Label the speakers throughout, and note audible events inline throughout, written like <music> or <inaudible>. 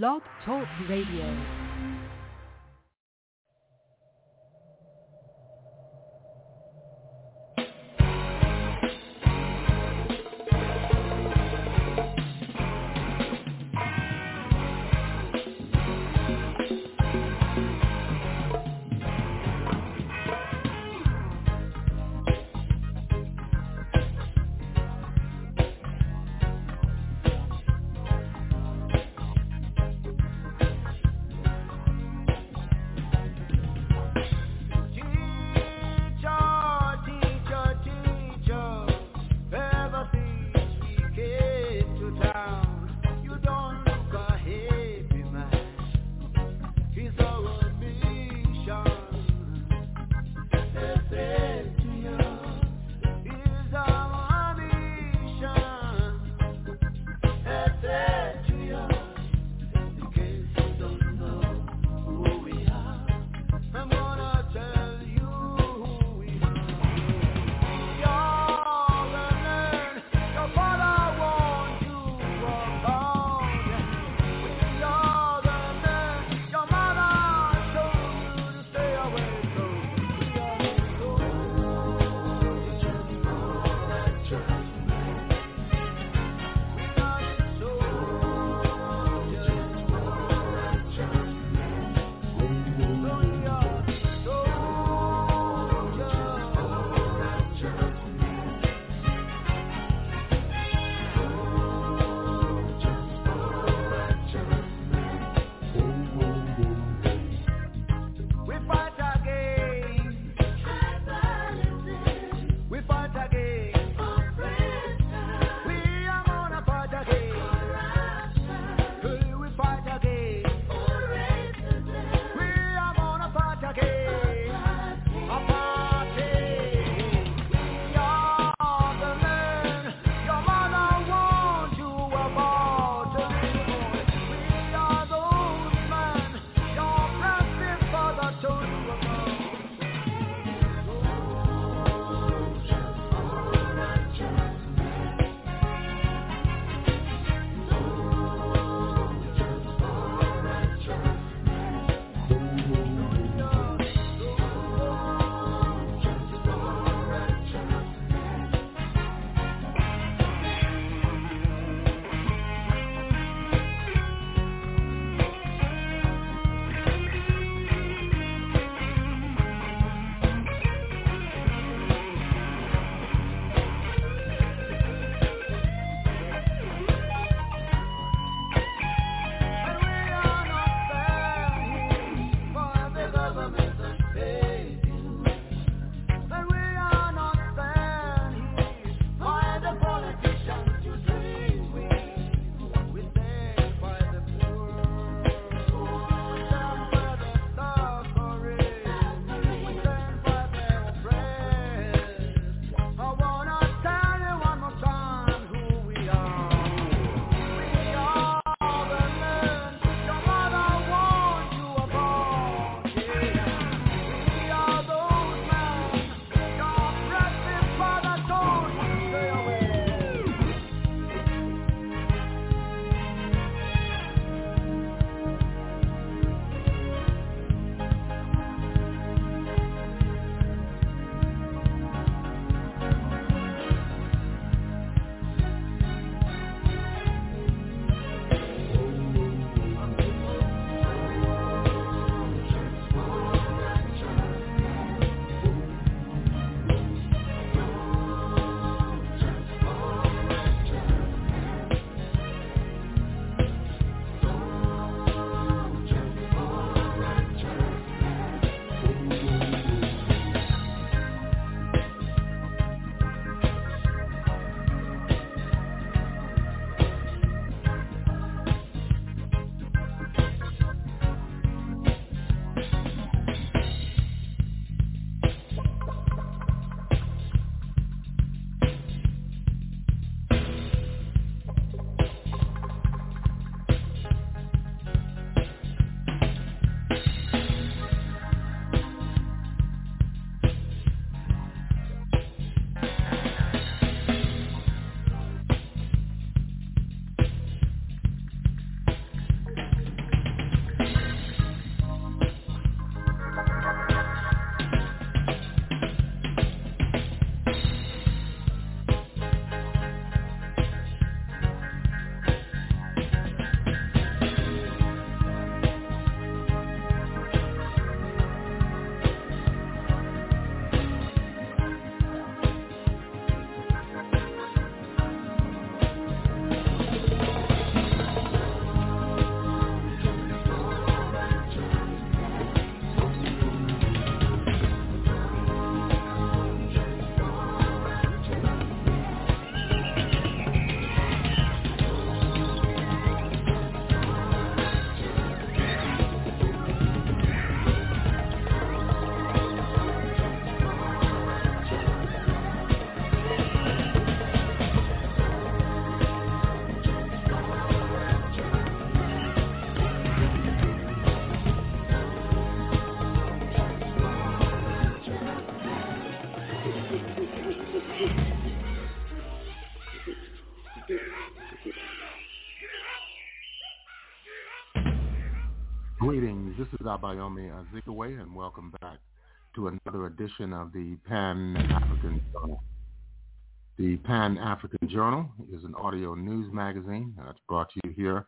Speaker 1: Blog Talk Radio.
Speaker 2: This is Abayomi Azikiwe, and welcome back to another edition of the Pan-African Journal. The Pan-African Journal is an audio news magazine that's brought to you here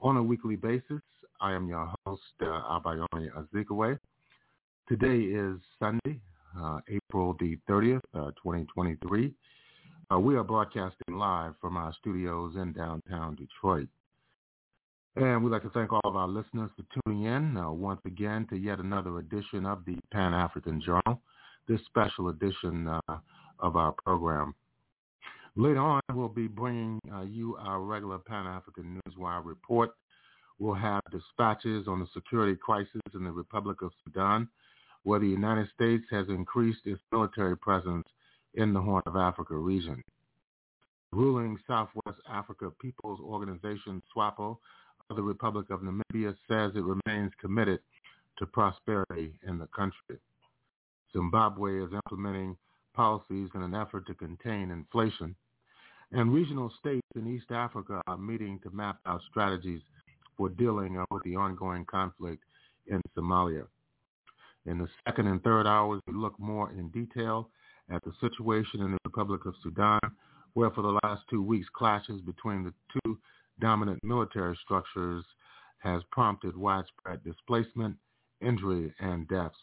Speaker 2: on a weekly basis. I am your host, uh, Abayomi Azikiwe. Today is Sunday, uh, April the 30th, uh, 2023. Uh, we are broadcasting live from our studios in downtown Detroit. And we'd like to thank all of our listeners for tuning in uh, once again to yet another edition of the Pan-African Journal, this special edition uh, of our program. Later on, we'll be bringing uh, you our regular Pan-African Newswire report. We'll have dispatches on the security crisis in the Republic of Sudan, where the United States has increased its military presence in the Horn of Africa region. Ruling Southwest Africa People's Organization, SWAPO, of the Republic of Namibia says it remains committed to prosperity in the country. Zimbabwe is implementing policies in an effort to contain inflation. And regional states in East Africa are meeting to map out strategies for dealing with the ongoing conflict in Somalia. In the second and third hours, we look more in detail at the situation in the Republic of Sudan, where for the last two weeks clashes between the two dominant military structures has prompted widespread displacement, injury, and deaths.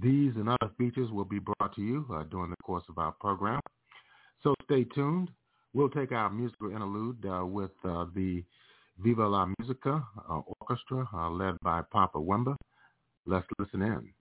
Speaker 2: These and other features will be brought to you uh, during the course of our program. So stay tuned. We'll take our musical interlude uh, with uh, the Viva la Musica uh, Orchestra uh, led by Papa Wemba. Let's listen in.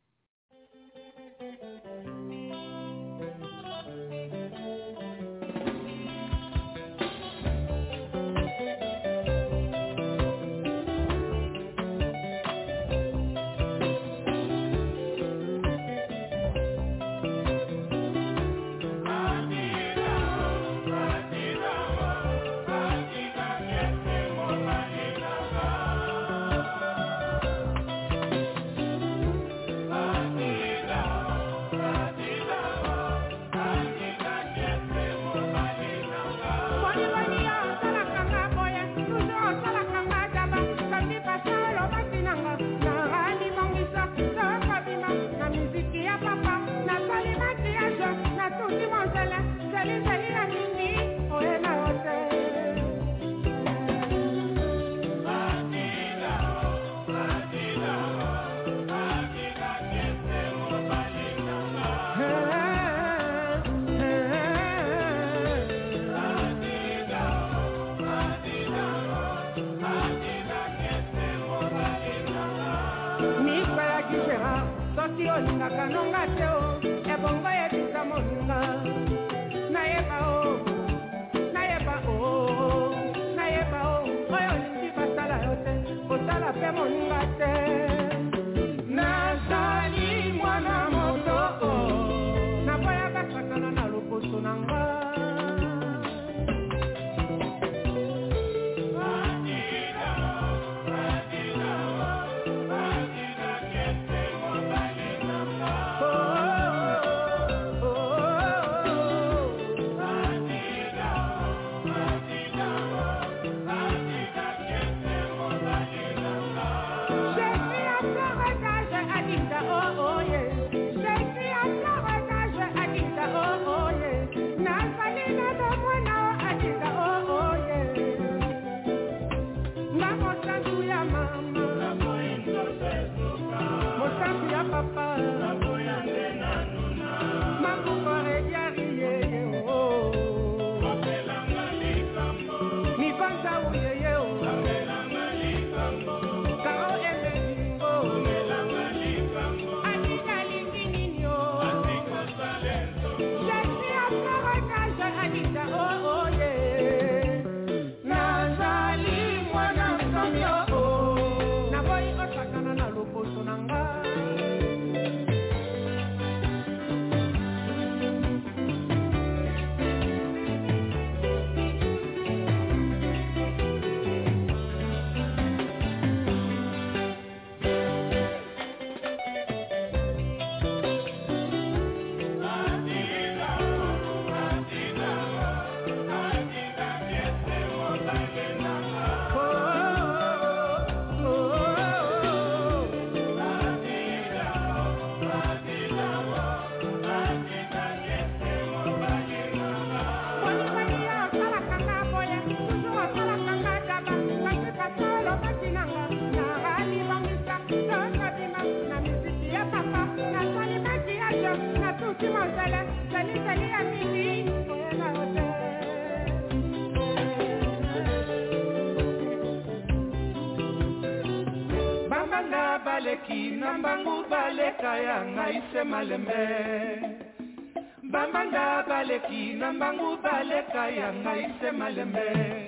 Speaker 3: karise malembe. Bambanda baleki na mbangu baleka ya ngaise malembe.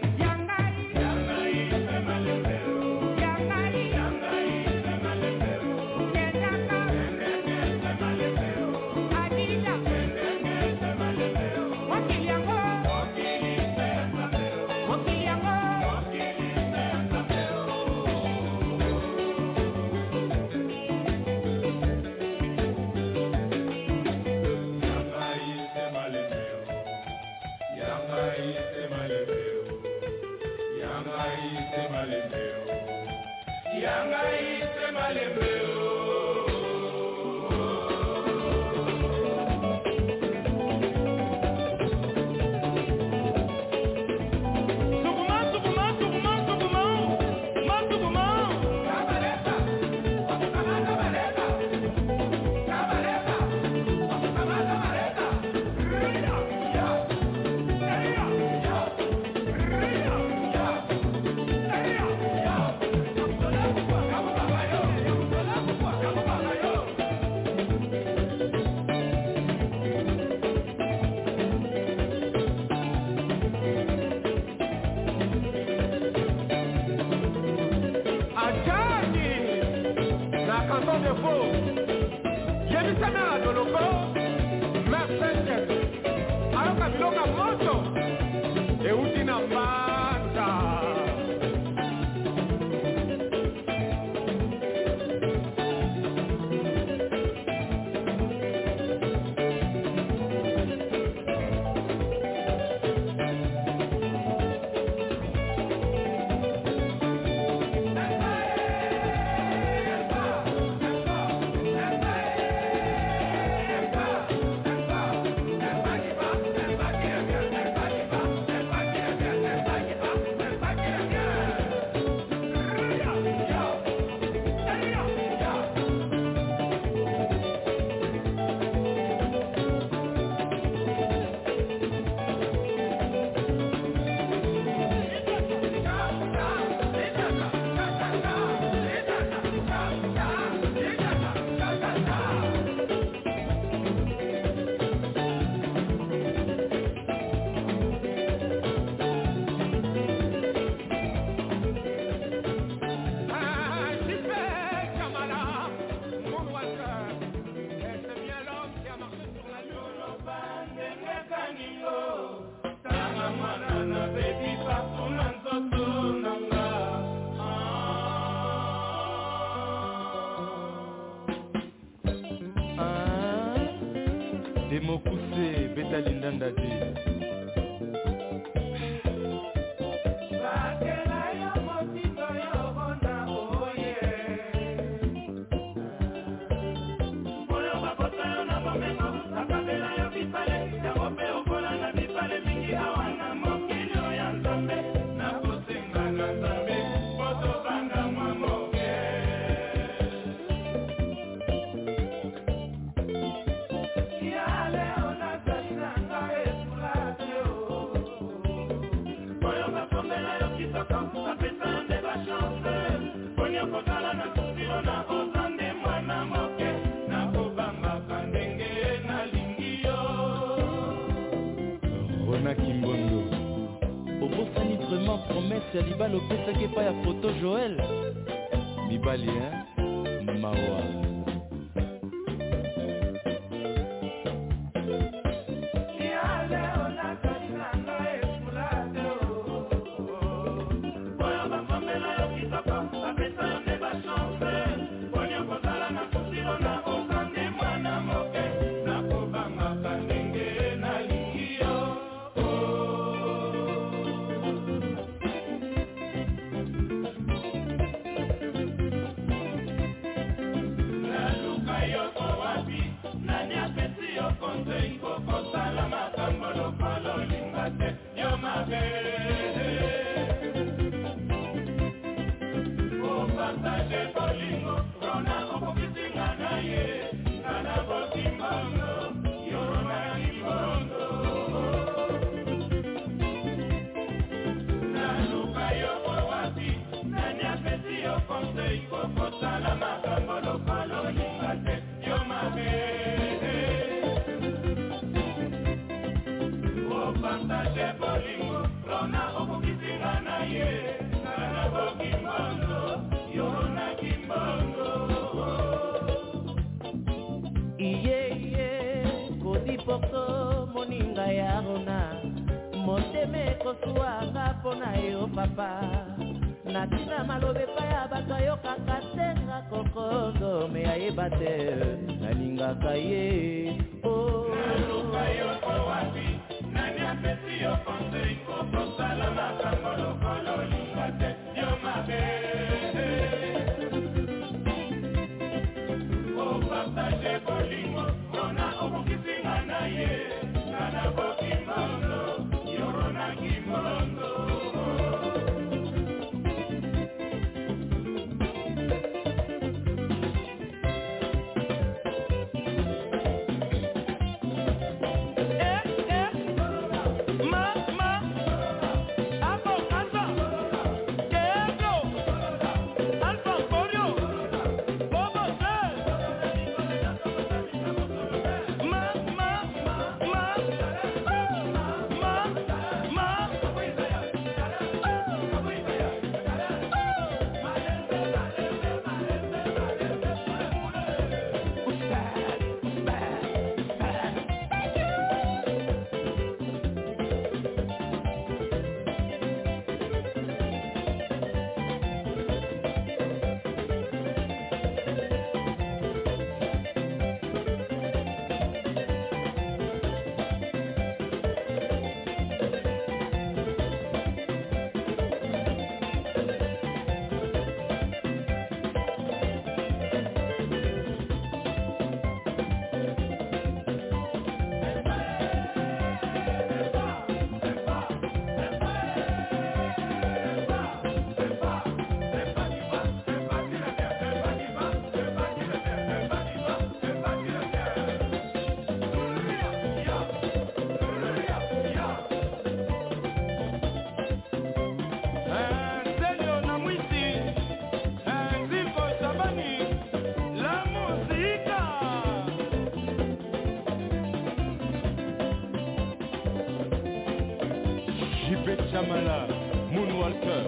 Speaker 3: Kamala,
Speaker 4: Moonwalker,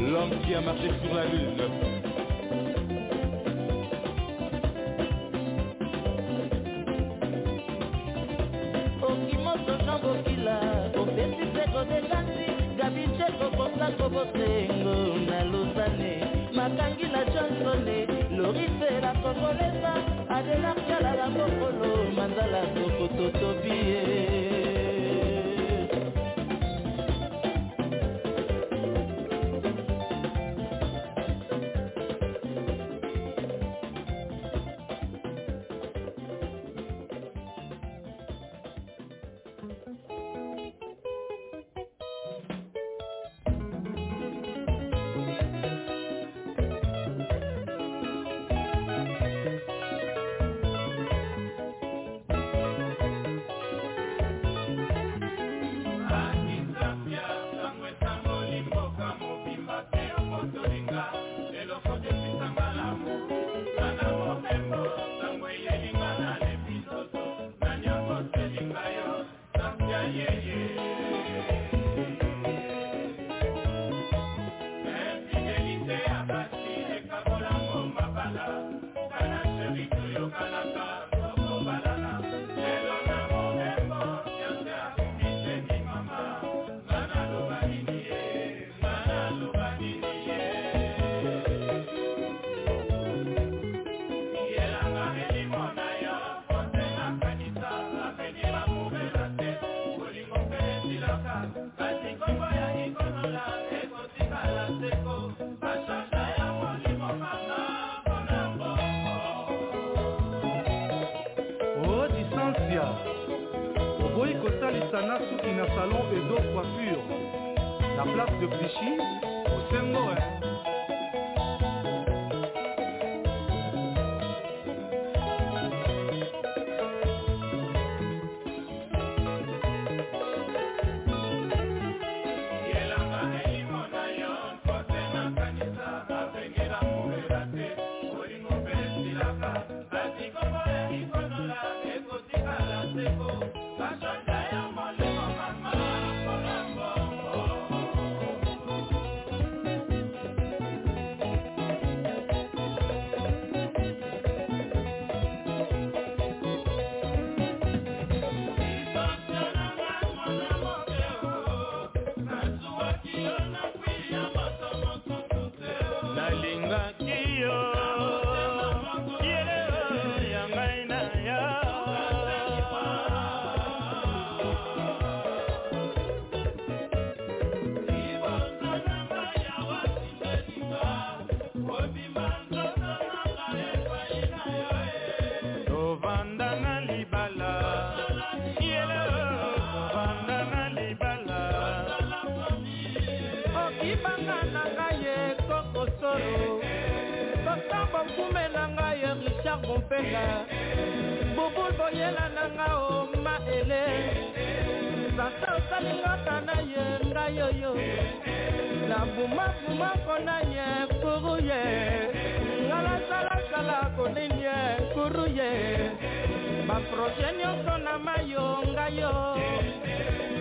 Speaker 4: l'homme qui a marché sur la lune.
Speaker 5: okimotozongokila opesiseko dekansi gabicheko kosakobosengo na lozane makangi na johnsone lorisela kokolesa adelarkiala
Speaker 6: ya
Speaker 7: kokolo manzala kokoto salon de coiffure, la place de Clichy
Speaker 8: kopenga bubul boyela nanga o maele. Sasa osalingaka na ye ngai oyo na bumabumako na ye kuru ye. Ngalasalakala konini ye kuru ye. Baproje nyonso na mai ngai yo.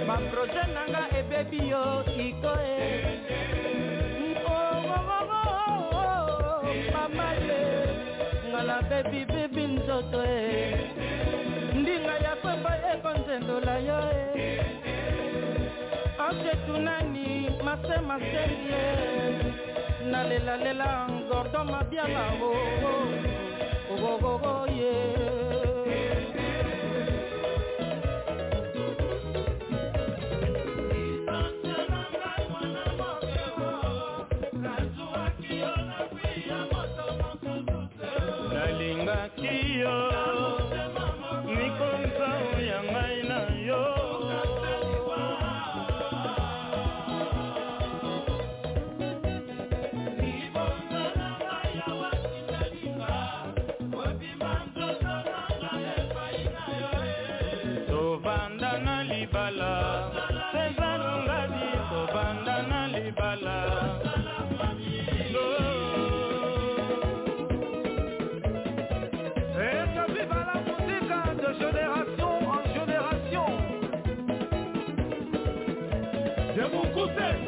Speaker 8: Baproje nanga ebebi yo ikoe mama ngala bebi moto e. Ndinga ya pamba ekonzendola yo e. Anjetunani mase maseli e. Nalelalela gordo mabiala ogogogo ye.
Speaker 4: Yo.
Speaker 7: escute.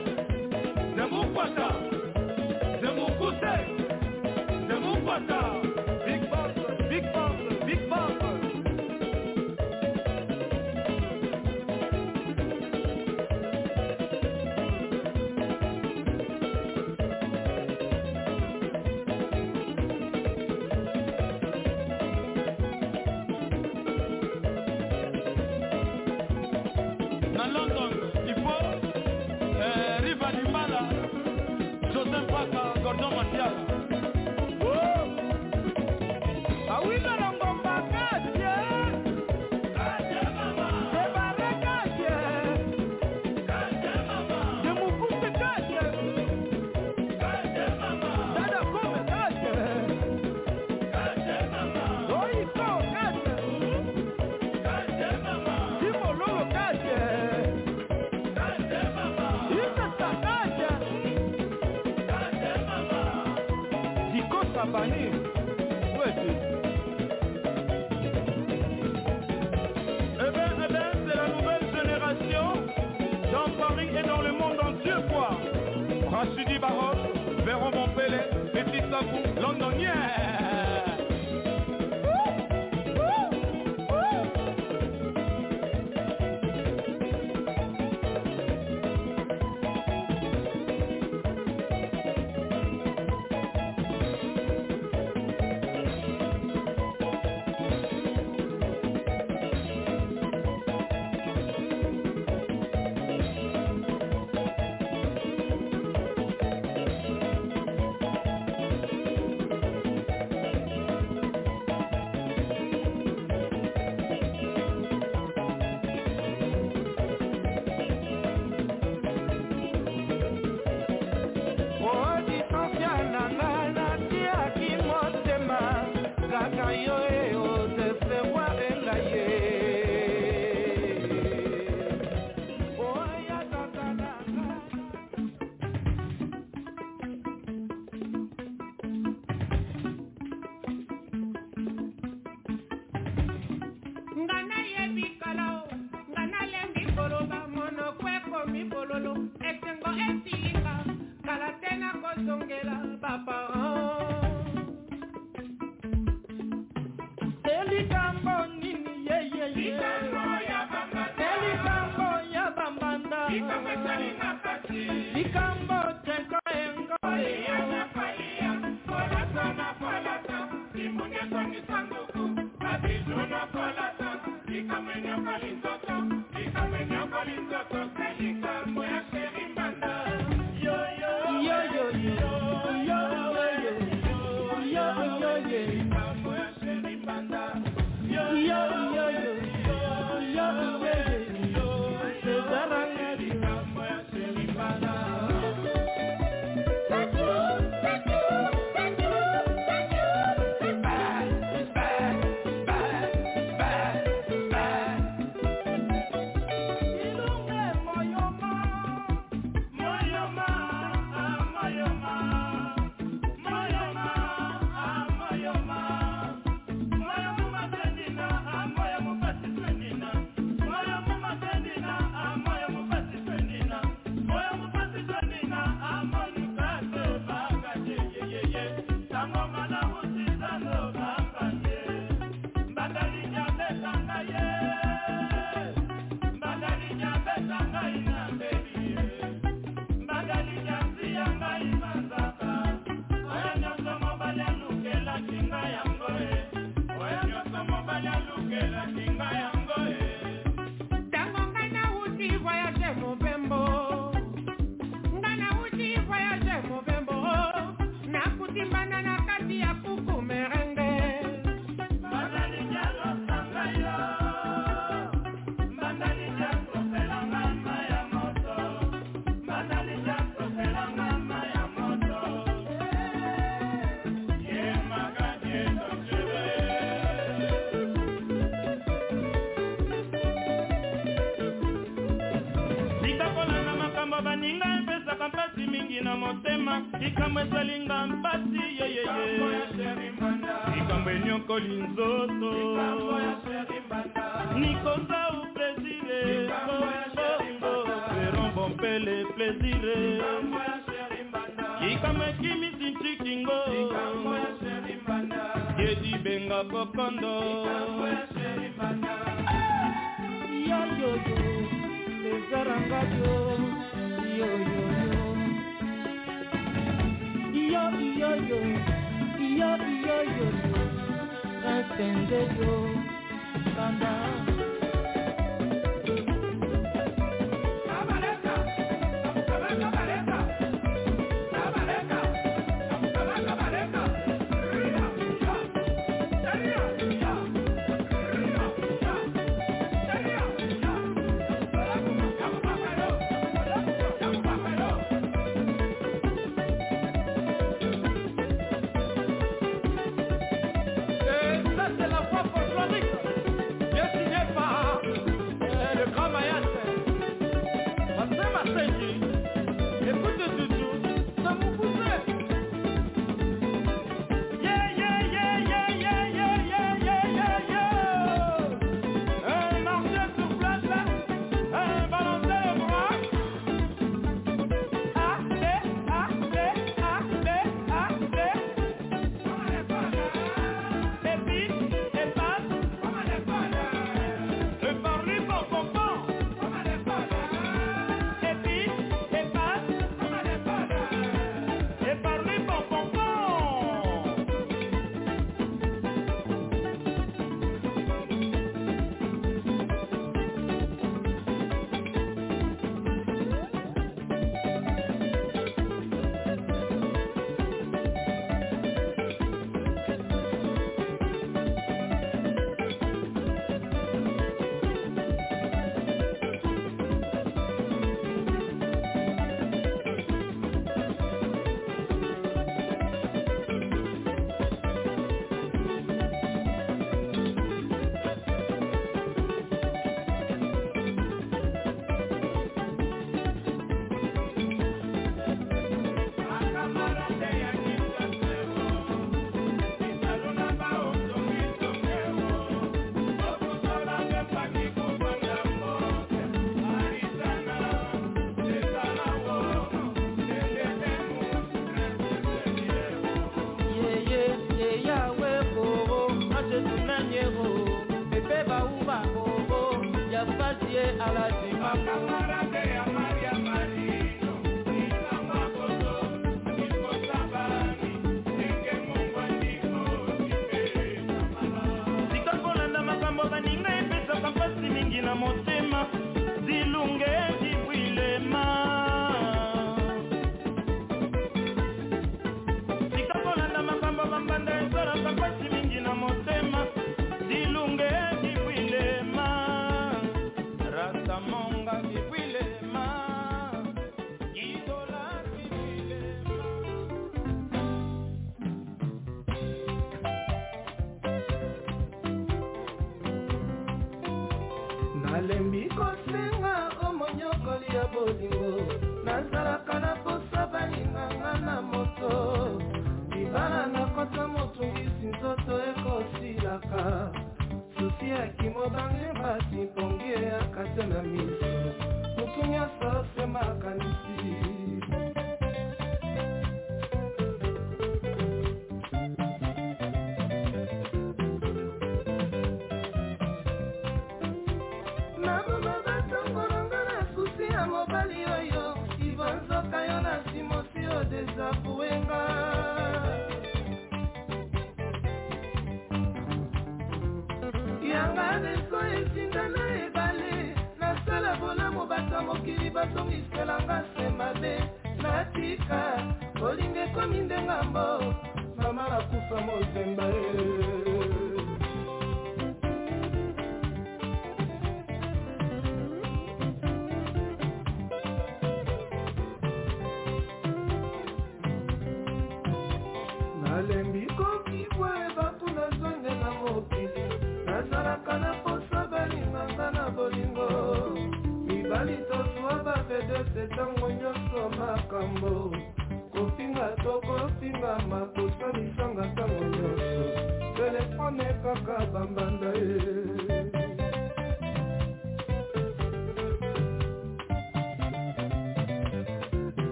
Speaker 7: con.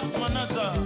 Speaker 7: Mak manata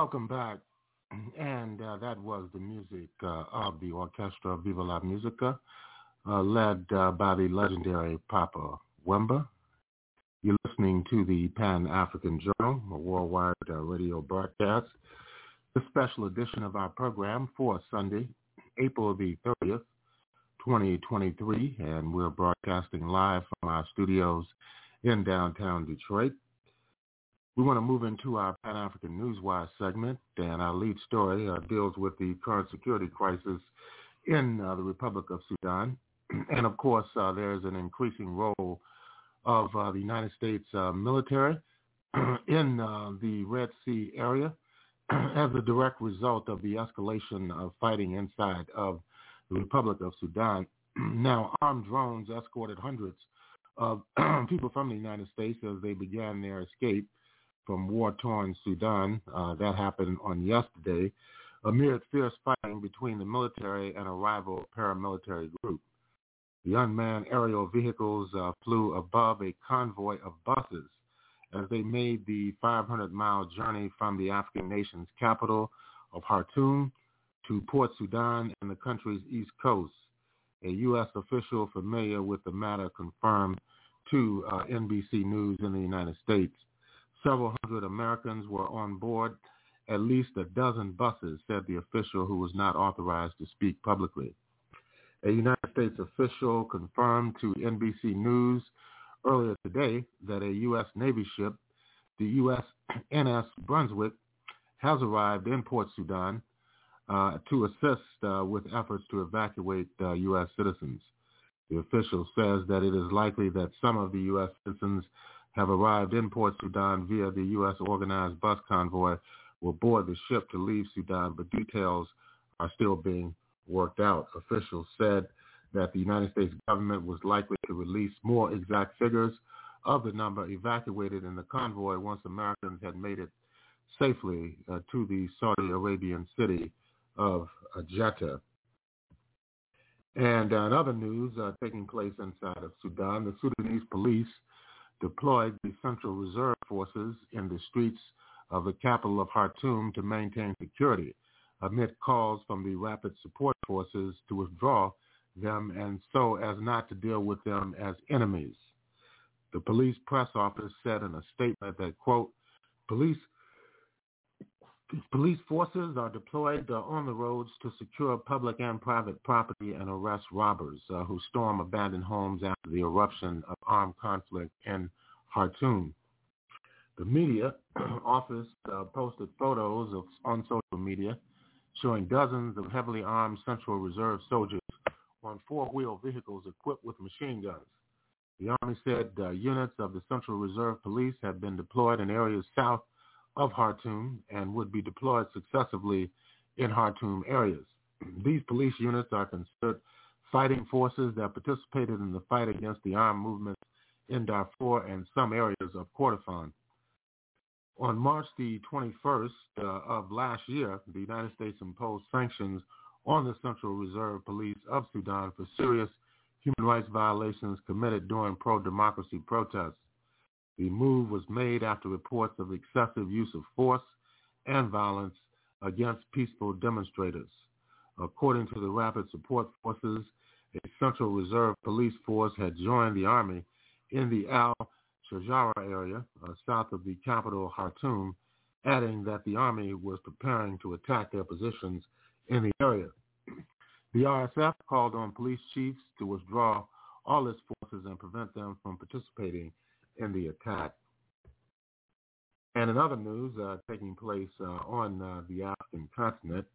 Speaker 2: Welcome back. And uh, that was the music uh, of the Orchestra Viva la Musica, uh, led uh, by the legendary Papa Wemba. You're listening to the Pan-African Journal, a worldwide uh, radio broadcast. The special edition of our program for Sunday, April the 30th, 2023, and we're broadcasting live from our studios in downtown Detroit. We want to move into our Pan-African Newswire segment, and our lead story uh, deals with the current security crisis in uh, the Republic of Sudan. <clears throat> and of course, uh, there's an increasing role of uh, the United States uh, military <clears throat> in uh, the Red Sea area <clears throat> as a direct result of the escalation of fighting inside of the Republic of Sudan. now, armed drones escorted hundreds of people from the United States as they began their escape from war-torn Sudan. Uh, that happened on yesterday amid fierce fighting between the military and a rival paramilitary group. The unmanned aerial vehicles uh, flew above a convoy of buses as they made the 500-mile journey from the African nation's capital of Khartoum to Port Sudan and the country's east coast. A U.S. official familiar with the matter confirmed to uh, NBC News in the United States. Several hundred Americans were on board at least a dozen buses, said the official who was not authorized to speak publicly. A United States official confirmed to NBC News earlier today that a U.S. Navy ship, the USNS <clears throat> Brunswick, has arrived in Port Sudan uh, to assist uh, with efforts to evacuate uh, U.S. citizens. The official says that it is likely that some of the U.S. citizens have arrived in Port Sudan via the U.S. organized bus convoy will board the ship to leave Sudan, but details are still being worked out. Officials said that the United States government was likely to release more exact figures of the number evacuated in the convoy once Americans had made it safely uh, to the Saudi Arabian city of Jeddah. And uh, in other news uh, taking place inside of Sudan, the Sudanese police deployed the Central Reserve Forces in the streets of the capital of Khartoum to maintain security amid calls from the Rapid Support Forces to withdraw them and so as not to deal with them as enemies. The police press office said in a statement that, quote, police Police forces are deployed uh, on the roads to secure public and private property and arrest robbers uh, who storm abandoned homes after the eruption of armed conflict in Khartoum. The media <clears throat> office uh, posted photos of, on social media showing dozens of heavily armed Central Reserve soldiers on four-wheel vehicles equipped with machine guns. The Army said uh, units of the Central Reserve Police have been deployed in areas south of Khartoum and would be deployed successively in Khartoum areas. <clears throat> These police units are considered fighting forces that participated in the fight against the armed movements in Darfur and some areas of Kordofan. On March the 21st uh, of last year, the United States imposed sanctions on the Central Reserve Police of Sudan for serious human rights violations committed during pro-democracy protests. The move was made after reports of excessive use of force and violence against peaceful demonstrators. According to the Rapid Support Forces, a Central Reserve Police force had joined the Army in the Al-Shajara area uh, south of the capital Khartoum, adding that the Army was preparing to attack their positions in the area. The RSF called on police chiefs to withdraw all its forces and prevent them from participating in the attack. And in other news uh, taking place uh, on uh, the African continent,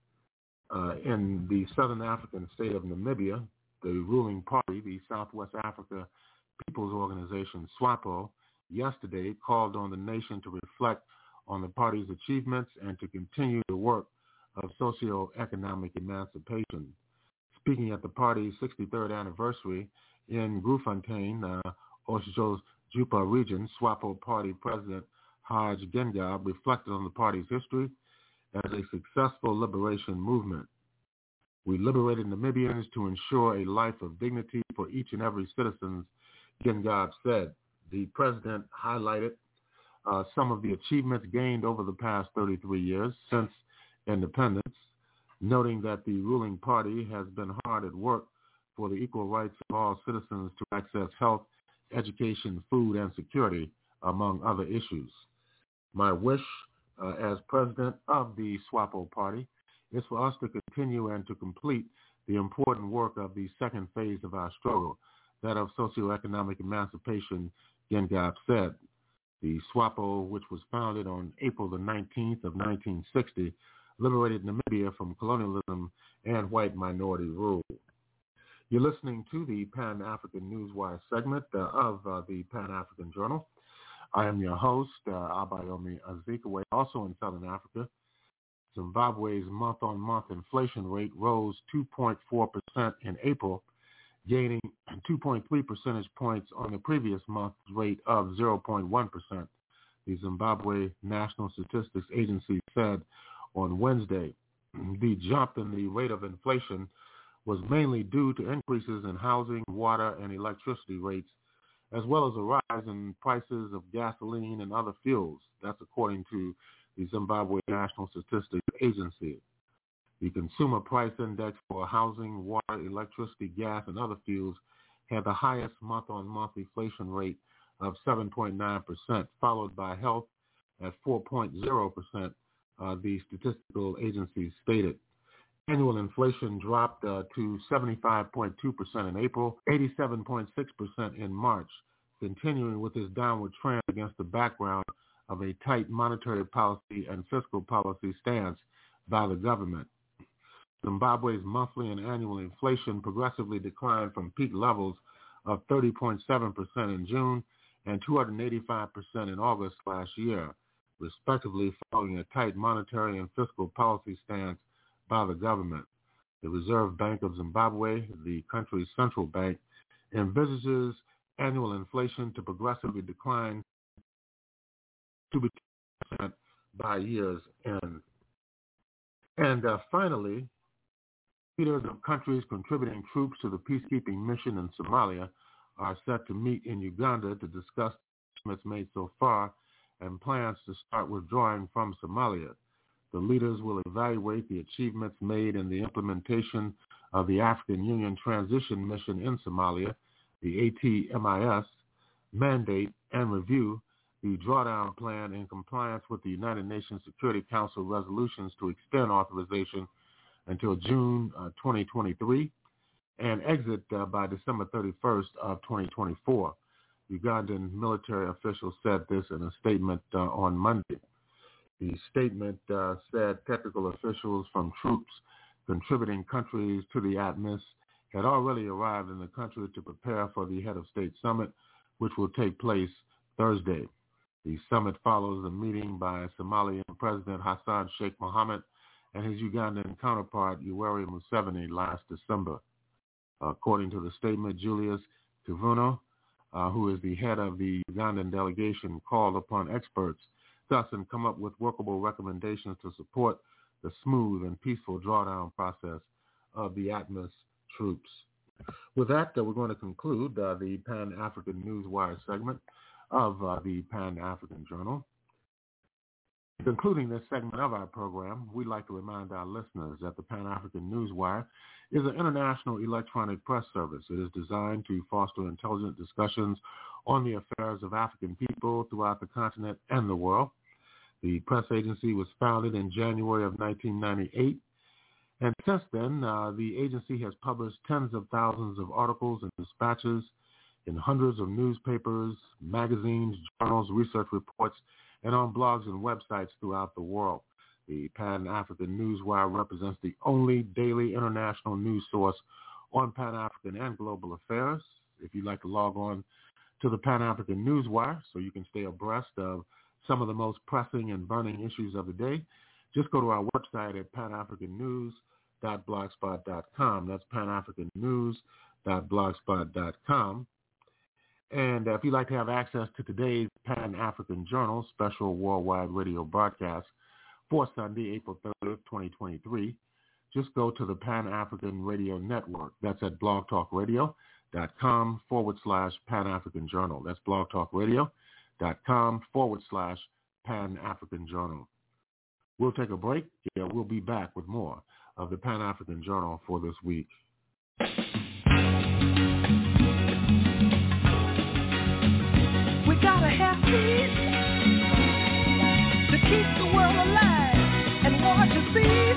Speaker 2: uh, in the southern African state of Namibia, the ruling party, the Southwest Africa People's Organization, SWAPO, yesterday called on the nation to reflect on the party's achievements and to continue the work of socio-economic emancipation. Speaking at the party's 63rd anniversary in Grootfontein, uh, Jupa region, SWAPO party president Hage Geingob reflected on the party's history as a successful liberation movement. We liberated Namibians to ensure a life of dignity for each and every citizen, Geingob said. The president highlighted uh, some of the achievements gained over the past 33 years since independence, noting that the ruling party has been hard at work for the equal rights of all citizens to access health, education, food, and security, among other issues. My wish uh, as president of the SWAPO party is for us to continue and to complete the important work of the second phase of our struggle, that of socioeconomic emancipation, Geingob said. The SWAPO, which was founded on April the 19th of 1960, liberated Namibia from colonialism and white minority rule. You're listening to the Pan-African Newswire segment uh, of uh, the Pan-African Journal. I am your host, uh, Abayomi Azikiwe, also in Southern Africa. Zimbabwe's month-on-month inflation rate rose 2.4% in April, gaining <clears throat> 2.3 percentage points on the previous month's rate of 0.1%. The Zimbabwe National Statistics Agency said on Wednesday <clears throat> the jump in the rate of inflation was mainly due to increases in housing, water, and electricity rates, as well as a rise in prices of gasoline and other fuels. That's according to the Zimbabwe National Statistics Agency. The Consumer Price Index for housing, water, electricity, gas, and other fuels had the highest month-on-month inflation rate of 7.9%, followed by health at 4.0%, uh, the statistical agency stated. Annual inflation dropped uh, to 75.2% in April, 87.6% in March, continuing with this downward trend against the background of a tight monetary policy and fiscal policy stance by the government. Zimbabwe's monthly and annual inflation progressively declined from peak levels of 30.7% in June and 285% in August last year, respectively following a tight monetary and fiscal policy stance by the government. The Reserve Bank of Zimbabwe, the country's central bank, envisages annual inflation to progressively decline to percent by year's end. And uh, finally, leaders of countries contributing troops to the peacekeeping mission in Somalia are set to meet in Uganda to discuss achievements made so far and plans to start withdrawing from Somalia. The leaders will evaluate the achievements made in the implementation of the African Union Transition Mission in Somalia, the ATMIS, mandate and review the drawdown plan in compliance with the United Nations Security Council resolutions to extend authorization until June uh, 2023 and exit uh, by December 31st of 2024. Ugandan military officials said this in a statement uh, on Monday. The statement uh, said technical officials from troops contributing countries to the ATMIS had already arrived in the country to prepare for the head of state summit, which will take place Thursday. The summit follows a meeting by Somalian President Hassan Sheikh Mohammed and his Ugandan counterpart Yoweri Museveni last December. According to the statement, Julius Kivuno, uh, who is the head of the Ugandan delegation, called upon experts thus and come up with workable recommendations to support the smooth and peaceful drawdown process of the ATMIS troops. With that, uh, we're going to conclude uh, the Pan-African Newswire segment of uh, the Pan-African Journal. Concluding this segment of our program, we'd like to remind our listeners that the Pan-African Newswire is an international electronic press service. It is designed to foster intelligent discussions on the affairs of African people throughout the continent and the world. The press agency was founded in January of 1998 and since then, uh, the agency has published tens of thousands of articles and dispatches in hundreds of newspapers, magazines, journals, research reports, and on blogs and websites throughout the world. The Pan-African Newswire represents the only daily international news source on Pan-African and global affairs. If you'd like to log on to the Pan-African Newswire so you can stay abreast of some of the most pressing and burning issues of the day, just go to our website at panafricannews.blogspot.com. That's panafricannews.blogspot.com. And if you'd like to have access to today's Pan-African Journal special worldwide radio broadcast for Sunday, April 30th, 2023, just go to the Pan-African Radio Network. That's at blogtalkradio.com forward slash Pan-African Journal. That's blogtalkradio.com
Speaker 9: forward slash Pan-African Journal. We'll take a break. Yeah, we'll be back with more of the Pan-African Journal for this week.
Speaker 10: We gotta have peace to keep the world alive and war to
Speaker 9: see.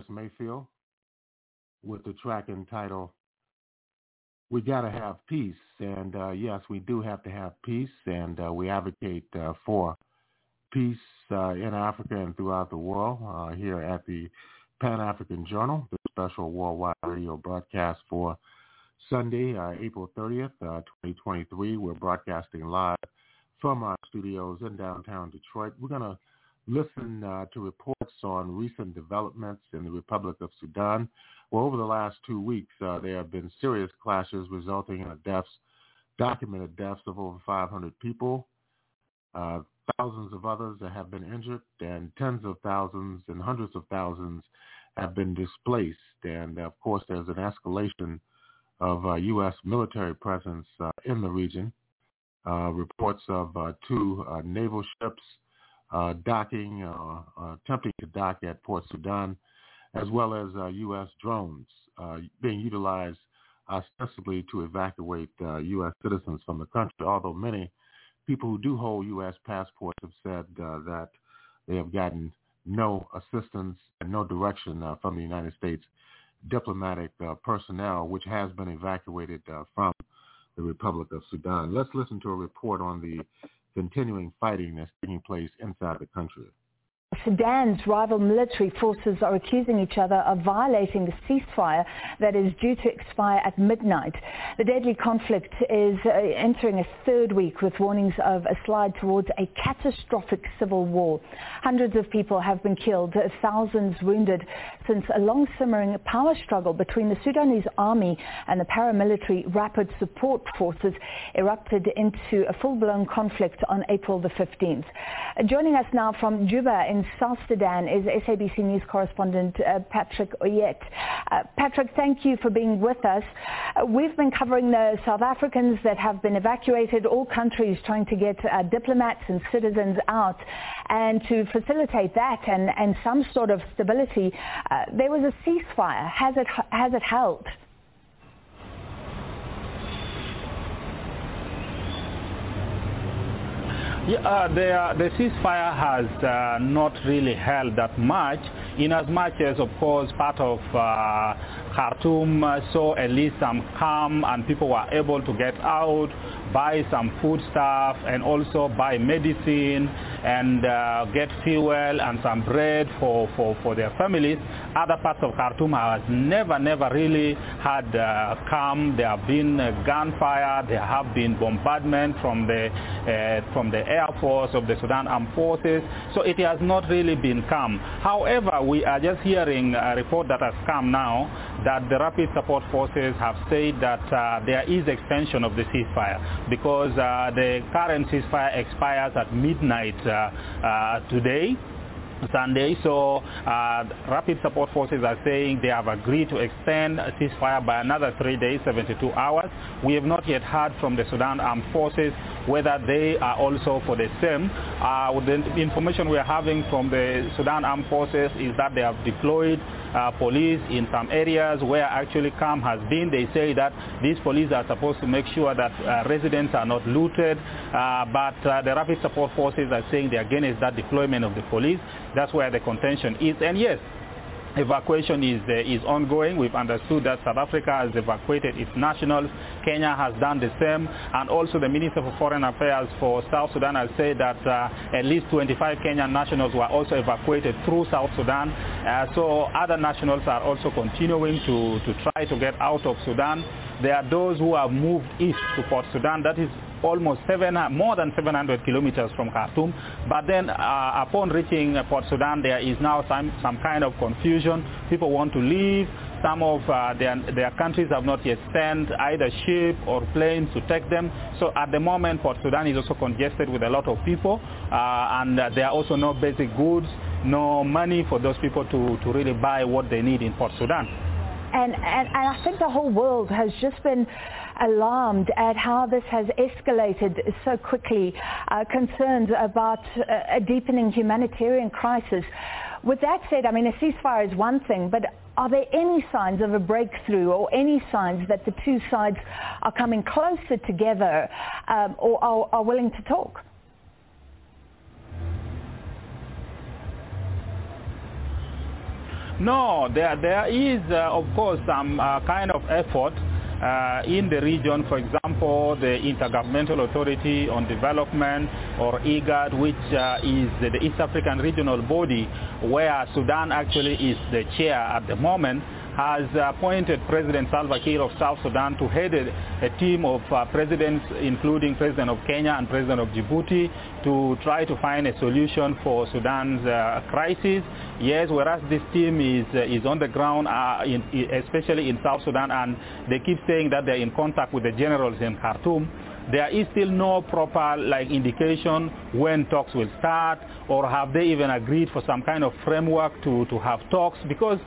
Speaker 9: Curtis Mayfield with the track entitled
Speaker 2: we got to have peace. And uh, yes, we do have to have peace. And uh, we advocate uh, for peace uh, in Africa and throughout the world uh, here at the Pan-African Journal, the special worldwide radio broadcast for Sunday, uh, April 30th, 2023. We're broadcasting live from our studios in downtown Detroit. We're going to listen uh, to reports on recent developments in the Republic of Sudan. Well, over the last two weeks, uh, there have been serious clashes resulting in deaths, documented deaths of over 500 people. Uh, thousands of others have been injured, and tens of thousands and hundreds of thousands have been displaced. And of course, there's an escalation of uh, U.S. military presence uh, in the region. Uh, reports of uh, two uh, naval ships uh, docking, attempting to dock at Port Sudan, as well as U.S. drones being utilized ostensibly to evacuate U.S. citizens from the country, although many people who do hold U.S. passports have said uh, that they have gotten no assistance and no direction uh, from the United States diplomatic uh, personnel, which has been evacuated uh, from the Republic of Sudan. Let's listen to a report on the continuing fighting that's taking place inside the country.
Speaker 11: Sudan's rival military forces are accusing each other of violating the ceasefire that is due to expire at midnight. The deadly conflict is uh, entering a third week with warnings of a slide towards a catastrophic civil war. Hundreds of people have been killed, thousands wounded since a long simmering power struggle between the Sudanese army and the paramilitary rapid support forces erupted into a full-blown conflict on April the 15th. Uh, joining us now from Juba in South Sudan is SABC News correspondent uh, Patrick Oyet. Uh, Patrick, thank you for being with us. Uh, we've been covering the South Africans that have been evacuated, all countries trying to get uh, diplomats and citizens out. And to facilitate that and, and some sort of stability, uh, there was a ceasefire. Has it, has it held?
Speaker 12: Yeah, uh, the, uh, the ceasefire has uh, not really held that much, in as much as, of course, part of uh, Khartoum saw at least some calm and people were able to get out, buy some food stuff, and also buy medicine and uh, get fuel and some bread for, for, for their families. Other parts of Khartoum has never, never really had uh, calm. There have been uh, gunfire. There have been bombardment from the, uh, from the Air Force of the Sudan Armed Forces. So it has not really been calm. However, we are just hearing a report that has come now that the Rapid Support Forces have said that uh, there is extension of the ceasefire because uh, the current ceasefire expires at midnight uh, uh, today. Sunday. So uh, Rapid Support Forces are saying they have agreed to extend ceasefire by another three days, 72 hours. We have not yet heard from the Sudan Armed Forces whether they are also for the same. Uh, the information we are having from the Sudan Armed Forces is that they have deployed uh, police in some areas where actually calm has been. They say that these police are supposed to make sure that uh, residents are not looted, uh, but uh, the rapid support forces are saying they're against that deployment of the police. That's where the contention is. And yes, evacuation is, uh, is ongoing. We've understood that South Africa has evacuated its nationals. Kenya has done the same. And also the Minister for Foreign Affairs for South Sudan has said that uh, at least 25 Kenyan nationals were also evacuated through South Sudan. Uh, so other nationals are also continuing to, to try to get out of Sudan. There are those who have moved east to Port Sudan. That is almost seven, more than 700 kilometers from Khartoum. But then uh, upon reaching Port Sudan, there is now some, some kind of confusion. People want to leave. Some of uh, their, their countries have not yet sent either ship or planes to take them. So at the moment, Port Sudan is also congested with a lot of people. Uh, and there are also no basic goods, no money for those people to, to really buy what they need in Port Sudan.
Speaker 11: And, and, and I think the whole world has just been alarmed at how this has escalated so quickly, uh, concerns about uh, a deepening humanitarian crisis. With that said, I mean, a ceasefire is one thing, but are there any signs of a breakthrough or any signs that the two sides are coming closer together um, or are, are willing to talk?
Speaker 12: No, there, there is, uh, of course, some uh, kind of effort uh, in the region, for example, the Intergovernmental Authority on Development or IGAD, which uh, is the East African regional body where Sudan actually is the chair at the moment, has appointed President Salva Kiir of South Sudan to head a, team of uh, presidents, including President of Kenya and President of Djibouti, to try to find a solution for Sudan's uh, crisis. Yes, whereas this team is, uh, is on the ground, in, especially in South Sudan, and they keep saying that they're in contact with the generals in Khartoum, there is still no proper like indication when talks will start or have they even agreed for some kind of framework to, to have talks because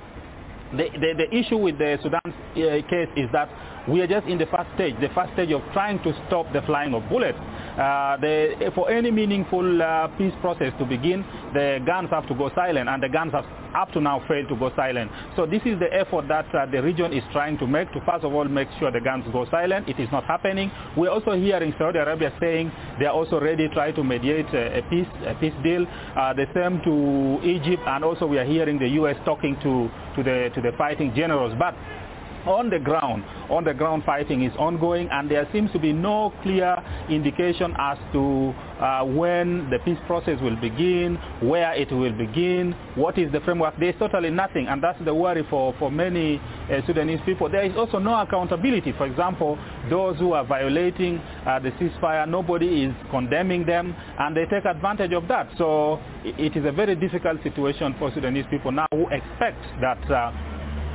Speaker 12: the, the, the issue with the Sudan uh, case is that we are just in the first stage, the first stage of trying to stop the flying of bullets. Uh, the, for any meaningful uh, peace process to begin, the guns have to go silent, and the guns have up to now failed to go silent. So this is the effort that uh, the region is trying to make to first of all make sure the guns go silent. It is not happening. We're also hearing Saudi Arabia saying they are also ready to try to mediate a, a peace, a peace deal. Uh, the same to Egypt, and also we are hearing the U.S. talking to, to, the, to the fighting generals. But on the ground, on the ground fighting is ongoing and there seems to be no clear indication as to uh, when the peace process will begin, where it will begin, what is the framework. There is totally nothing and that's the worry for, for many uh, Sudanese people. There is also no accountability. For example, those who are violating uh, the ceasefire, nobody is condemning them and they take advantage of that. So it is a very difficult situation for Sudanese people now who expect that uh,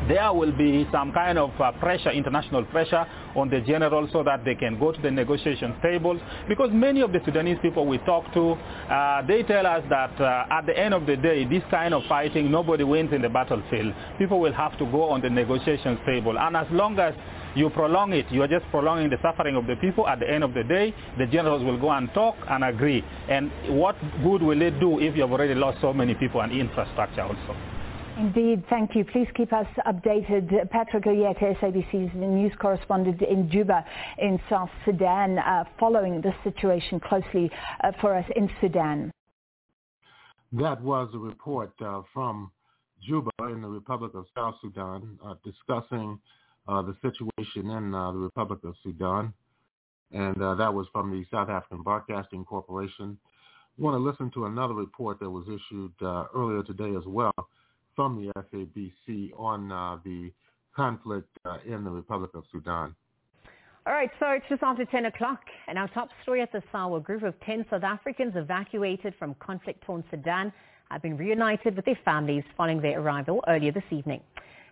Speaker 12: there will be some kind of uh, pressure, international pressure on the generals so that they can go to the negotiation tables. Because many of the Sudanese people we talk to, uh, they tell us that uh, at the end of the day, this kind of fighting, nobody wins in the battlefield. People will have to go on the negotiation table. And as long as you prolong it, you are just prolonging the suffering of the people. At the end of the day, the generals will go and talk and agree. And what good will it do if you have already lost so many people and infrastructure also?
Speaker 11: Indeed, thank you. Please keep us updated. Patrick Oyeka, SABC's news correspondent in Juba in South Sudan, uh, following the situation closely uh, for us in Sudan.
Speaker 2: That was a report uh, from Juba in the Republic of South Sudan uh, discussing uh, the situation in uh, the Republic of Sudan. And that was from the South African Broadcasting Corporation. I want to listen to another report that was issued earlier today as well from the SABC on uh, the conflict uh, in the Republic of Sudan.
Speaker 13: All right, so it's just after 10 o'clock, and our top story at this hour, a group of 10 South Africans evacuated from conflict-torn Sudan have been reunited with their families following their arrival earlier this evening.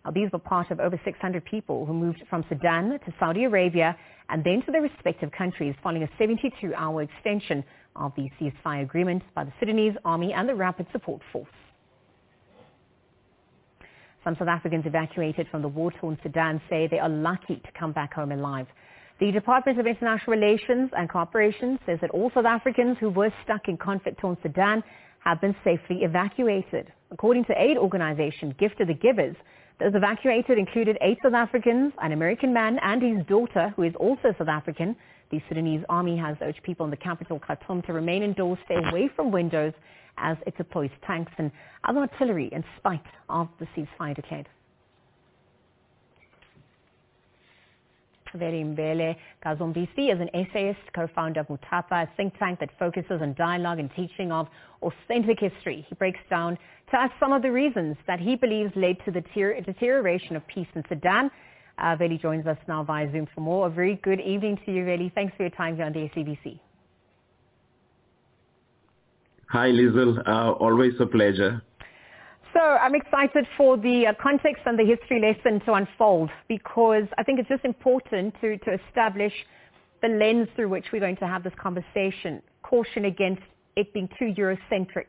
Speaker 13: Now, these were part of over 600 people who moved from Sudan to Saudi Arabia and then to their respective countries following a 72-hour extension of the ceasefire agreement by the Sudanese Army and the Rapid Support Force. Some South Africans evacuated from the war-torn Sudan say they are lucky to come back home alive. The Department of International Relations and Cooperation says that all South Africans who were stuck in conflict-torn Sudan have been safely evacuated. According to aid organization Gift of the Givers, those evacuated included eight South Africans, an American man and his daughter, who is also South African. The Sudanese army has urged people in the capital, Khartoum, to remain indoors, stay away from windows, as it deploys tanks and other artillery in spite of the ceasefire declared. Veli Mbele Kazombisi is an essayist, co-founder of Mutapa, a think tank that focuses on dialogue and teaching of authentic history. He breaks down to us some of the reasons that he believes led to the deterioration of peace in Sudan. Uh, Veli joins us now via Zoom for more. A very good evening to you, Veli. Thanks for your time here on the SABC.
Speaker 14: Hi, Lizel. Uh, always a pleasure.
Speaker 13: So I'm excited for the uh, context and the history lesson to unfold because I think it's just important to, to establish the lens through which we're going to have this conversation. Caution against it being too Eurocentric.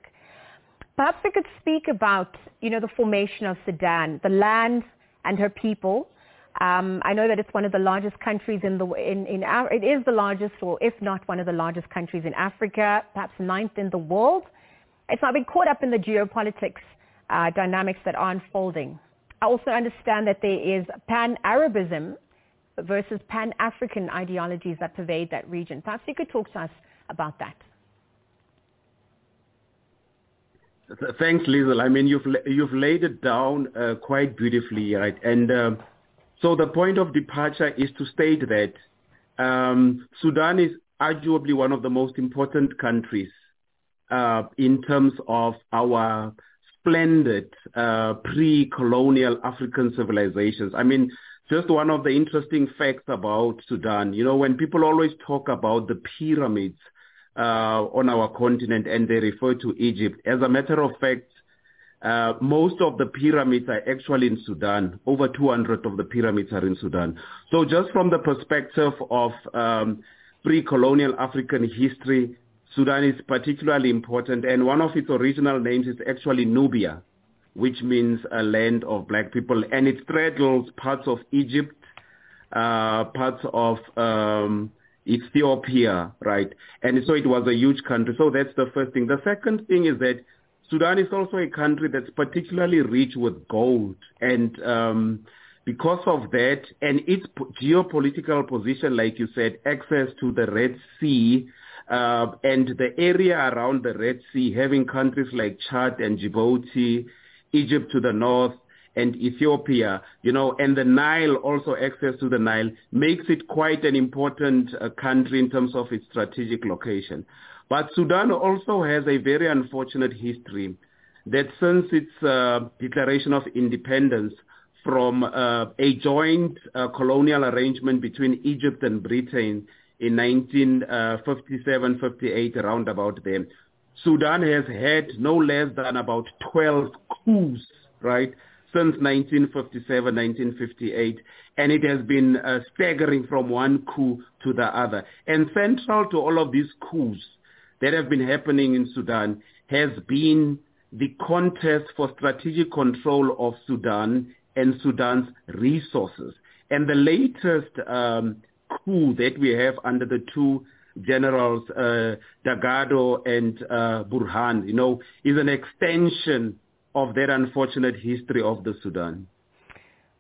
Speaker 13: Perhaps we could speak about, you know, the formation of Sudan, the land and her people, um, I know that it's one of the largest countries in the in, in our, it is the largest, or if not one of the largest countries in Africa, perhaps ninth in the world. It's not been caught up in the geopolitics uh, dynamics that are unfolding. I also understand that there is pan-Arabism versus pan-African ideologies that pervade that region. Perhaps you could talk to us about that.
Speaker 14: Thanks, Lizel. I mean, you've you've laid it down uh, quite beautifully, right? And uh, So the point of departure is to state that um, Sudan is arguably one of the most important countries uh, in terms of our splendid uh, pre-colonial African civilizations. I mean, just one of the interesting facts about Sudan, you know, when people always talk about the pyramids uh, on our continent and they refer to Egypt, as a matter of fact, most of the pyramids are actually in Sudan. Over 200 of the pyramids are in Sudan. So just from the perspective of um, pre-colonial African history, Sudan is particularly important. And one of its original names is actually Nubia, which means a land of black people. And it straddles parts of Egypt, uh, parts of um, Ethiopia, right? And so it was a huge country. So that's the first thing. The second thing is that Sudan is also a country that's particularly rich with gold. And um, because of that and its geopolitical position, like you said, access to the Red Sea uh, and the area around the Red Sea, having countries like Chad and Djibouti, Egypt to the north, and Ethiopia, you know, and the Nile also access to the Nile makes it quite an important uh, country in terms of its strategic location. But Sudan also has a very unfortunate history that since its uh, declaration of independence from uh, a joint uh, colonial arrangement between Egypt and Britain in 1957-58, around about then, Sudan has had no less than about 12 coups, right, since 1957, 1958, and it has been uh, staggering from one coup to the other. And central to all of these coups that have been happening in Sudan has been the contest for strategic control of Sudan and Sudan's resources. And the latest um, coup that we have under the two generals, uh, Dagalo and uh, Burhan, you know, is an extension of that unfortunate history of the Sudan.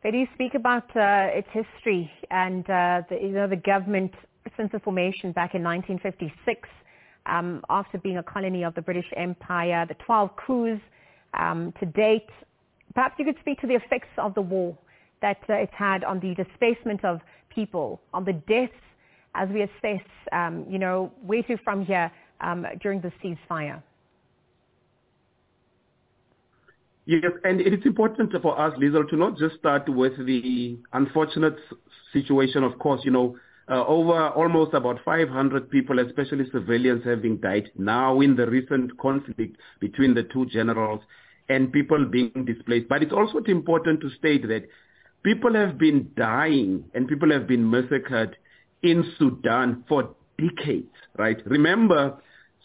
Speaker 13: They do speak about uh, its history and uh, the, you know, the government since the formation back in 1956 um, after being a colony of the British Empire, the 12 coups um, to date. Perhaps you could speak to the effects of the war that uh, it's had on the displacement of people, on the deaths as we assess, um, you know, where to from here um, during the ceasefire.
Speaker 14: Yes, and it is important for us, Liesl, to not just start with the unfortunate situation. Of course, you know, Uh, over almost about 500 people, especially civilians, having died now in the recent conflict between the two generals and people being displaced. But it's also important to state that people have been dying and people have been massacred in Sudan for decades, right? Remember,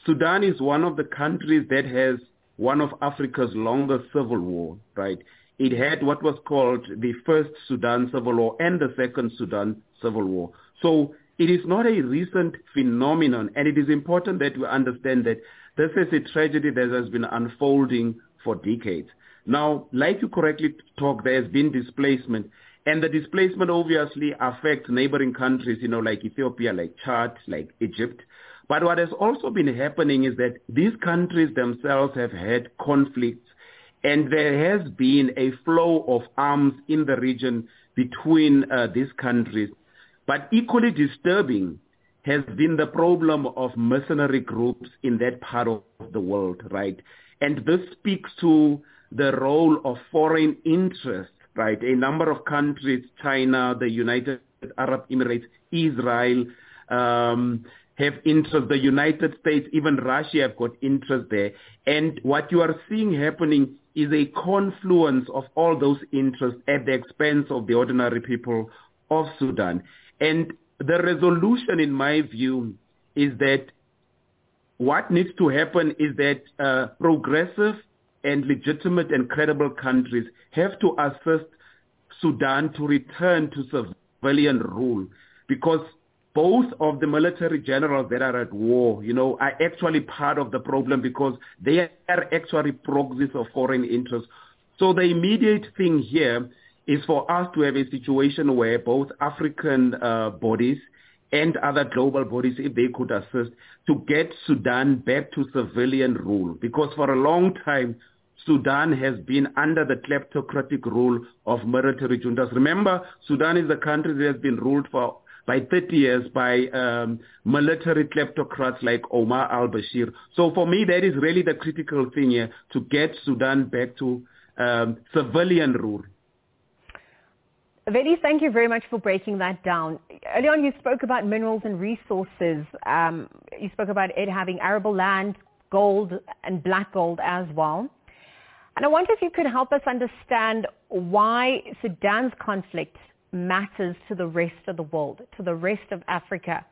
Speaker 14: Sudan is one of the countries that has one of Africa's longest civil war, right? It had what was called the first Sudan civil war and the second Sudan civil war. So it is not a recent phenomenon, and it is important that we understand that this is a tragedy that has been unfolding for decades. Now, like you correctly talked, there has been displacement, and the displacement obviously affects neighboring countries, you know, like Ethiopia, like Chad, like Egypt. But what has also been happening is that these countries themselves have had conflicts, and there has been a flow of arms in the region between uh, these countries. But equally disturbing has been the problem of mercenary groups in that part of the world, right? And this speaks to the role of foreign interests, right? A number of countries, China, the United Arab Emirates, Israel, um, have interest. The United States, even Russia have got interest there. And what you are seeing happening is a confluence of all those interests at the expense of the ordinary people of Sudan. And the resolution, in my view, is that what needs to happen is that uh, progressive and legitimate and credible countries have to assist Sudan to return to civilian rule because both of the military generals that are at war, you know, are actually part of the problem because they are actually proxies of foreign interests. So the immediate thing here is for us to have a situation where both African uh, bodies and other global bodies, if they could assist, to get Sudan back to civilian rule. Because for a long time, Sudan has been under the kleptocratic rule of military juntas. Remember, Sudan is a country that has been ruled for by 30 years by um, military kleptocrats like Omar al-Bashir. So for me, that is really the critical thing here to get Sudan back to um, civilian rule.
Speaker 13: Veli, thank you very much for breaking that down. Early on, you spoke about minerals and resources. Um, you spoke about it having arable land, gold, and black gold as well. And I wonder if you could help us understand why Sudan's conflict matters to the rest of the world, to the rest of Africa.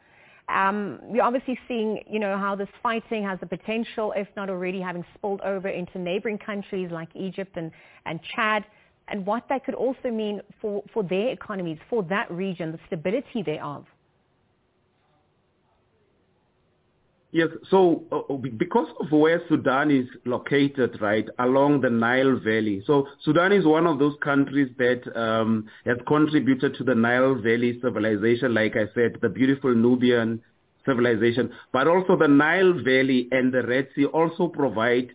Speaker 13: Um, we're obviously seeing, you know, how this fighting has the potential, if not already having spilled over into neighboring countries like Egypt and, and Chad, and what that could also mean for, for their economies, for that region, the stability thereof.
Speaker 14: Yes, so uh, because of where Sudan is located, right, along the Nile Valley. So Sudan is one of those countries that um, has contributed to the Nile Valley civilization, like I said, the beautiful Nubian civilization. But also the Nile Valley and the Red Sea also provide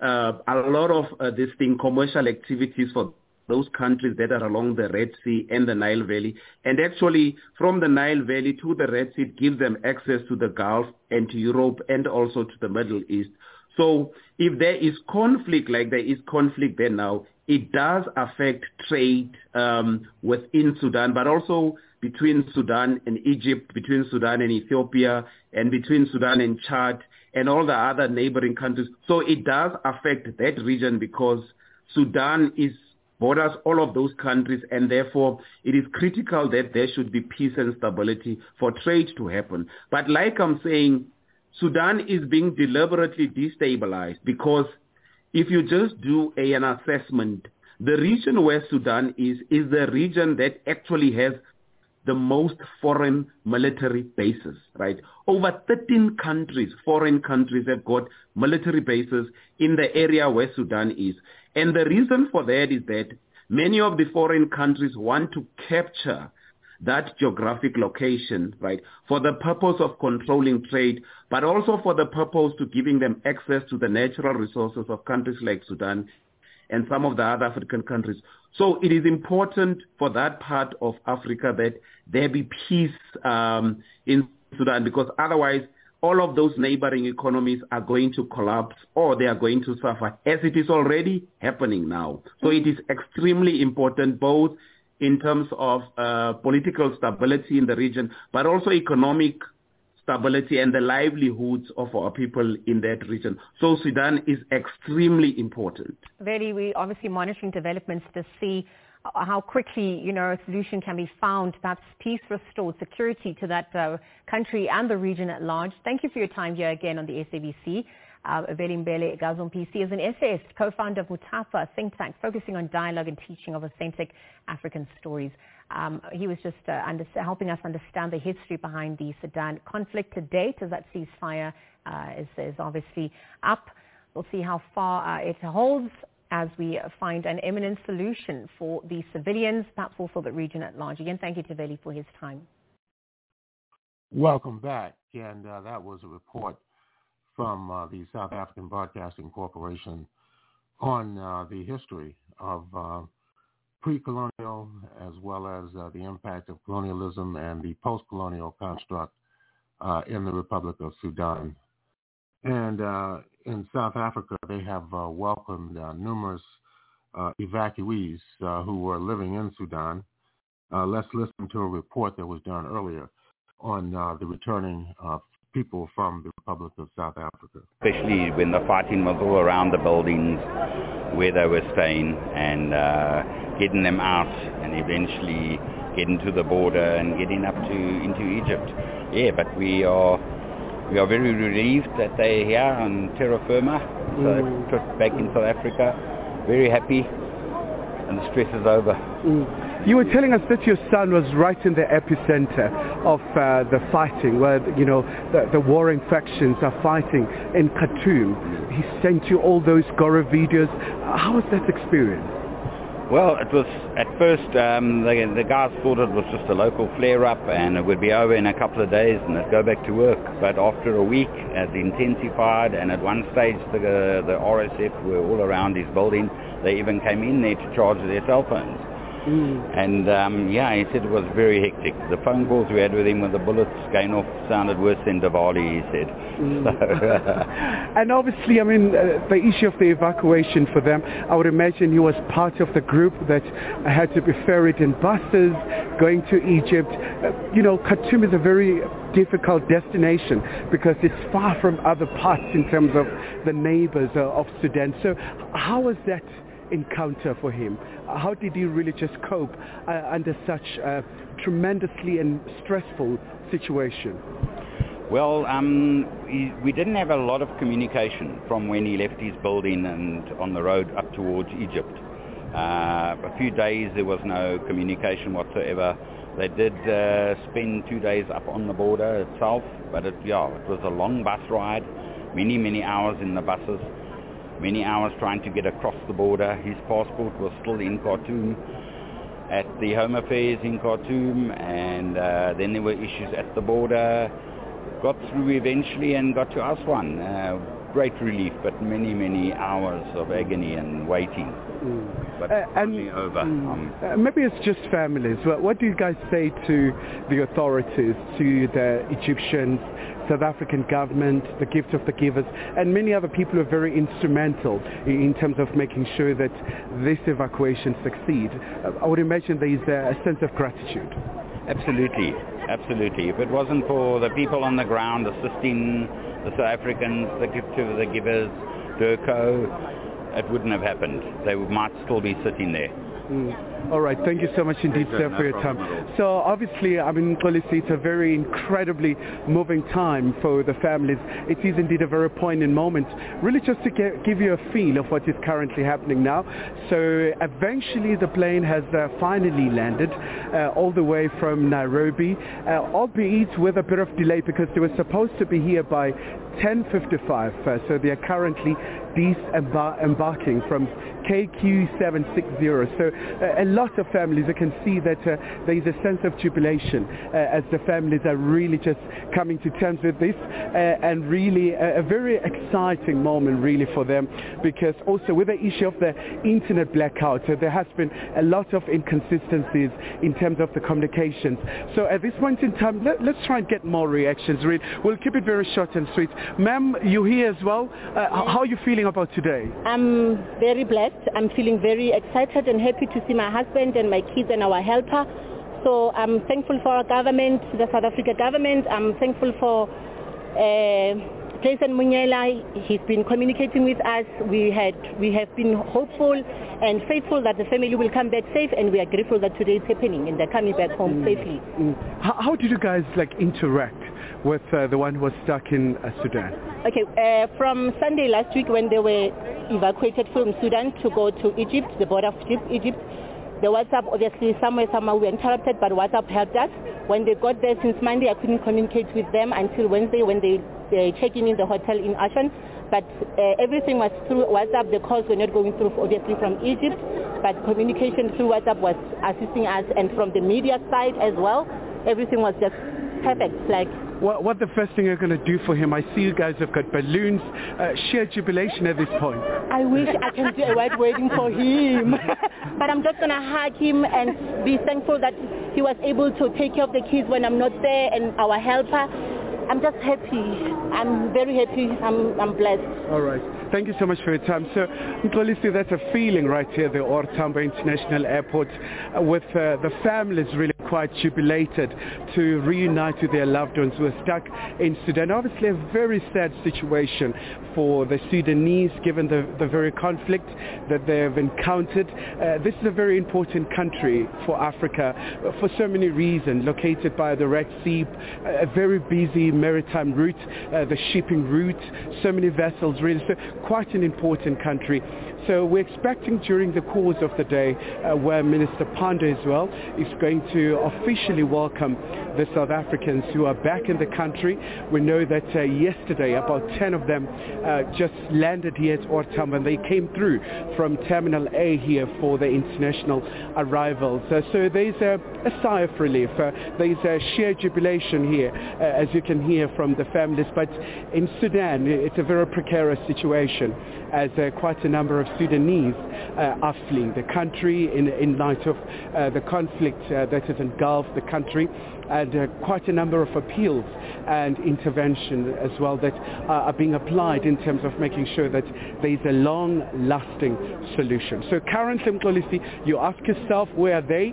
Speaker 14: uh, a lot of uh, this thing, commercial activities for those countries that are along the Red Sea and the Nile Valley. And actually, from the Nile Valley to the Red Sea gives them access to the Gulf and to Europe and also to the Middle East. So if there is conflict, like there is conflict there now, it does affect trade um, within Sudan, but also between Sudan and Egypt, between Sudan and Ethiopia, and between Sudan and Chad, and all the other neighboring countries. So it does affect that region because Sudan is borders all of those countries and therefore it is critical that there should be peace and stability for trade to happen. But like I'm saying, Sudan is being deliberately destabilized because if you just do a, an assessment, the region where Sudan is, is the region that actually has the most foreign military bases, right? Over 13 countries, foreign countries have got military bases in the area where Sudan is. And the reason for that is that many of the foreign countries want to capture that geographic location, right, for the purpose of controlling trade, but also for the purpose to giving them access to the natural resources of countries like Sudan and some of the other African countries. So it is important for that part of Africa that there be peace um, in Sudan because otherwise all of those neighboring economies are going to collapse or they are going to suffer as it is already happening now. So it is extremely important both in terms of uh, political stability in the region, but also economic stability and the livelihoods of our people in that region. So Sudan is extremely important.
Speaker 13: Very, we obviously monitoring developments to see how quickly, you know, a solution can be found, perhaps peace restored, security to that uh, country and the region at large. Thank you for your time here again on the SABC. Uh, Mbele PC is an essayist, co-founder of Mutapa, a think tank focusing on dialogue and teaching of authentic African stories. Um, he was just uh, under, helping us understand the history behind the Sudan conflict to date as that ceasefire uh, is, is, obviously up. We'll see how far uh, it holds as we find an imminent solution for the civilians, perhaps also the region at large. Again, thank you to Veli for his time.
Speaker 2: Welcome back. And uh, that was a report from uh, the South African Broadcasting Corporation on uh, the history of uh, pre-colonial as well as uh, the impact of colonialism and the post-colonial construct uh, in the Republic of Sudan. And in South Africa, they have uh, welcomed uh, numerous uh, evacuees uh, who were living in Sudan. Uh, let's listen to a report that was done earlier on uh, the returning people from the Republic of South Africa.
Speaker 15: Especially when the fighting was all around the buildings where they were staying and getting them out and eventually getting to the border and getting up to into Egypt. Yeah, but we are we are very relieved that they're here on terra firma, mm. so back in South Africa. Very happy, and the stress is over.
Speaker 16: Mm. You were telling us that your son was right in the epicenter of uh, the fighting, where you know the, the warring factions are fighting in Khartoum. He sent you all those Gora videos. How was that experience?
Speaker 15: Well, it was at first um, the, the guys thought it was just a local flare-up and it would be over in a couple of days and they'd go back to work. But after a week, it intensified and at one stage the, the RSF were all around his building. They even came in there to charge their cell phones.
Speaker 16: Mm.
Speaker 15: And um, yeah, he said it was very hectic. The phone calls we had with him with the bullets going off sounded worse than Diwali, he said.
Speaker 16: Mm.
Speaker 15: So, <laughs> <laughs>
Speaker 16: And obviously, I mean, uh, the issue of the evacuation for them, I would imagine he was part of the group that had to be ferried in buses going to Egypt. Uh, you know, Khartoum is a very difficult destination because it's far from other parts in terms of the neighbors uh, of Sudan. So how was that encounter for him? How did he really just cope uh, under such a tremendously and stressful situation?
Speaker 15: Well, um, he, we didn't have a lot of communication from when he left his building and on the road up towards Egypt. Uh, a few days there was no communication whatsoever. They did uh, spend two days up on the border itself, but it, yeah, it was a long bus ride, many, many hours in the buses, many hours trying to get across the border. His passport was still in Khartoum at the Home Affairs in Khartoum, and uh, then there were issues at the border got through eventually and got to Aswan. Uh, great relief, but many, many hours of agony and waiting.
Speaker 16: Mm.
Speaker 15: But
Speaker 16: Uh,
Speaker 15: finally over.
Speaker 16: Mm.
Speaker 15: Um,
Speaker 16: Uh, maybe it's just families. What, what do you guys say to the authorities, to the Egyptians, South African government, the gift of the givers, and many other people who are very instrumental in, terms of making sure that this evacuation succeed? Uh, I would imagine there is a, sense of gratitude.
Speaker 15: absolutely, absolutely. If it wasn't for the people on the ground assisting the South Africans, the gift of the givers, DIRCO, it wouldn't have happened. They might still be sitting there.
Speaker 16: Mm. All right, thank you so much indeed, sir, for your time. So obviously, I mean, Kolisi, it's a very incredibly moving time for the families. It is indeed a very poignant moment, really just to get, give you a feel of what is currently happening now. So eventually the plane has uh, finally landed uh, all the way from Nairobi, uh, albeit with a bit of delay because they were supposed to be here by 10.55, uh, so they are currently disembarking from KQ760. So uh, a lot of families, you can see that uh, there is a sense of jubilation uh, as the families are really just coming to terms with this uh, and really a, a very exciting moment really for them because also with the issue of the internet blackout, there has been a lot of inconsistencies in terms of the communications. So at this point in time, let, us try and get more reactions. We'll keep it very short and sweet. Ma'am, you here as well. Uh, how are you feeling about today?
Speaker 17: I'm very blessed. I'm feeling very excited and happy to see my husband and my kids and our helper. So I'm thankful for our government, the South Africa government. I'm thankful for uh, President Monyela. He's been communicating with us. We had we have been hopeful and faithful that the family will come back safe, and we are grateful that today is happening and they're coming back home safely.
Speaker 16: Mm. How, how did you guys like interact with uh, the one who was stuck in uh, Sudan?
Speaker 17: Okay, uh, from Sunday last week when they were evacuated from Sudan to go to Egypt, the border of Egypt, the WhatsApp, obviously somewhere, somewhere we interrupted, but WhatsApp helped us. When they got there since Monday, I couldn't communicate with them until Wednesday when they, they checked in in the hotel in Aswan. But uh, everything was through WhatsApp. The calls were not going through, obviously, from Egypt, but communication through WhatsApp was assisting us. And from the media side as well, everything was just perfect. Like
Speaker 16: What, what the first thing you're going to do for him? I see you guys have got balloons, uh, sheer jubilation at this point.
Speaker 17: I wish I can do a white wedding for him. <laughs> but I'm just going to hug him and be thankful that he was able to take care of the kids when I'm not there and our helper. I'm just happy. I'm very happy. I'm, I'm blessed.
Speaker 16: All right. Thank you so much for your time. So, Mxolisi, that's a feeling right here at the OR Tambo International Airport uh, with uh, the families really quite jubilated to reunite with their loved ones who are stuck in Sudan. Obviously a very sad situation for the Sudanese given the, the very conflict that they have encountered. Uh, this is a very important country for Africa uh, for so many reasons, located by the Red Sea, a very busy maritime route, uh, the shipping route, so many vessels really, so quite an important country. So we're expecting during the course of the day uh, where Minister Pandor as well is going to officially welcome the South Africans who are back in the country. We know that uh, yesterday about 10 of them uh, just landed here at OR Tambo and they came through from Terminal A here for the international arrivals. Uh, so there's a, a, sigh of relief. Uh, there's a sheer jubilation here, uh, as you can hear from the families. But in Sudan, it's a very precarious situation as uh, quite a number of Sudanese are fleeing the country in, in light of the conflict that has engulfed the country and uh, quite a number of appeals and intervention as well that uh, are being applied in terms of making sure that there is a long-lasting solution. So currently, Mxolisi, you ask yourself, where are they?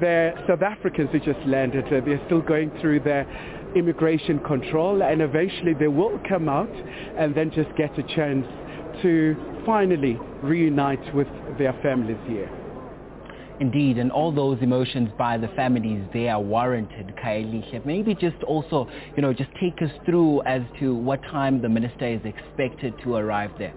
Speaker 16: The South Africans who just landed, uh, they're still going through their immigration control and eventually they will come out and then just get a chance to finally reunite with their families here.
Speaker 18: Indeed, and all those emotions by the families, they are warranted, Khayelitsha. Maybe just also, you know, just take us through as to what time the minister is expected to arrive there.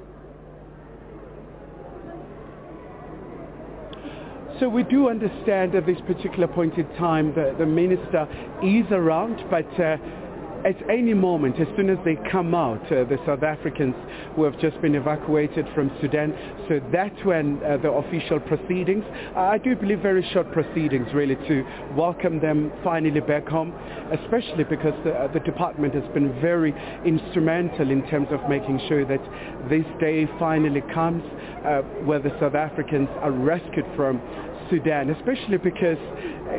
Speaker 16: So we do understand at this particular point in time that the minister is around, but uh, at any moment, as soon as they come out, uh, the South Africans who have just been evacuated from Sudan, so that's when uh, the official proceedings, I do believe very short proceedings really to welcome them finally back home, especially because the, uh, the department has been very instrumental in terms of making sure that this day finally comes uh, where the South Africans are rescued from Sudan, especially because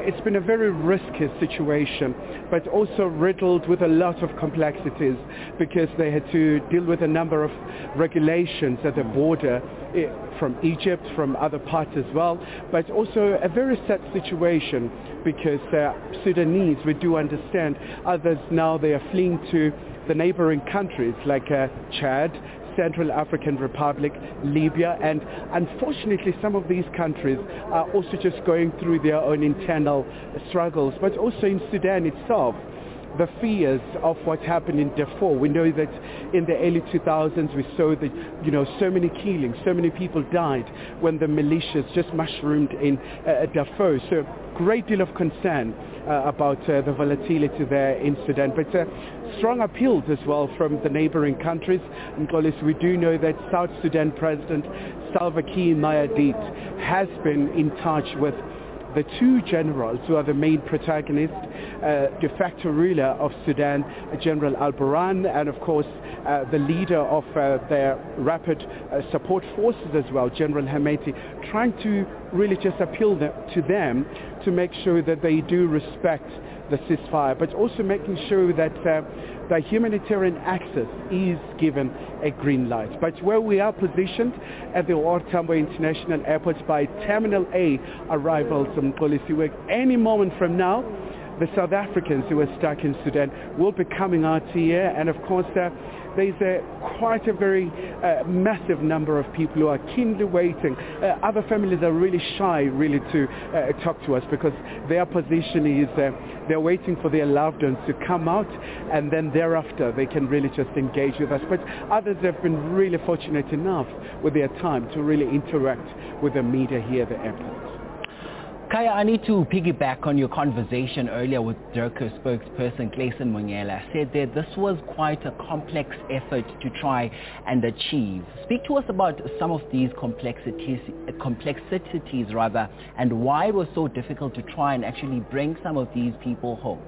Speaker 16: it's been a very risky situation, but also riddled with a lot of complexities because they had to deal with a number of regulations at the border eh, from Egypt, from other parts as well, but also a very sad situation because uh, Sudanese, we do understand, others now they are fleeing to the neighboring countries like uh, Chad, Central African Republic, Libya, and unfortunately some of these countries are also just going through their own internal struggles, but also in Sudan itself the fears of what happened in Darfur. We know that in the early 2000s we saw that, you know, so many killings, so many people died when the militias just mushroomed in uh, Darfur. So great deal of concern uh, about uh, the volatility there in Sudan. But uh, strong appeals as well from the neighboring countries. And we do know that South Sudan President Salva Kiir Mayardit has been in touch with the two generals who are the main protagonists, uh, de facto ruler of Sudan, General al-Burhan, and of course uh, the leader of uh, their rapid uh, support forces as well, General Hemedti, trying to really just appeal to them to make sure that they do respect the ceasefire, but also making sure that uh, the humanitarian access is given a green light. But where we are positioned at the OR Tambo International Airport by Terminal A arrivals from Kolisiwek, any moment from now, the South Africans who are stuck in Sudan will be coming out here and of course uh, there's a, quite a very uh, massive number of people who are keenly waiting. Uh, other families are really shy really to uh, talk to us because their position is uh, they're waiting for their loved ones to come out and then thereafter they can really just engage with us. But others have been really fortunate enough with their time to really interact with the media here at the airport.
Speaker 18: Kaya, I need to piggyback on your conversation earlier with DIRCO spokesperson Clayson Monyela. Said that this was quite a complex effort to try and achieve. Speak to us about some of these complexities, complexities rather, and why it was so difficult to try and actually bring some of these people home.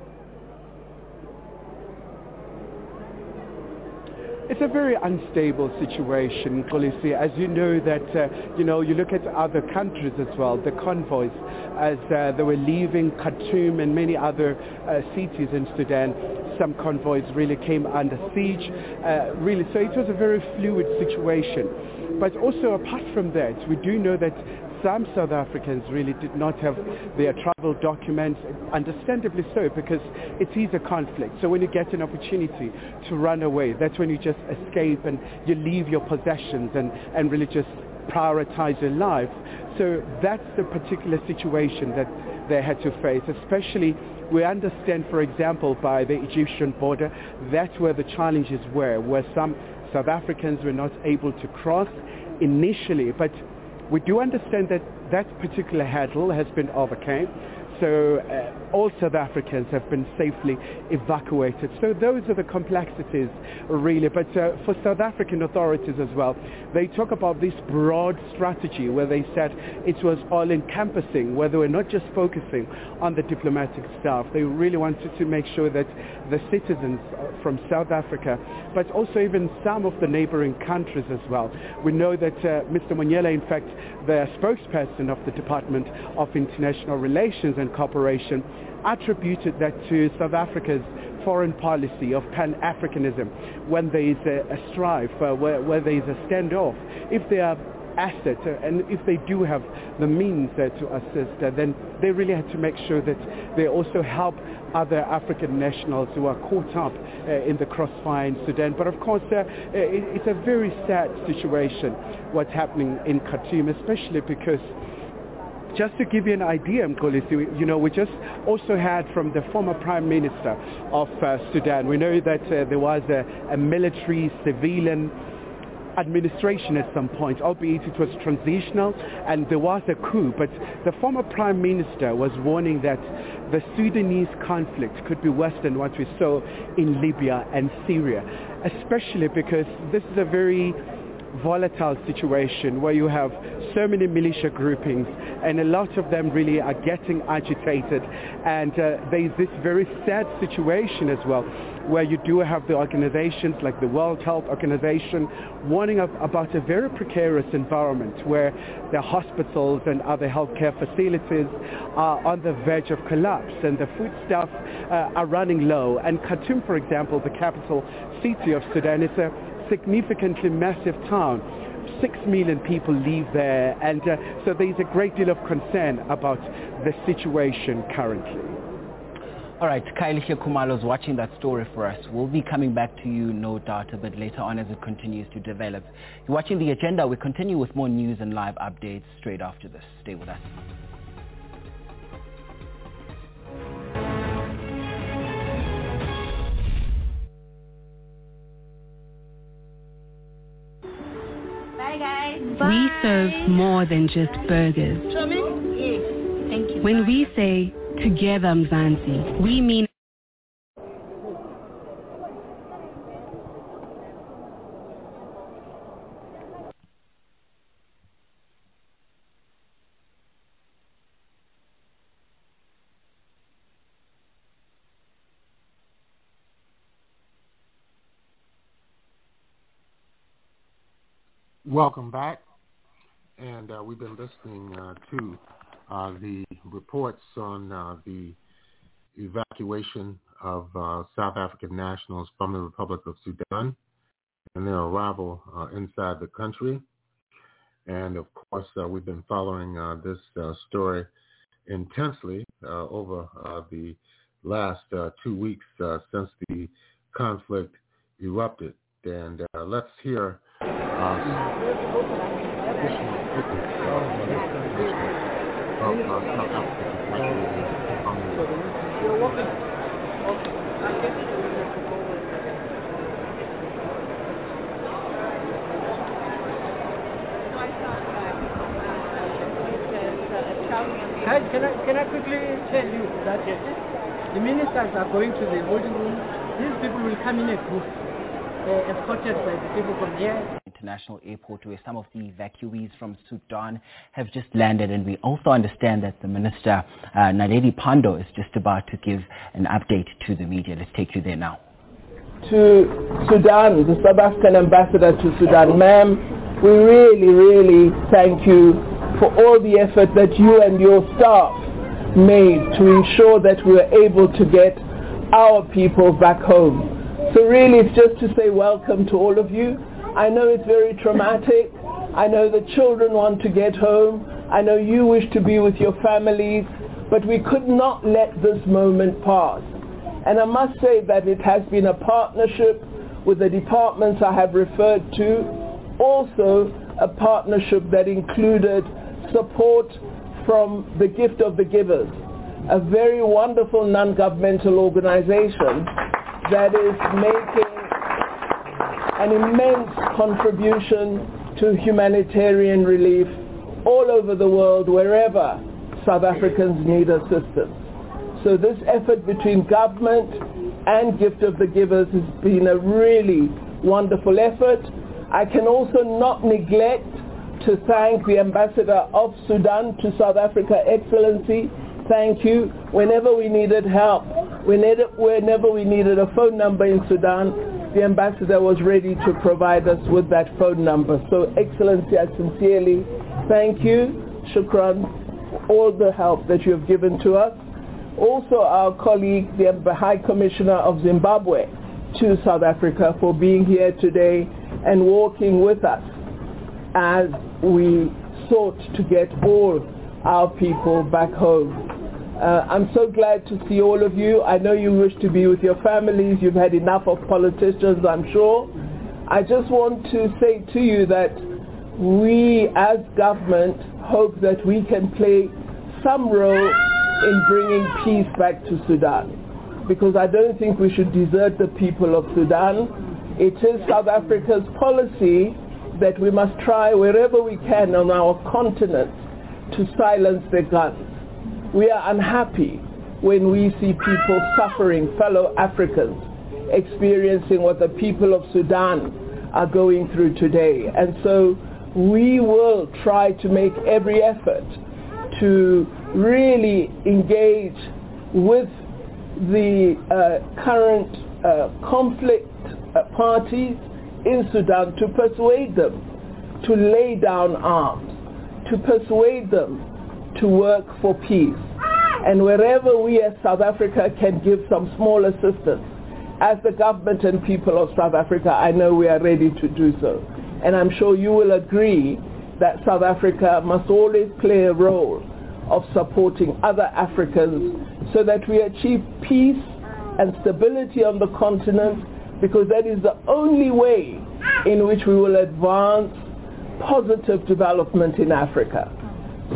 Speaker 16: It's a very unstable situation, Kolisi. As you know that, uh, you know, you look at other countries as well, the convoys, as uh, they were leaving Khartoum and many other uh, cities in Sudan, some convoys really came under siege, uh, really. So it was a very fluid situation. But also apart from that, we do know that some South Africans really did not have their travel documents, understandably so, because it is a conflict. So when you get an opportunity to run away, that's when you just escape and you leave your possessions and, and really just prioritize your life. So that's the particular situation that they had to face, especially we understand, for example, by the Egyptian border, that's where the challenges were, where some South Africans were not able to cross initially, but we do understand that that particular hurdle has been overcome. So so uh, all South Africans have been safely evacuated. So those are the complexities really. But uh, for South African authorities as well, they talk about this broad strategy where they said it was all encompassing, where they were not just focusing on the diplomatic staff. They really wanted to make sure that the citizens from South Africa, but also even some of the neighboring countries as well. We know that uh, Mr. Monyela, in fact, the spokesperson of the Department of International Relations and Cooperation, attributed that to South Africa's foreign policy of Pan-Africanism when there is a, a strife, uh, where, where there is a standoff. If they are assets uh, and if they do have the means uh, to assist, uh, then they really have to make sure that they also help other African nationals who are caught up in the crossfire in Sudan. But of course, it, it's a very sad situation what's happening in Khartoum, especially because just to give you an idea, Mkolisi, you know, we just also had from the former Prime Minister of uh, Sudan, we know that uh, there was a, a military, civilian administration at some point, albeit it was transitional and there was a coup. But the former prime minister was warning that the Sudanese conflict could be worse than what we saw in Libya and Syria, especially because this is a very volatile situation where you have so many militia groupings and a lot of them really are getting agitated and uh, there is this very sad situation as well where you do have the organizations like the World Health Organization warning about a very precarious environment where the hospitals and other healthcare facilities are on the verge of collapse and the foodstuffs uh, are running low. And Khartoum, for example, the capital city of Sudan, is a significantly massive town. Six million people live there, and uh, so there is a great deal of concern about the situation currently.
Speaker 18: All right, Kylie Khumalo is watching that story for us. We'll be coming back to you, no doubt, a bit later on as it continues to develop. You're watching the agenda. We continue with more news and live updates straight after this. Stay with us.
Speaker 19: Bye guys. We serve more than just burgers.
Speaker 20: Thank you.
Speaker 19: When we say together Mzansi, we mean
Speaker 2: Welcome back. And uh, we've been listening uh, to uh, the reports on uh, the evacuation of uh, South African nationals from the Republic of Sudan and their arrival uh, inside the country. And of course, we've been following this story intensely over the last two weeks since the conflict erupted. And let's hear
Speaker 21: can I, can I quickly tell you that the ministers are going to the holding room. These people will come in a group, uh, escorted by the people from here.
Speaker 18: International Airport where some of the evacuees from Sudan have just landed and we also understand that the Minister uh, Naledi Pandor is just about to give an update to the media. Let's take you there now.
Speaker 22: To Sudan, the South African ambassador to Sudan, ma'am, we really, really thank you for all the effort that you and your staff made to ensure that we were able to get our people back home. So really it's just to say welcome to all of you. I know it's very traumatic. I know the children want to get home. I know you wish to be with your families, but we could not let this moment pass. And I must say that it has been a partnership with the departments I have referred to, also a partnership that included support from the Gift of the Givers, a very wonderful non-governmental organization that is making an immense contribution to humanitarian relief all over the world wherever South Africans need assistance. So this effort between government and Gift of the Givers has been a really wonderful effort. I can also not neglect to thank the Ambassador of Sudan to South Africa, Excellency. Thank you. Whenever we needed help, whenever we needed a phone number in Sudan, the ambassador was ready to provide us with that phone number. So Excellency, I sincerely thank you. Shukran for all the help that you have given to us. Also our colleague, the High Commissioner of Zimbabwe to South Africa for being here today and walking with us as we sought to get all our people back home. Uh, I'm so glad to see all of you. I know you wish to be with your families. You've had enough of politicians, I'm sure. I just want to say to you that we as government hope that we can play some role in bringing peace back to Sudan. Because I don't think we should desert the people of Sudan. It is South Africa's policy that we must try wherever we can on our continent to silence their guns. We are unhappy when we see people suffering, fellow Africans, experiencing what the people of Sudan are going through today. And so we will try to make every effort to really engage with the uh, current uh, conflict uh, parties in Sudan to persuade them to lay down arms, to persuade them to work for peace. And wherever we as South Africa can give some small assistance, as the government and people of South Africa, I know we are ready to do so. And I'm sure you will agree that South Africa must always play a role of supporting other Africans so that we achieve peace and stability on the continent because that is the only way in which we will advance positive development in Africa.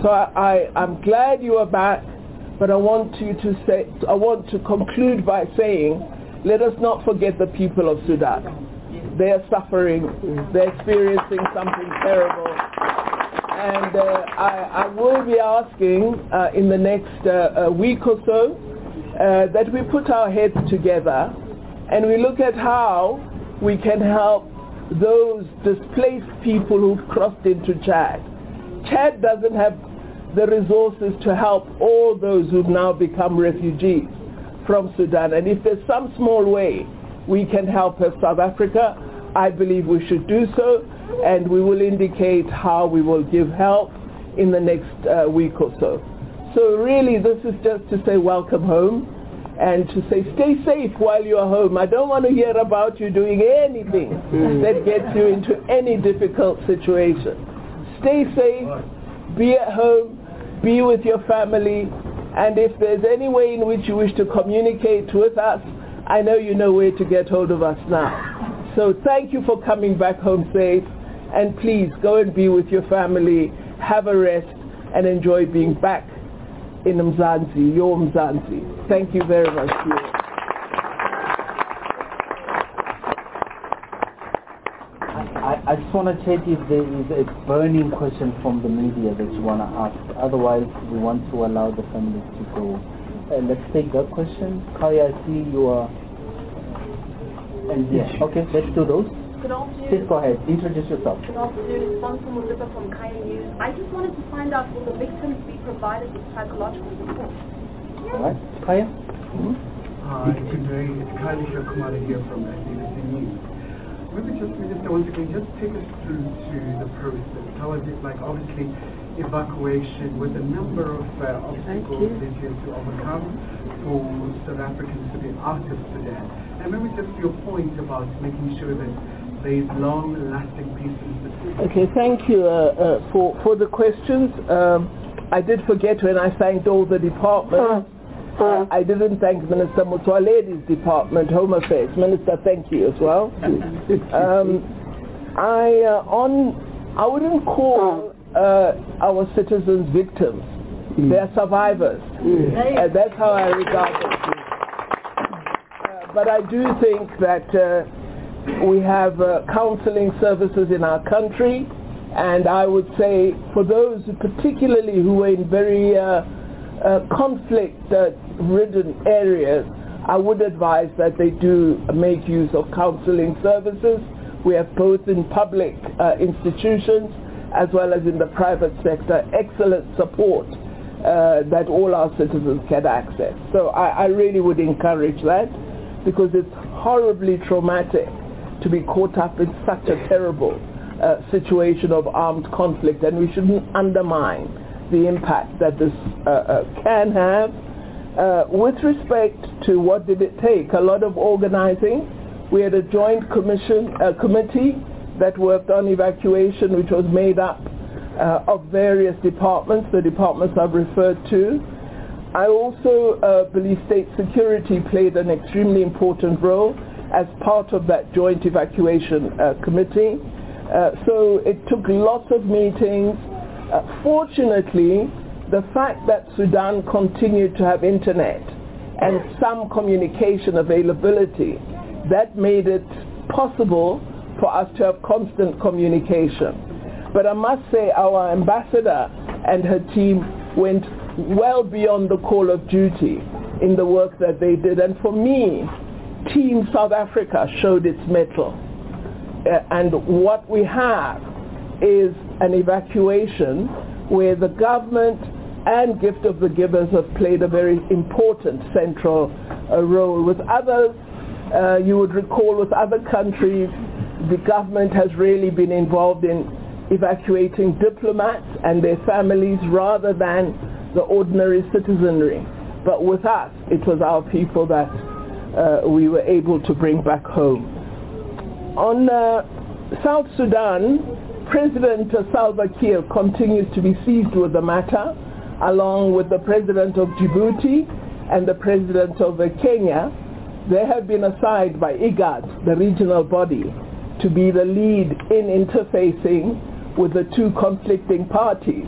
Speaker 22: So I, I, am glad you are back, but I want you to say, I want to conclude by saying, let us not forget the people of Sudan. They are suffering, they're experiencing something terrible. And uh, I, I, will be asking uh, in the next uh, week or so uh, that we put our heads together and we look at how we can help those displaced people who've crossed into Chad. Chad doesn't have the resources to help all those who've now become refugees from Sudan. And if there's some small way we can help as South Africa, I believe we should do so. And we will indicate how we will give help in the next uh, week or so. So really this is just to say welcome home and to say stay safe while you are home. I don't want to hear about you doing anything mm. that gets you into any difficult situation. Stay safe, be at home, be with your family, and if there's any way in which you wish to communicate with us, I know you know where to get hold of us now. So thank you for coming back home safe, and please go and be with your family, have a rest, and enjoy being back in Mzansi, your Mzansi. Thank you very much.
Speaker 23: I, I just want to check if there is a burning question from the media that you want to ask. Otherwise, we want to allow the families to go. Uh, let's take that question. Kaya, I see you are... And yeah, okay, let's do those.
Speaker 24: Good afternoon.
Speaker 23: Please go ahead. Introduce yourself.
Speaker 24: Good afternoon. It's Bonsa Mulipa from Kaya News. I just wanted to find out will the victims be provided with psychological support?
Speaker 23: All right. Kaya? Mm-hmm.
Speaker 25: Hi, good day. It's Kylie Shakumara here from SABC News. Maybe just, Minister, once again, just take us through to the process. How is it like, obviously, evacuation with a number of uh, obstacles that you have to overcome for South Africans to be out of Sudan. And maybe just your point about making sure that there is long-lasting peace
Speaker 22: Okay, thank you uh, uh, for, for the questions. Um, I did forget when I thanked all the departments. Uh, I didn't thank Minister Motsoaledi's department, Home Affairs. Minister, thank you as well. <laughs> Um, I uh, on I wouldn't call uh, our citizens victims. Mm. They are survivors. Mm. And that's how I regard them. Uh, but I do think that we have uh, counseling services in our country and I would say for those particularly who are in very uh, conflict-ridden areas, I would advise that they do make use of counseling services. We have both in public uh, institutions as well as in the private sector excellent support uh, that all our citizens can access. So I, I really would encourage that because it's horribly traumatic to be caught up in such a terrible uh, situation of armed conflict and we shouldn't undermine the impact that this uh, uh, can have. Uh, with respect to what did it take, a lot of organizing. We had a joint commission uh, committee that worked on evacuation which was made up uh, of various departments, the departments I've referred to. I also uh, believe state security played an extremely important role as part of that joint evacuation committee. So it took lots of meetings. Uh, fortunately, the fact that Sudan continued to have internet and some communication availability, that made it possible for us to have constant communication. But I must say our ambassador and her team went well beyond the call of duty in the work that they did. And for me, Team South Africa showed its mettle. Uh, and what we have is an evacuation where the government and Gift of the Givers have played a very important central uh, role. With others, uh, you would recall with other countries, the government has really been involved in evacuating diplomats and their families rather than the ordinary citizenry. But with us, it was our people that uh, we were able to bring back home. On uh, South Sudan, President Salva Kiir continues to be seized with the matter, along with the President of Djibouti and the President of Kenya. They have been assigned by IGAD, the regional body, to be the lead in interfacing with the two conflicting parties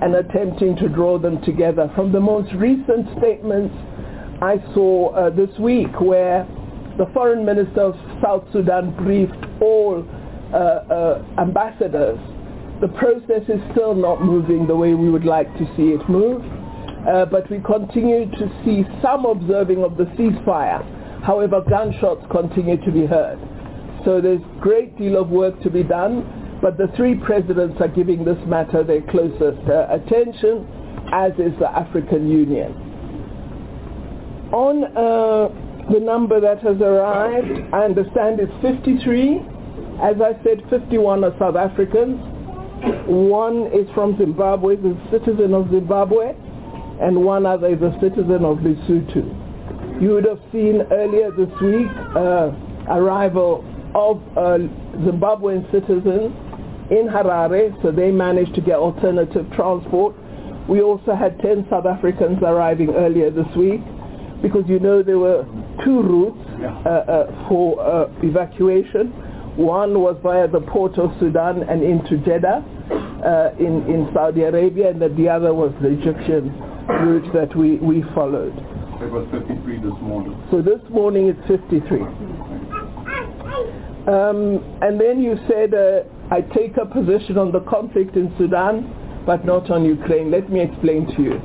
Speaker 22: and attempting to draw them together. From the most recent statements I saw uh, this week where the foreign minister of South Sudan briefed all uh, uh, ambassadors, the process is still not moving the way we would like to see it move. Uh, but we continue to see some observing of the ceasefire. However, gunshots continue to be heard. So there's a great deal of work to be done, but the three presidents are giving this matter their closest uh, attention, as is the African Union. On uh, the number that has arrived, I understand it's 53. As I said, 51 are South Africans. One is from Zimbabwe, the citizen of Zimbabwe, and one other is a citizen of Lesotho. You would have seen earlier this week uh, arrival of uh, Zimbabwean citizens in Harare, so they managed to get alternative transport. We also had 10 South Africans arriving earlier this week because you know there were two routes uh, uh, for uh, evacuation. One was via the port of Sudan and into Jeddah uh, in, in Saudi Arabia, and the other was the Egyptian route that we, we followed.
Speaker 26: It was 53 this morning.
Speaker 22: So this morning it's 53. Um, and then you said, uh, I take a position on the conflict in Sudan, but not on Ukraine. Let me explain to you,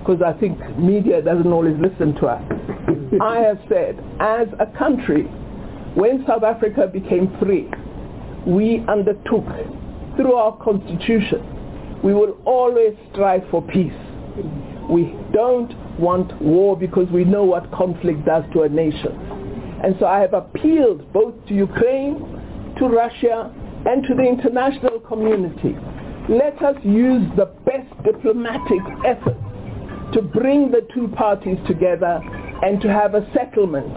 Speaker 22: because I think media doesn't always listen to us. <laughs> I have said, as a country, when South Africa became free, we undertook, through our constitution, we will always strive for peace. We don't want war because we know what conflict does to a nation. And so I have appealed both to Ukraine, to Russia, and to the international community. Let us use the best diplomatic efforts to bring the two parties together and to have a settlement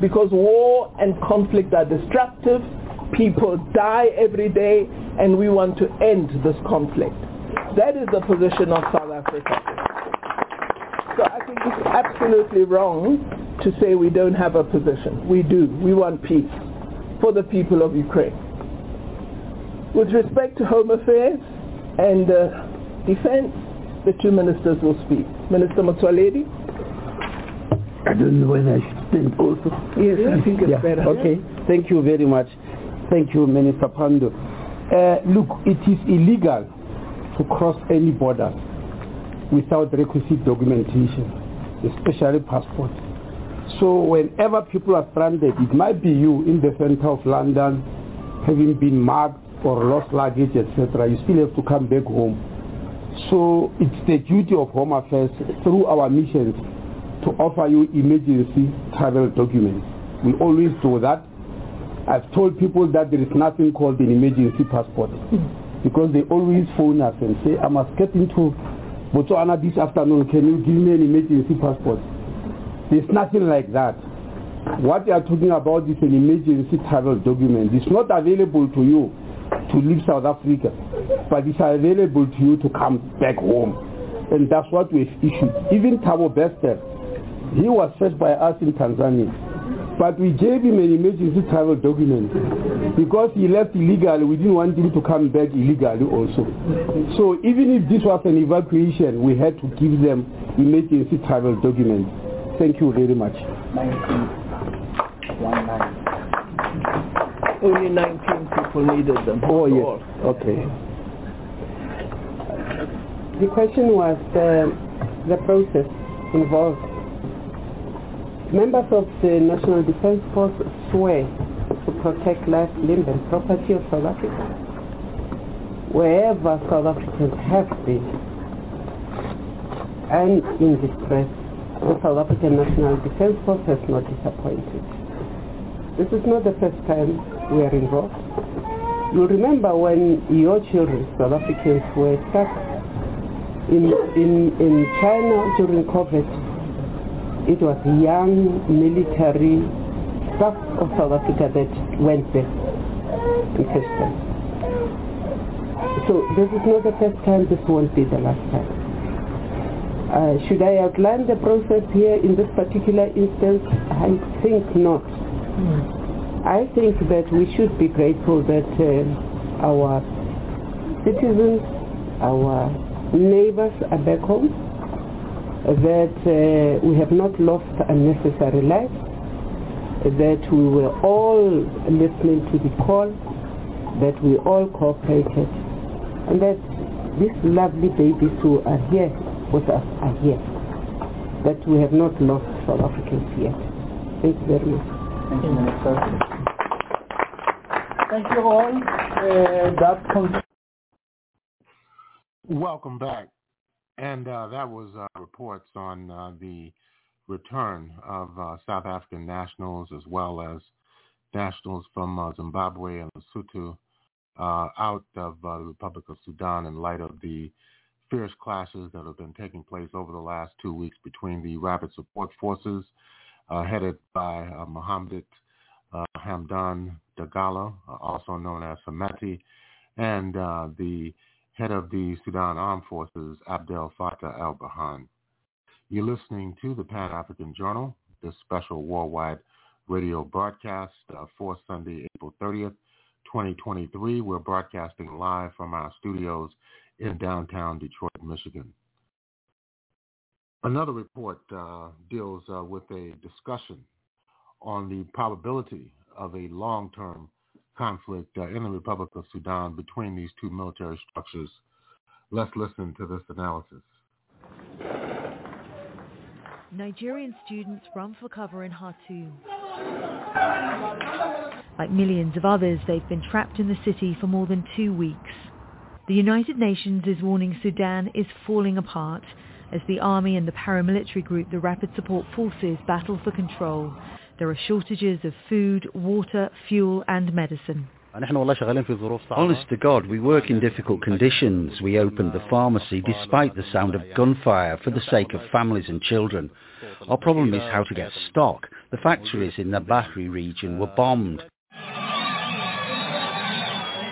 Speaker 22: because war and conflict are destructive, people die every day, and we want to end this conflict. That is the position of South Africa. So I think it's absolutely wrong to say we don't have a position. We do. We want peace for the people of Ukraine. With respect to Home Affairs and uh, Defense, the two ministers will speak. Minister Motsoaledi.
Speaker 27: I don't know whether I should also.
Speaker 22: Yes, I think it's
Speaker 27: yeah.
Speaker 22: better.
Speaker 27: Okay, thank you very much. Thank you, Minister Pandor. Uh, look, it is illegal to cross any border without requisite documentation, especially passport. So whenever people are stranded, it might be you in the center of London, having been marked or lost luggage, etc. You still have to come back home. So it's the duty of Home Affairs through our missions to offer you emergency travel documents. We always do that. I've told people that there is nothing called an emergency passport because they always phone us and say, I must get into Botswana this afternoon. Can you give me an emergency passport? There's nothing like that. What they are talking about is an emergency travel document. It's not available to you to leave South Africa, but it's available to you to come back home. And that's what we've issued. Even Thabo Bester, he was searched by us in Tanzania. But we gave him an emergency travel document because he left illegally. We didn't want him to come back illegally also. So even if this was an evacuation, we had to give them emergency travel documents. Thank you very much.
Speaker 22: Only 19 people needed them.
Speaker 27: Oh, yes. Okay.
Speaker 28: The question was the, the process involved. Members of the National Defense Force swear to protect life, limb and property of South Africa. Wherever South Africans have been and in distress, the South African National Defense Force has not disappointed. This is not the first time we are involved. You remember when your children, South Africans, were stuck in, in, in China during COVID. It was young military staff of South Africa that went there in time. So this is not the first time, this won't be the last time. Uh, should I outline the process here in this particular instance? I think not. I think that we should be grateful that uh, our citizens, our neighbors are back home, that uh, we have not lost unnecessary lives, that we were all listening to the call, that we all cooperated, and that these lovely babies who are here with us are here, that we have not lost South Africans yet. Thank you very much.
Speaker 23: Thank you, Minister. Thank you all. Uh, that concludes.
Speaker 2: Welcome back. And uh, that was uh, reports on uh, the return of uh, South African nationals as well as nationals from uh, Zimbabwe and Lesotho uh, out of the Republic of Sudan in light of the fierce clashes that have been taking place over the last two weeks between the rapid support forces headed by Mohammed Hamdan Dagalo, also known as Hemeti, and the head of the Sudan Armed Forces, Abdel Fattah al-Burhan. You're listening to the Pan-African Journal, this special worldwide radio broadcast uh, for Sunday, April 30th, 2023. We're broadcasting live from our studios in downtown Detroit, Michigan. Another report uh, deals uh, with a discussion on the probability of a long-term conflict uh, in the Republic of Sudan between these two military structures. Let's listen to this analysis.
Speaker 1: Nigerian students run for cover in Khartoum. Like millions of others, they've been trapped in the city for more than two weeks. The United Nations is warning Sudan is falling apart as the army and the paramilitary group, the Rapid Support Forces, battle for control. There are shortages of food, water, fuel and medicine.
Speaker 29: Honest to God, we work in difficult conditions. We opened the pharmacy despite the sound of gunfire for the sake of families and children. Our problem is how to get stock. The factories in the Bahri region were bombed.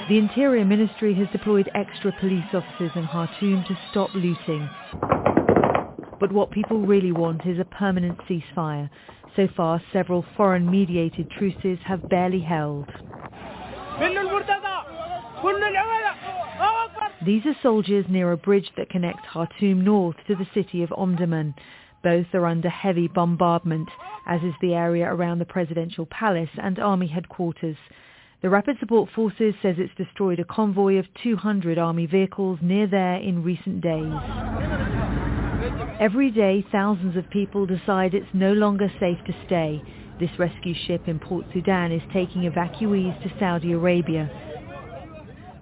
Speaker 1: The Interior Ministry has deployed extra police officers in Khartoum to stop looting. But what people really want is a permanent ceasefire. So far, several foreign-mediated truces have barely held. These are soldiers near a bridge that connects Khartoum north to the city of Omdurman. Both are under heavy bombardment, as is the area around the presidential palace and army headquarters. The Rapid Support Forces says it's destroyed a convoy of 200 army vehicles near there in recent days. Every day, thousands of people decide it's no longer safe to stay. This rescue ship in Port Sudan is taking evacuees to Saudi Arabia.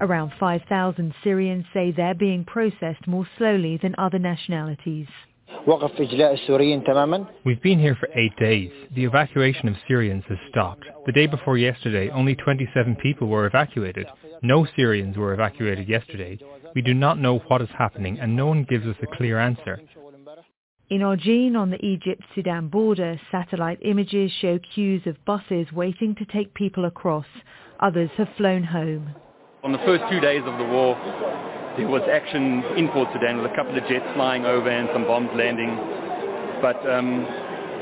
Speaker 1: Around 5,000 Syrians say they're being processed more slowly than other nationalities.
Speaker 30: We've been here for eight days. The evacuation of Syrians has stopped. The day before yesterday, only 27 people were evacuated. No Syrians were evacuated yesterday. We do not know what is happening and no one gives us a clear answer.
Speaker 1: In Ojin on the Egypt-Sudan border, satellite images show queues of buses waiting to take people across. Others have flown home.
Speaker 31: On the first two days of the war, there was action in Port Sudan with a couple of jets flying over and some bombs landing. But um,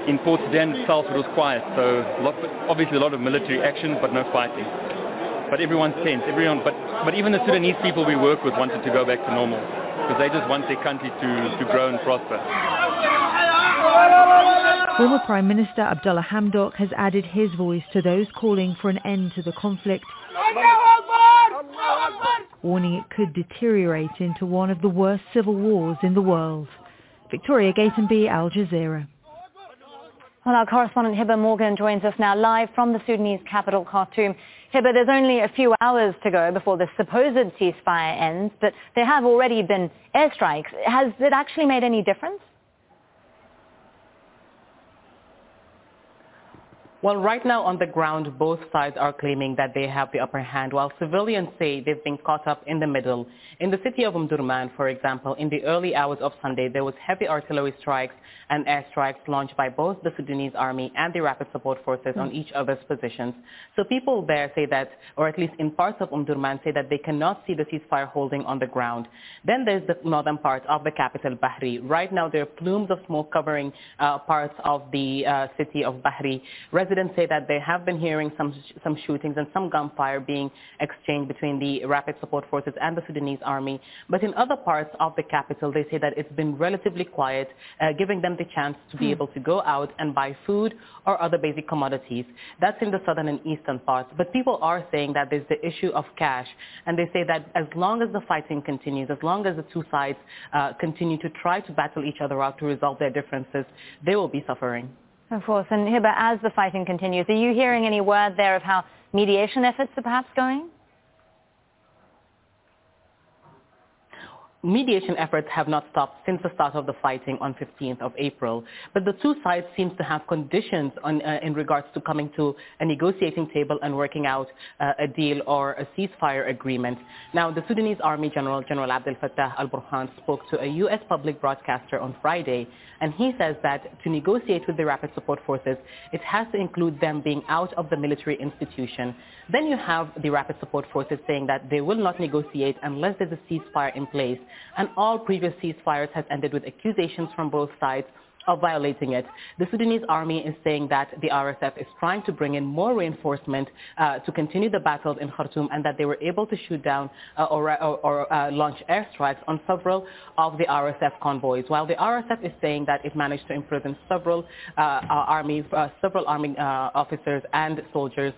Speaker 31: in Port Sudan itself, it was quiet. So lot, obviously a lot of military action, but no fighting. But everyone's tense. Everyone, but, but even the Sudanese people we work with wanted to go back to normal because they just want their country to, to grow and prosper.
Speaker 1: Former Prime Minister Abdullah Hamdok has added his voice to those calling for an end to the conflict, warning it could deteriorate into one of the worst civil wars in the world. Victoria Gatenby, Al Jazeera.
Speaker 11: Well, our correspondent Hiba Morgan joins us now live from the Sudanese capital, Khartoum. Hiba, there's only a few hours to go before the supposed ceasefire ends, but there have already been airstrikes. Has it actually made any difference?
Speaker 32: Well, right now on the ground, both sides are claiming that they have the upper hand, while civilians say they've been caught up in the middle. In the city of Omdurman, for example, in the early hours of Sunday, there was heavy artillery strikes and airstrikes launched by both the Sudanese army and the rapid support forces on each other's positions. So people there say that, or at least in parts of Omdurman, say that they cannot see the ceasefire holding on the ground. Then there's the northern part of the capital, Bahri. Right now, there are plumes of smoke covering uh, parts of the uh, city of Bahri residents say that they have been hearing some some shootings and some gunfire being exchanged between the rapid support forces and the Sudanese army. But in other parts of the capital, they say that it's been relatively quiet, uh, giving them the chance to be hmm. able to go out and buy food or other basic commodities. That's in the southern and eastern parts. But people are saying that there's the issue of cash, and they say that as long as the fighting continues, as long as the two sides uh, continue to try to battle each other out to resolve their differences, they will be suffering.
Speaker 11: Of course. And Hiba, as the fighting continues, are you hearing any word there of how mediation efforts are perhaps going?
Speaker 32: Mediation efforts have not stopped since the start of the fighting on 15th of April. But the two sides seem to have conditions on, uh, in regards to coming to a negotiating table and working out uh, a deal or a ceasefire agreement. Now, the Sudanese Army General, General Abdel Fattah al-Burhan, spoke to a U.S. public broadcaster on Friday, and he says that to negotiate with the Rapid Support Forces, it has to include them being out of the military institution. Then you have the Rapid Support Forces saying that they will not negotiate unless there's a ceasefire in place and all previous ceasefires has ended with accusations from both sides of violating it. The Sudanese army is saying that the RSF is trying to bring in more reinforcement uh, to continue the battles in Khartoum and that they were able to shoot down uh, or, or, or uh, launch airstrikes on several of the RSF convoys, while the RSF is saying that it managed to imprison several uh, uh, army, uh, several army officers and soldiers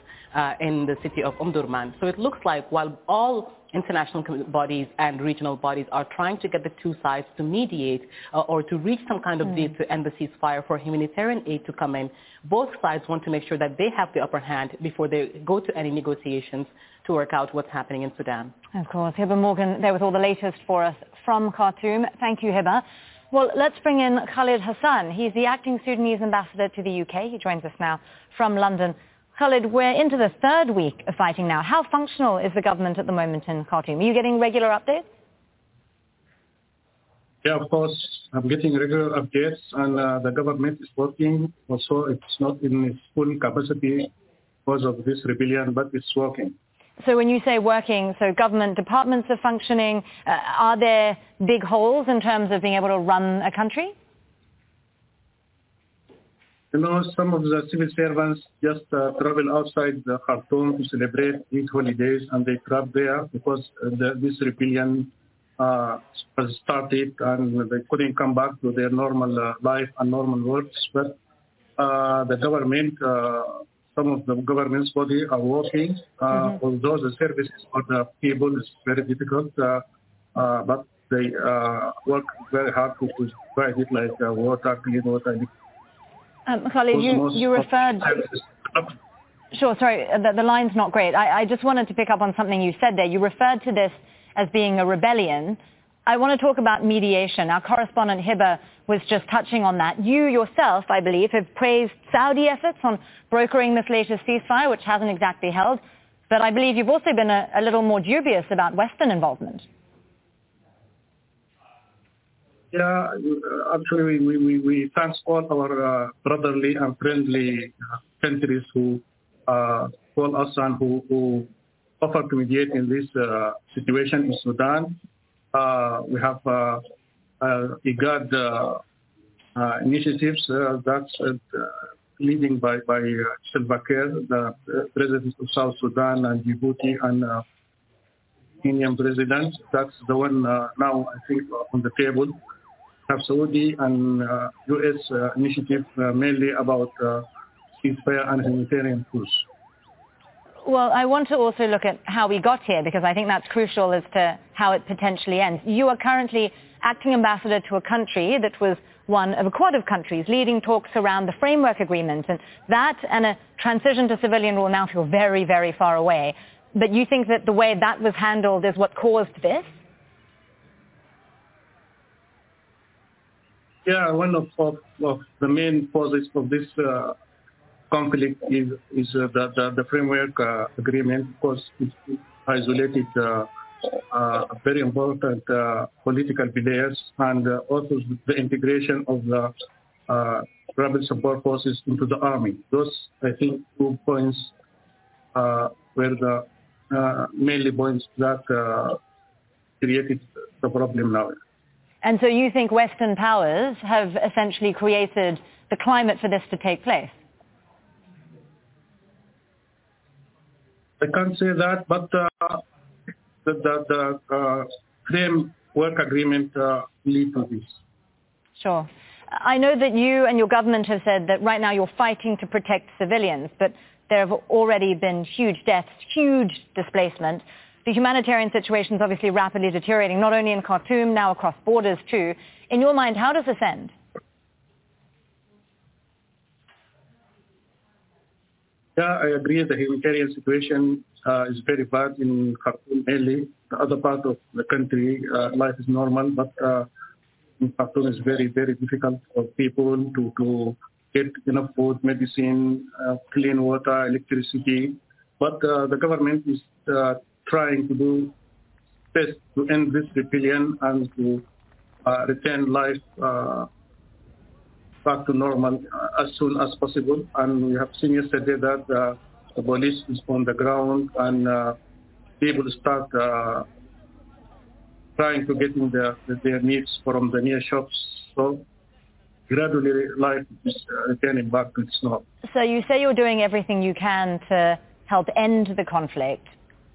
Speaker 32: in the city of Omdurman. So it looks like while all international bodies and regional bodies are trying to get the two sides to mediate uh, or to reach some kind of mm. deal to end the ceasefire for humanitarian aid to come in. Both sides want to make sure that they have the upper hand before they go to any negotiations to work out what's happening in Sudan.
Speaker 11: Of course. Hiba Morgan there with all the latest for us from Khartoum. Thank you, Hiba. Well, let's bring in Khalid Hassan. He's the acting Sudanese ambassador to the UK. He joins us now from London. Khalid, we're into the third week of fighting now. How functional is the government at the moment in Khartoum? Are you getting regular updates?
Speaker 33: Yeah, of course. I'm getting regular updates and uh, the government is working. Also, it's not in its full capacity because of this rebellion, but it's working.
Speaker 11: So when you say working, so government departments are functioning, uh, are there big holes in terms of being able to run a country?
Speaker 33: You know, some of the civil servants just uh, travel outside the Khartoum to celebrate Eid holidays and they trap there because uh, the, this rebellion uh, was started and they couldn't come back to their normal uh, life and normal works. But uh, the government, uh, some of the government's body are working, mm-hmm. although the services for the people is very difficult. but they uh, work very hard to provide it like uh, water, clean water.
Speaker 11: Um, Khalid, you, referred... Sure, sorry, the, the line's not great. I, I just wanted to pick up on something you said there. You referred to this as being a rebellion. I want to talk about mediation. Our correspondent Hiba was just touching on that. You yourself, I believe, have praised Saudi efforts on brokering this latest ceasefire, which hasn't exactly held. But I believe you've also been a, a little more dubious about Western involvement.
Speaker 33: Yeah, actually, we, we, we thank all our uh, brotherly and friendly countries who uh, call us and who, who offer to mediate in this uh, situation in Sudan. Uh, we have uh, uh, IGAD uh, uh, initiatives uh, that's uh, leading by, by uh, Salva Kiir, the uh, president of South Sudan and Djibouti and uh, Kenyan president. That's the one uh, now, I think, on the table. Saudi and uh, U.S. Uh, initiative uh, mainly about uh, ceasefire and humanitarian push.
Speaker 11: Well, I want to also look at how we got here because I think that's crucial as to how it potentially ends. You are currently acting ambassador to a country that was one of a quad of countries leading talks around the framework agreement and that and a transition to civilian rule now feel very, very far away. But you think that the way that was handled is what caused this?
Speaker 33: Yeah, one of, of, of the main causes of this uh, conflict is, is uh, the, the, the, framework uh, agreement because it isolated uh, uh, very important uh, political players and also the integration of the rebel support forces into the army. Those, I think, two points were the mainly points that created the problem now.
Speaker 11: And so you think Western powers have essentially created the climate for this to take place?
Speaker 33: I can't say that, but uh, the, the, the uh, framework agreement uh, lead to this.
Speaker 11: Sure. I know that you and your government have said that right now you're fighting to protect civilians, but there have already been huge deaths, huge displacement. The humanitarian situation is obviously rapidly deteriorating, not only in Khartoum, now across borders too. In your mind, how does this end?
Speaker 33: Yeah, I agree. The humanitarian situation uh, is very bad in Khartoum mainly. The other part of the country, uh, life is normal, but uh, in Khartoum it's very, very difficult for people to, to get enough food, medicine, uh, clean water, electricity. But uh, the government is uh, trying to do best to end this rebellion and to uh, return life uh, back to normal uh, as soon as possible. And we have seen yesterday that uh, the police is on the ground and uh, people start uh, trying to get in their, their needs from the near shops. So gradually life is returning back to its normal.
Speaker 11: So you say you're doing everything you can to help end the conflict.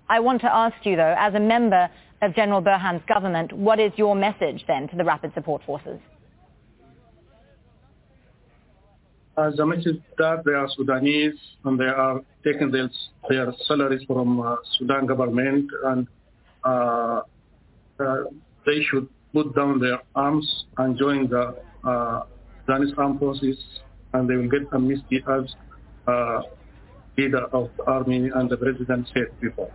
Speaker 11: I want to ask you, though, as a member of General Burhan's government, what is your message then to the Rapid Support Forces?
Speaker 33: As a message that they are Sudanese and they are taking their, their salaries from uh, Sudan government and uh, uh, they should put down their arms and join the uh, Sudanese armed forces and they will get amnesty as uh, leader of the army and the president said before.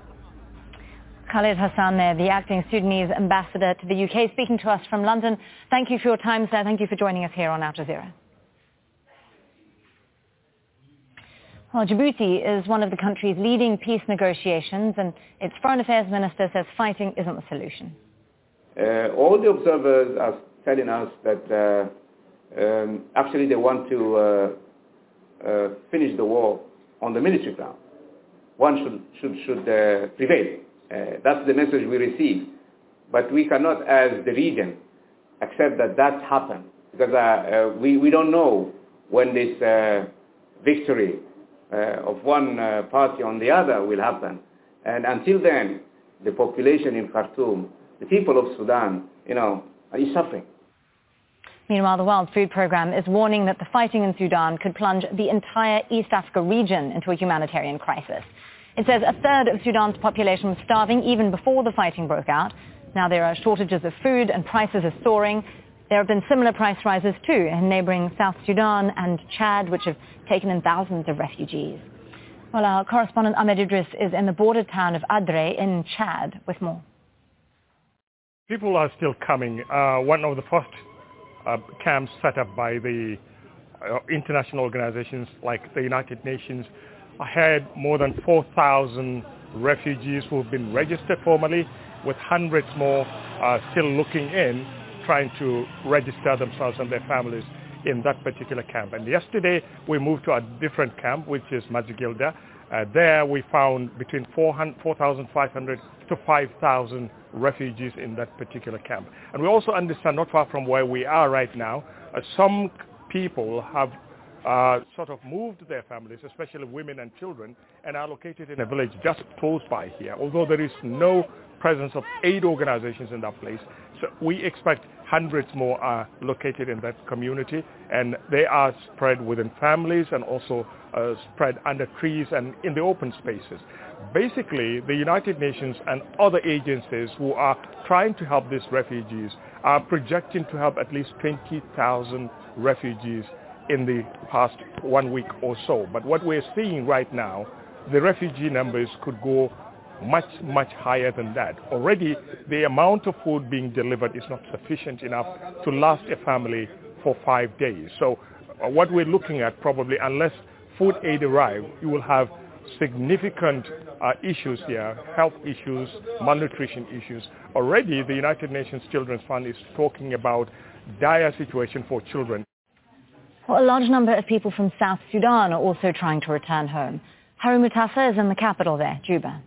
Speaker 11: Khalid Hassan there, the acting Sudanese ambassador to the UK, speaking to us from London. Thank you for your time, sir. Thank you for joining us here on Al Jazeera. Well, Djibouti is one of the country's leading peace negotiations, and its foreign affairs minister says fighting isn't the solution.
Speaker 34: Uh, all the observers are telling us that uh, um, actually they want to uh, uh finish the war on the military ground. One should, should, should uh, prevail. Uh, that's the message we receive. But we cannot, as the region, accept that that's happened because uh, uh, we, we don't know when this uh, victory uh, of one uh, party on the other will happen. And until then, the population in Khartoum, the people of Sudan, you know, is suffering.
Speaker 11: Meanwhile, the World Food Programme is warning that the fighting in Sudan could plunge the entire East Africa region into a humanitarian crisis. It says a third of Sudan's population was starving even before the fighting broke out. Now there are shortages of food and prices are soaring. There have been similar price rises too in neighboring South Sudan and Chad, which have taken in thousands of refugees. Well, our correspondent Ahmed Idris is in the border town of Adre in Chad with more.
Speaker 35: People are still coming. Uh, one of the first uh, camps set up by the uh, international organizations like the United Nations had more than 4,000 refugees who have been registered formally, with hundreds more uh, still looking in, trying to register themselves and their families in that particular camp. And yesterday we moved to a different camp, which is Majigilda. Uh, there we found between 4,500 to 5,000 refugees in that particular camp. And we also understand not far from where we are right now, uh, some people have uh, sort of moved their families, especially women and children, and are located in a village just close by here. Although there is no presence of aid organizations in that place, so we expect hundreds more are located in that community, and they are spread within families and also uh, spread under trees and in the open spaces. Basically, the United Nations and other agencies who are trying to help these refugees are projecting to help at least 20,000 refugees in the past one week or so. But what we're seeing right now, the refugee numbers could go much, much higher than that. Already, the amount of food being delivered is not sufficient enough to last a family for five days. So uh, what we're looking at probably, unless food aid arrive, you will have significant uh, issues here, health issues, malnutrition issues. Already, the United Nations Children's Fund is talking about dire situation for children.
Speaker 11: Well, a large number of people from South Sudan are also trying to return home. Haru Mutasa is in the capital there, Juba.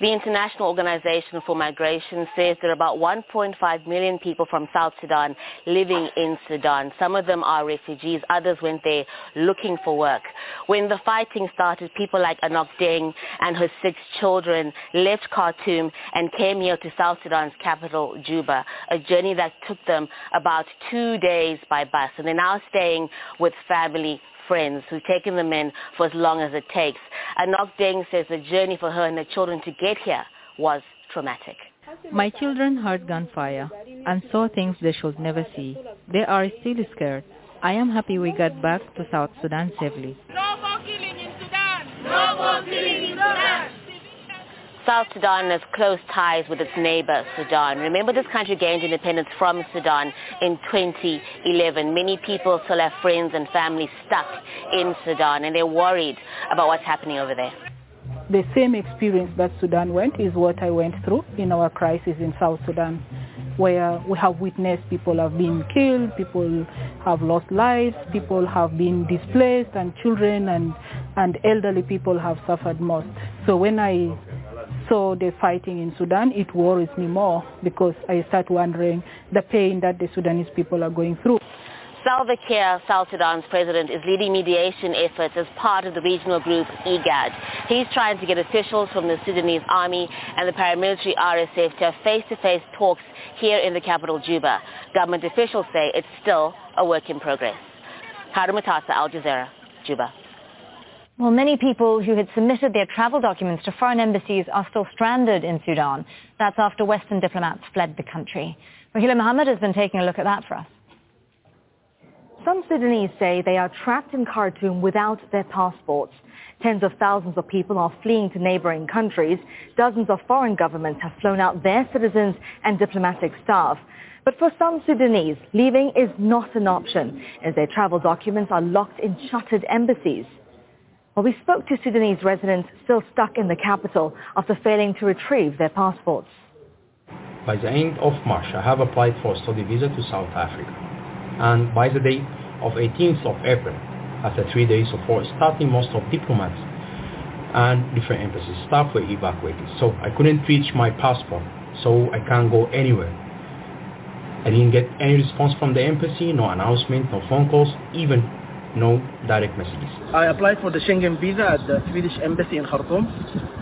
Speaker 36: The International Organization for Migration says there are about 1.5 million people from South Sudan living in Sudan. Some of them are refugees, others went there looking for work. When the fighting started, people like Anok Deng and her six children left Khartoum and came here to South Sudan's capital, Juba, a journey that took them about two days by bus. And they're now staying with family friends who've taken them in for as long as it takes. Anok Deng says the journey for her and her children to get here was traumatic.
Speaker 37: My children heard gunfire and saw things they should never see. They are still scared. I am happy we got back to South Sudan safely.
Speaker 36: No more killing in Sudan! No more killing in Sudan! South Sudan has close ties with its neighbor, Sudan. Remember this country gained independence from Sudan in 2011. Many people still have friends and family stuck in Sudan and they're worried about what's happening over there.
Speaker 38: The same experience that Sudan went is what I went through in our crisis in South Sudan where we have witnessed people have been killed, people have lost lives, people have been displaced, and children and, and elderly people have suffered most. So when I saw the fighting in Sudan, it worries me more because I start wondering the pain that the Sudanese people are going through.
Speaker 36: Salva Kiir, South Sudan's president, is leading mediation efforts as part of the regional group IGAD. He's trying to get officials from the Sudanese army and the paramilitary RSF to have face-to-face talks here in the capital, Juba. Government officials say it's still a work in progress. Haru Al Jazeera, Juba.
Speaker 11: Well, many people who had submitted their travel documents to foreign embassies are still stranded in Sudan. That's after Western diplomats fled the country. Rahila Mohammed has been taking a look at that for us. Some Sudanese say they are trapped in Khartoum without their passports. Tens of thousands of people are fleeing to neighboring countries. Dozens of foreign governments have flown out their citizens and diplomatic staff. But for some Sudanese, leaving is not an option, as their travel documents are locked in shuttered embassies. Well, we spoke to Sudanese residents still stuck in the capital after failing to retrieve their passports.
Speaker 39: By the end of March, I have applied for a study visa to South Africa. And by the date of 18th of April, after three days of war starting, most of diplomats and different embassy staff were evacuated. So I couldn't reach my passport, so I can't go anywhere. I didn't get any response from the embassy, no announcement, no phone calls, even no direct messages.
Speaker 40: I applied for the Schengen visa at the Swedish embassy in Khartoum.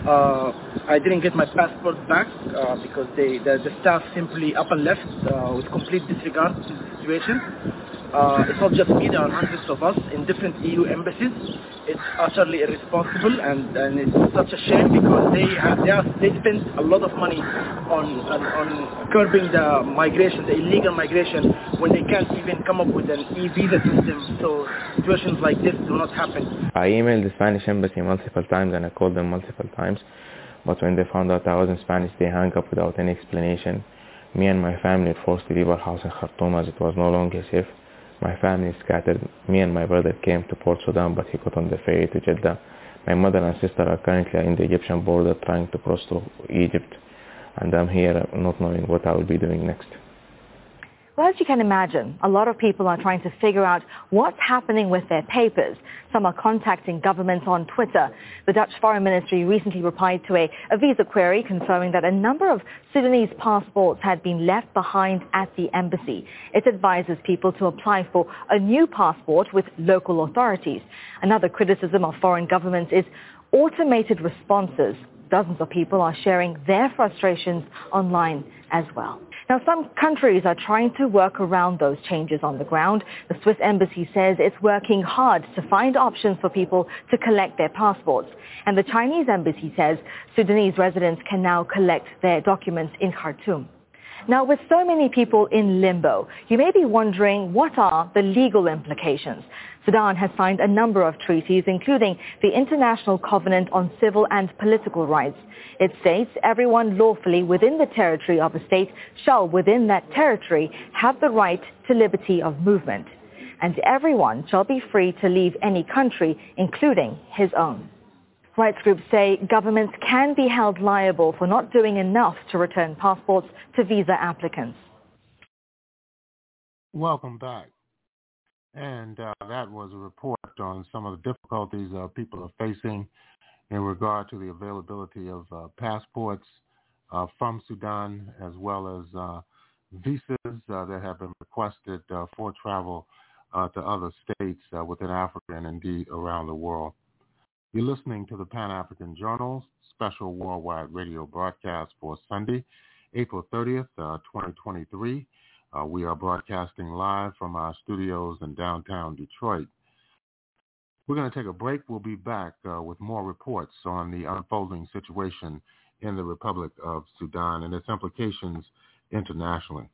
Speaker 40: Uh, I didn't get my passport back uh, because they, the, the, staff simply up and left uh, with complete disregard to the situation. Uh, it's not just me, there are hundreds of us in different EU embassies. It's utterly irresponsible and, and it's such a shame because they have, they, they spend a lot of money on, on, on curbing the migration, the illegal migration, when they can't even come up with an e-visa system. So situations like this do not happen.
Speaker 41: I emailed the Spanish embassy multiple times and I called them multiple times. But when they found out I was in Spanish, they hung up without any explanation. Me and my family were forced to leave our house in Khartoum as it was no longer safe. My family scattered. Me and my brother came to Port Sudan, but he got on the ferry to Jeddah. My mother and sister are currently in the Egyptian border trying to cross to Egypt. And I'm here not knowing what I will be doing next.
Speaker 42: Well, as you can imagine, a lot of people are trying to figure out what's happening with their papers. Some are contacting governments on Twitter. The Dutch Foreign Ministry recently replied to a, a visa query confirming that a number of Sudanese passports had been left behind at the embassy. It advises people to apply for a new passport with local authorities. Another criticism of foreign governments is automated responses. Dozens of people are sharing their frustrations online as well. Now, some countries are trying to work around those changes on the ground. The Swiss embassy says it's working hard to find options for people to collect their passports. And the Chinese embassy says Sudanese residents can now collect their documents in Khartoum. Now, with so many people in limbo, you may be wondering what are the legal implications? Sudan has signed a number of treaties, including the International Covenant on Civil and Political Rights. It states everyone lawfully within the territory of a state shall within that territory have the right to liberty of movement. And everyone shall be free to leave any country, including his own. Rights groups say governments can be held liable for not doing enough to return passports to visa applicants.
Speaker 2: Welcome back. And uh, that was a report on some of the difficulties uh, people are facing in regard to the availability of uh, passports uh, from Sudan as well as uh, visas uh, that have been requested for travel to other states within Africa and indeed around the world. You're listening to the Pan-African Journal's special worldwide radio broadcast for Sunday, April 30th, 2023. Uh, we are broadcasting live from our studios in downtown Detroit. We're going to take a break. We'll be back uh, with more reports on the unfolding situation in the Republic of Sudan and its implications internationally.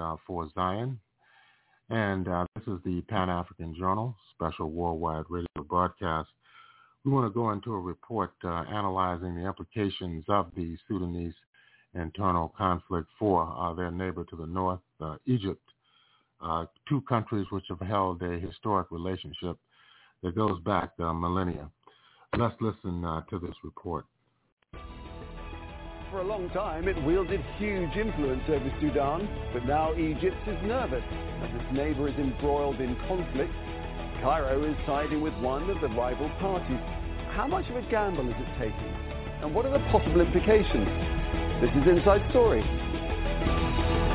Speaker 43: "Leaving
Speaker 2: uh, for Zion." And uh, this is the Pan African Journal special worldwide radio broadcast. We want to go into a report uh, analyzing the implications of the Sudanese internal conflict for their neighbor to the north, Egypt. Uh, two countries which have held a historic relationship that goes back uh, millennia. Let's listen uh, to this report.
Speaker 44: For a long time, it wielded huge influence over Sudan, but now Egypt is nervous as its neighbor is embroiled in conflict. Cairo is siding with one of the rival parties. How much of a gamble is it taking? And what are the possible implications? This is Inside Story.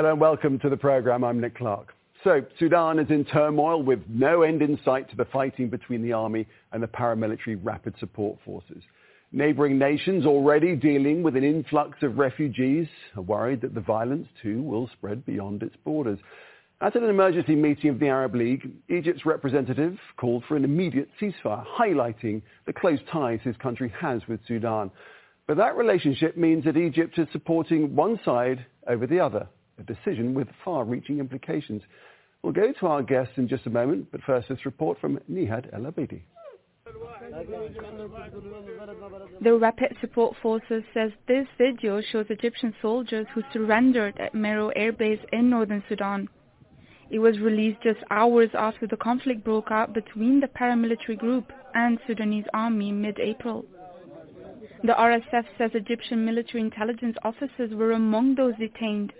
Speaker 44: Hello and welcome to the program. I'm Nick Clark. So, Sudan is in turmoil with no end in sight to the fighting between the army and the paramilitary rapid support forces. Neighbouring nations already dealing with an influx of refugees are worried that the violence too will spread beyond its borders. At an emergency meeting of the Arab League, Egypt's representative called for an immediate ceasefire, highlighting the close ties his country has with Sudan. But that relationship means that Egypt is supporting one side over the other, a decision with far-reaching implications. We'll go to our guests in just a moment, but first this report from Nihad El Abedi.
Speaker 45: The Rapid Support Forces says this video shows Egyptian soldiers who surrendered at Meroe Air Base in northern Sudan. It was released just hours after the conflict broke out between the paramilitary group and Sudanese army mid-April. The RSF says Egyptian military intelligence officers were among those detained.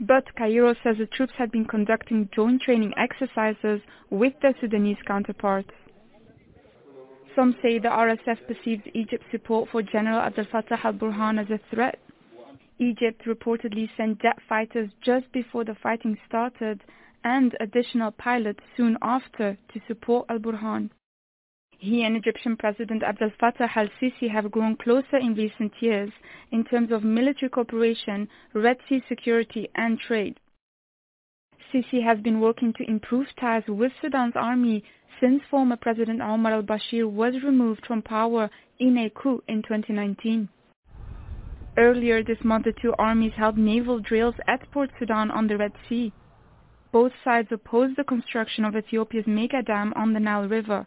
Speaker 45: But Cairo says the troops had been conducting joint training exercises with their Sudanese counterparts. Some say the RSF perceived Egypt's support for General Abdel Fattah al-Burhan as a threat. Egypt reportedly sent jet fighters just before the fighting started and additional pilots soon after to support al-Burhan. He and Egyptian President Abdel Fattah al-Sisi have grown closer in recent years in terms of military cooperation, Red Sea security and trade. Sisi has been working to improve ties with Sudan's army since former President Omar al-Bashir was removed from power in a coup in 2019. Earlier this month, the two armies held naval drills at Port Sudan on the Red Sea. Both sides opposed the construction of Ethiopia's mega dam on the Nile River.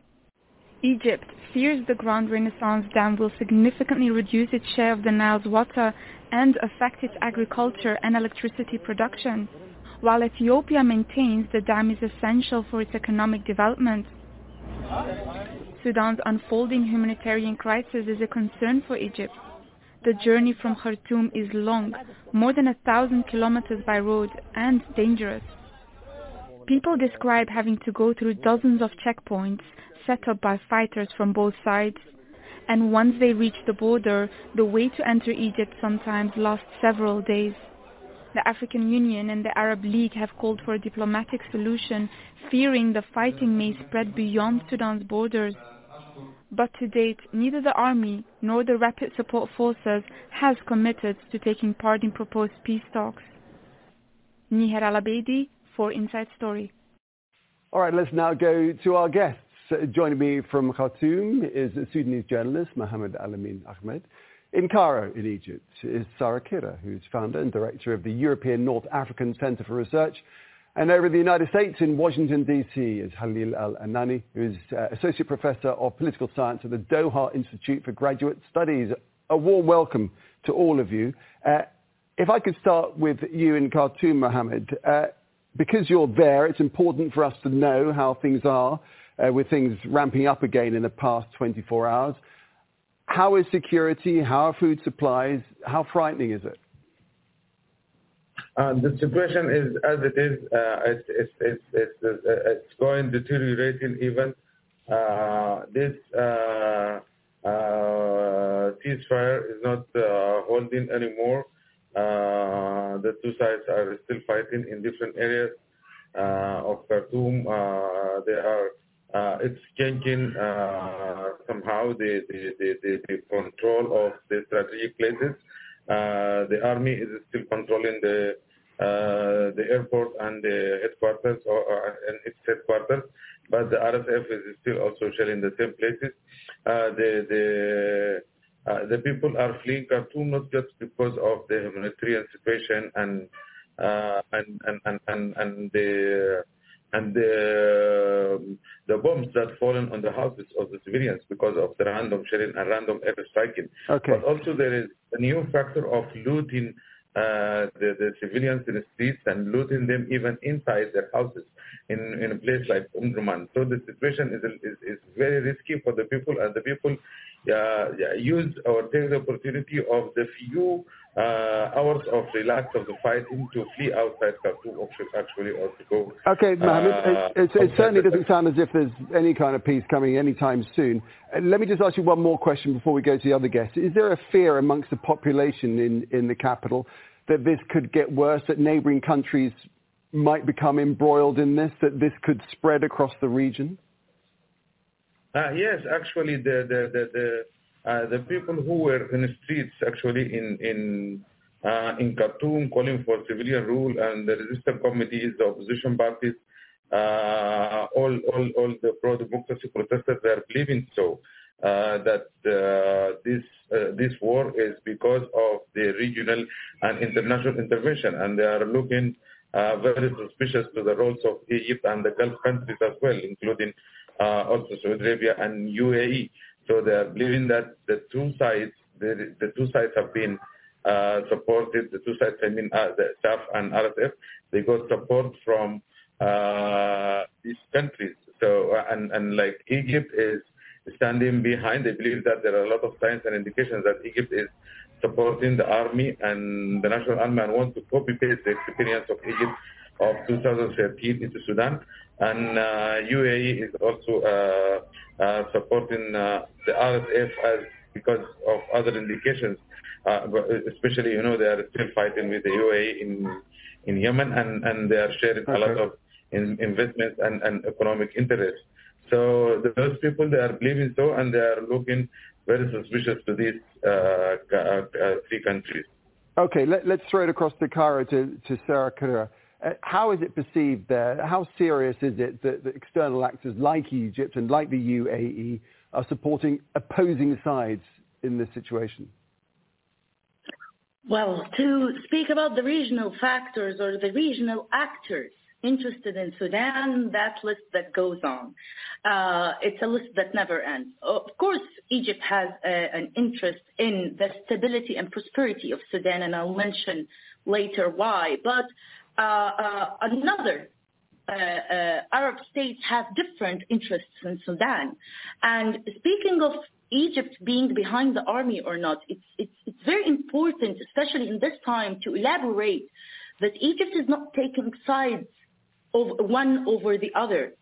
Speaker 45: Egypt fears the Grand Renaissance Dam will significantly reduce its share of the Nile's water and affect its agriculture and electricity production, while Ethiopia maintains the dam is essential for its economic development. Sudan's unfolding humanitarian crisis is a concern for Egypt. The journey from Khartoum is long, more than a thousand kilometers by road, and dangerous. People describe having to go through dozens of checkpoints set up by fighters from both sides. And once they reach the border, the way to enter Egypt sometimes lasts several days. The African Union and the Arab League have called for a diplomatic solution, fearing the fighting may spread beyond Sudan's borders. But to date, neither the army nor the Rapid Support Forces has committed to taking part in proposed peace talks. Niher Al-Abedi for Inside Story.
Speaker 44: All right, let's now go to our guests. Joining me from Khartoum is a Sudanese journalist Mohammed Alamin Ahmed. In Cairo, in Egypt, is Sarah Kira, who's founder and director of the European North African Center for Research. And over in the United States, in Washington, D.C., is Khalil Al-Anani, who is uh, Associate Professor of Political Science at the Doha Institute for Graduate Studies. A warm welcome to all of you. Uh, if I could start with you in Khartoum, Mohammed, uh, because you're there, it's important for us to know how things are with things ramping up again in the past 24 hours. How is security? How are food supplies? How frightening is it?
Speaker 46: Uh, the situation is as it is. Uh, it's, uh, going deteriorating even. Uh, this uh, uh, ceasefire is not holding anymore. the two sides are still fighting in different areas of Khartoum. they are uh, it's changing uh, somehow the, the, the, the, control of the strategic places. Uh, the army is still controlling the the airport and the headquarters or, or and its headquarters, but the RSF is still also shelling the same places. the the uh, the people are fleeing Khartoum not just because of the humanitarian situation and uh, and, and, and, and, and the and the, the bombs that fallen on the houses of the civilians because of the random shelling and random air striking.
Speaker 44: Okay.
Speaker 46: But also there is a new factor of looting uh, the, the civilians in the streets and looting them even inside their houses in, in a place like Omdurman. So the situation is, is, is very risky for the people and the people uh, use or take the opportunity of the few hours of relax of the fighting to flee outside Khartoum actually or to go.
Speaker 44: Okay, Mohammed,
Speaker 46: uh,
Speaker 44: it, it, it certainly doesn't sound as if there's any kind of peace coming anytime soon. Uh, let me just ask you one more question before we go to the other guests. Is there a fear amongst the population in, in the capital that this could get worse, that neighbouring countries might become embroiled in this, that this could spread across the region?
Speaker 46: Uh, yes, actually, the the the the, uh, the people who were in the streets actually in in uh, in Khartoum calling for civilian rule and the resistance committees, the opposition parties, uh, all all all the pro-democracy protesters, they are believing so uh, that uh, this this war is because of the regional and international intervention, and they are looking uh, very suspicious to the roles of Egypt and the Gulf countries as well, including uh, also Saudi Arabia and UAE. So they are believing that the two sides, the, the two sides have been uh, supported. The two sides, I mean, uh, the SAF and RSF, they got support from uh, these countries. So, and, and like Egypt is standing behind. They believe that there are a lot of signs and indications that Egypt is supporting the army and the national army and want to copy paste the experience of Egypt of 2013 into Sudan. And UAE is also supporting uh, the RSF as because of other indications, uh, especially you know they are still fighting with the UAE in in Yemen and, and they are sharing a lot of in, investments and, and economic interests. So those people they are believing so and they are looking very suspicious to these uh, uh, three countries.
Speaker 44: Okay, let, us throw it across the Cairo to, to Sarah Kira. Uh, how is it perceived there? How serious is it that, that external actors like Egypt and like the UAE are supporting opposing sides in this situation?
Speaker 47: Well, to speak about the regional factors or the regional actors interested in Sudan, that list that goes on. Uh, it's a list that never ends. Of course, Egypt has a, an interest in the stability and prosperity of Sudan, and I'll mention later why. But another uh, uh, Arab states have different interests in Sudan. And speaking of Egypt being behind the army or not, it's, it's, it's very important, especially in this time, to elaborate that Egypt is not taking sides of one over the other.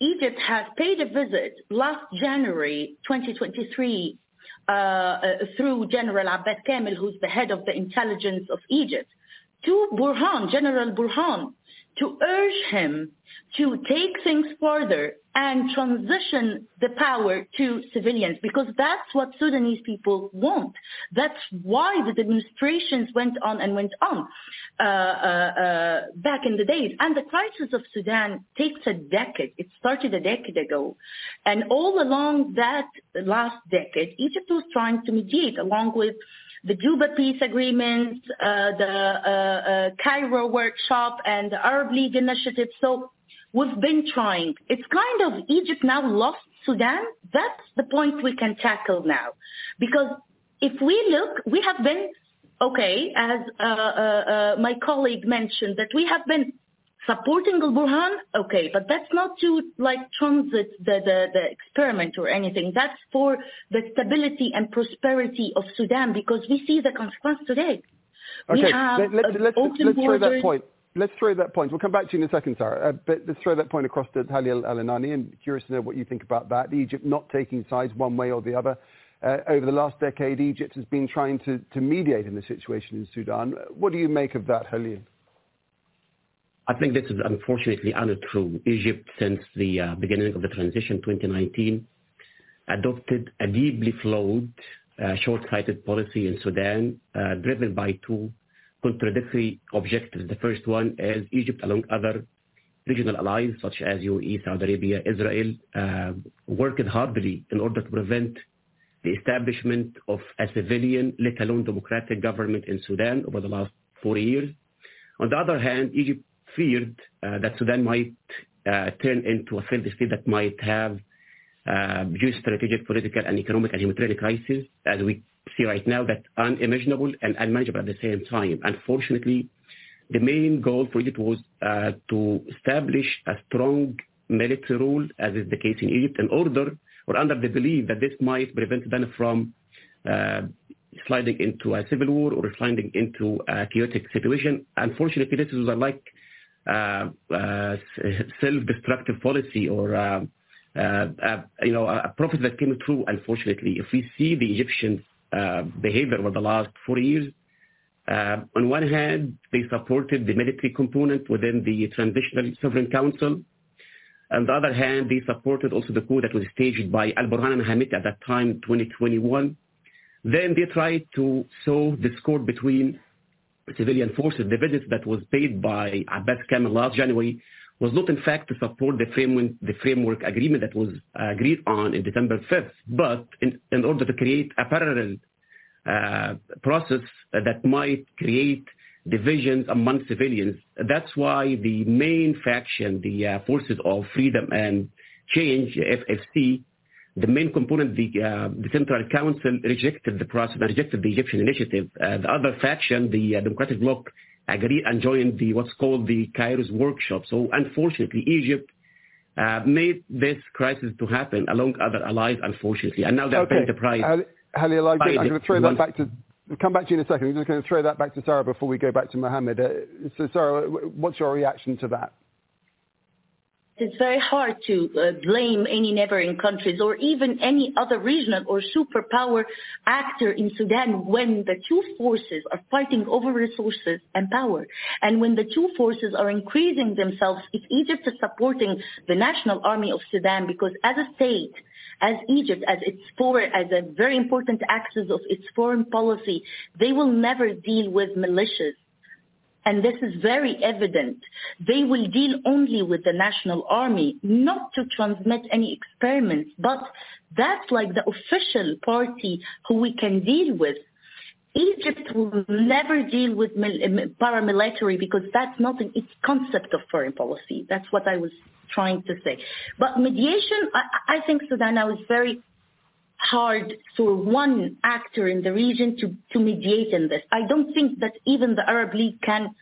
Speaker 47: Egypt has paid a visit last January 2023 uh, uh, through General Abbas Kamel, who's the head of the intelligence of Egypt, to Burhan, General Burhan, to urge him to take things further and transition the power to civilians because that's what Sudanese people want. That's why the demonstrations went on and went on uh, uh, uh, back in the days. And the crisis of Sudan takes a decade. It started a decade ago. And all along that last decade, Egypt was trying to mediate along with the Juba Peace Agreement, uh, the uh, uh, Cairo Workshop, and the Arab League Initiative. So we've been trying. It's kind of Egypt now lost Sudan. That's the point we can tackle now. Because if we look, we have been, okay, as uh, uh, uh, my colleague mentioned, that we have been supporting al-Burhan, okay, but that's not to like transit the, the, the experiment or anything. That's for the stability and prosperity of Sudan because we see the consequence today.
Speaker 44: Okay, let, let's, let's, let's throw that point. Let's throw that point. We'll come back to you in a second, Sarah. Uh, but let's throw that point across to Khalil Al-Anani and curious to know what you think about that. Egypt not taking sides one way or the other. Uh, over the last decade, Egypt has been trying to, to mediate in the situation in Sudan. What do you make of that, Khalil?
Speaker 48: I think this is unfortunately untrue. Egypt, since the uh, beginning of the transition 2019, adopted a deeply flawed, uh, short-sighted policy in Sudan, uh, driven by two contradictory objectives. The first one is Egypt, along other regional allies such as UAE, Saudi Arabia, Israel, uh, worked hardly in order to prevent the establishment of a civilian, let alone democratic government in Sudan over the last 40 years. On the other hand, Egypt feared uh, that Sudan might uh, turn into a failed state that might have uh, geostrategic, political, and economic and humanitarian crisis, as we see right now, that unimaginable and unmanageable at the same time. Unfortunately, the main goal for Egypt was uh, to establish a strong military rule, as is the case in Egypt, in order or under the belief that this might prevent them from uh, sliding into a civil war or sliding into a chaotic situation. Unfortunately, this is like Uh, uh, self-destructive policy or uh, uh you know a prophet that came true. Unfortunately, if we see the Egyptians' behavior over the last four years, on one hand, they supported the military component within the Transitional Sovereign Council. On the other hand, they supported also the coup that was staged by Al-Burhan and Hamid at that time, 2021. Then they tried to sow discord between civilian forces, the visit that was paid by Abbas Kamel last January was not in fact to support the framework, the framework agreement that was agreed on in December 5th, but in, in order to create a parallel uh, process that might create divisions among civilians. That's why the main faction, the uh, Forces of Freedom and Change, FFC, the main component, the, uh, the Central Council rejected the process, and rejected the Egyptian initiative. Uh, the other faction, the uh, Democratic Bloc, agreed and joined the what's called the Cairo's workshop. So unfortunately, Egypt uh, made this crisis to happen along other allies, unfortunately, and now they're
Speaker 44: okay.
Speaker 48: paying the price.
Speaker 44: Khalil, I'm going to throw that back to come back to you in a second. I'm just going to throw that back to Sarah before we go back to Mohammed. Uh, so, Sarah, what's your reaction to that?
Speaker 47: It's very hard to uh, blame any neighboring countries or even any other regional or superpower actor in Sudan when the two forces are fighting over resources and power. And when the two forces are increasing themselves, if Egypt is supporting the National Army of Sudan because as a state, as Egypt, as its foreign, as a very important axis of its foreign policy, they will never deal with militias and this is very evident, they will deal only with the national army, not to transmit any experiments, but that's like the official party who we can deal with. Egypt will never deal with uh, paramilitary because that's not in its concept of foreign policy. That's what I was trying to say. But mediation, I, I think Sudan now is very hard for one actor in the region to, to mediate in this. I don't think that even the Arab League can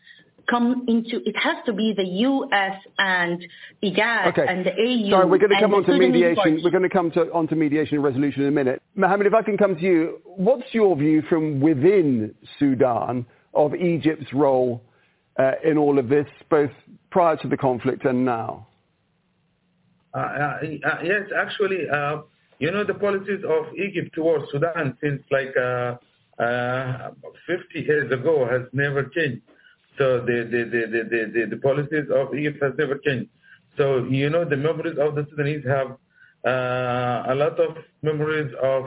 Speaker 47: come into it has to be the US and IGAD
Speaker 44: okay.
Speaker 47: and the AU.
Speaker 44: Sorry, we're going to come on to mediation. We're going to come to onto mediation and resolution in a minute. Mohammed, if I can come to you, what's your view from within Sudan of Egypt's role uh, in all of this, both prior to the conflict and now?
Speaker 46: Uh, uh, yes, actually, uh, you know, the policies of Egypt towards Sudan since like uh, uh, 50 years ago has never changed. So the, the, the, the, the, the policies of Egypt has never changed. So, you know, the memories of the Sudanese have uh, a lot of memories of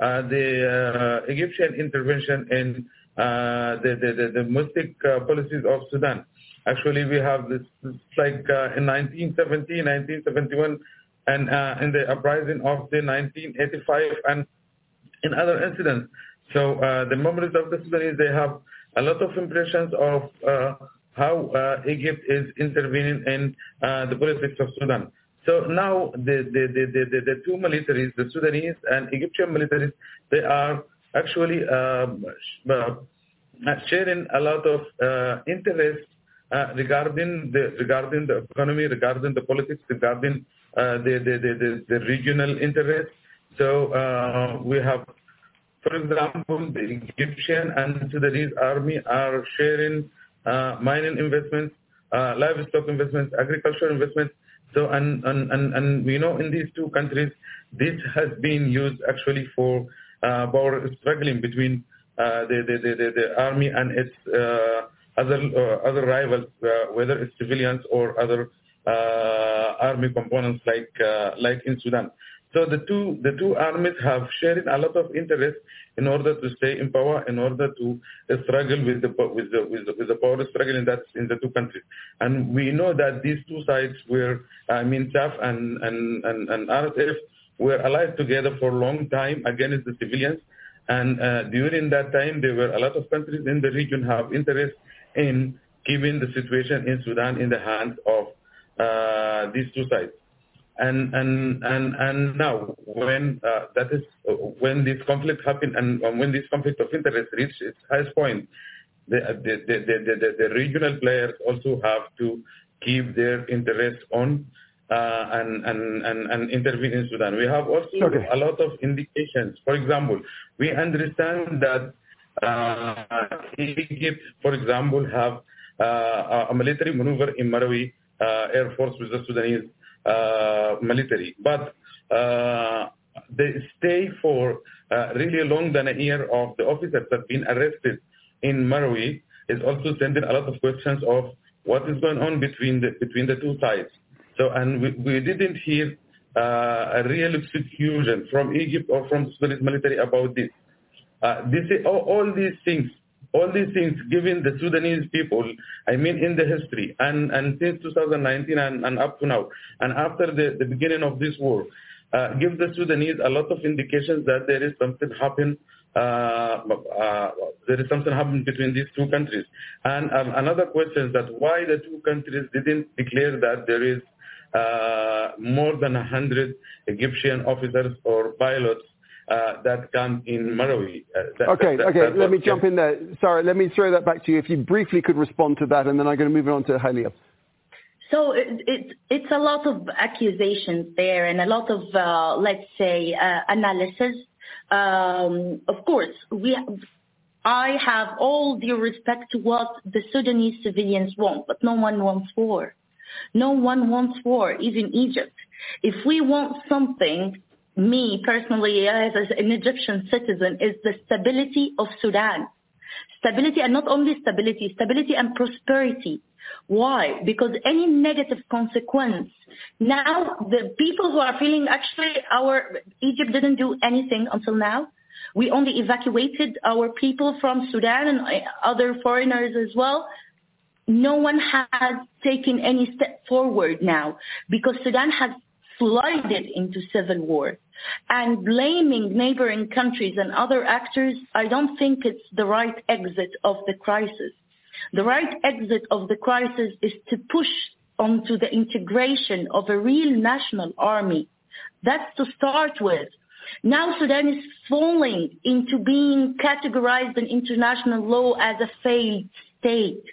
Speaker 46: uh, the uh, Egyptian intervention in uh, the, the, the, domestic uh, policies of Sudan. Actually, we have this, this like uh, in 1970, 1971, and uh, in the uprising of the 1985 and in other incidents. So uh, the memories of the Sudanese, they have a lot of impressions of uh, how uh, Egypt is intervening in uh, the politics of Sudan. So now the, the, the, the, the two militaries, the Sudanese and Egyptian militaries, they are actually um, sharing a lot of uh, interest uh, regarding the regarding the economy, regarding the politics, regarding uh, the, the, regional interest. So we have for example, the Egyptian and Sudanese army are sharing uh, mining investments, uh, livestock investments, agricultural investments. So, and, we know in these two countries, this has been used actually for uh, power struggling between uh, the, army and its uh, other uh, other rivals, whether it's civilians or other army components like like in Sudan. So the two the two armies have shared a lot of interest in order to stay in power, in order to struggle with the with the with the, with the power struggle in that in the two countries. And we know that these two sides were, I mean, SAF and and and, and RSF were allied together for a long time against the civilians. And uh, during that time, there were a lot of countries in the region have interest in keeping the situation in Sudan in the hands of uh, these two sides and and and and now when uh, that is uh, when this conflict happened and when this conflict of interest reached its highest point the the, the the, the, the regional players also have to keep their interest on uh, and, and, and, and intervene in Sudan. We have also okay. a lot of indications. For example, we understand that uh, Egypt, for example, have uh, a military maneuver in Marawi uh, Air Force with the Sudanese uh, military. But uh, they stay for uh, really long than a year of the officers that have been arrested in Marawi is also sending a lot of questions of what is going on between the between the two sides. So and we, we didn't hear uh, a real execution from Egypt or from the Sudanese military about this. Uh, this all, all these things all these things given the Sudanese people, I mean in the history, and, and since 2019 and, and up to now, and after the, the beginning of this war, uh, give the Sudanese a lot of indications that there is something happen uh, uh, there is something happening between these two countries. And um, another question is that why the two countries didn't declare that there is uh, more than 100 Egyptian officers or pilots uh, that come in Marawi. Uh, that,
Speaker 44: okay,
Speaker 46: that,
Speaker 44: okay.
Speaker 46: that
Speaker 44: let me
Speaker 46: was-
Speaker 44: jump in there. Sorry, let me throw that back to you. If you briefly could respond to that, and then I'm going to move on to Halil.
Speaker 47: So it, it, it's a lot of accusations there and a lot of, uh, let's say, uh, analysis. Um, of course, we, I have all due respect to what the Sudanese civilians want, but no one wants war. No one wants war, even Egypt. If we want something, me personally, as an Egyptian citizen, is the stability of Sudan. Stability and not only stability, stability and prosperity. Why? Because any negative consequence, now the people who are feeling actually our, Egypt didn't do anything until now. We only evacuated our people from Sudan and uh, other foreigners as well. No one has taken any step forward now because Sudan has slided into civil war. And blaming neighboring countries and other actors, I don't think it's the right exit of the crisis. The right exit of the crisis is to push onto the integration of a real national army. That's to start with. Now Sudan is falling into being categorized in international law as a failed state.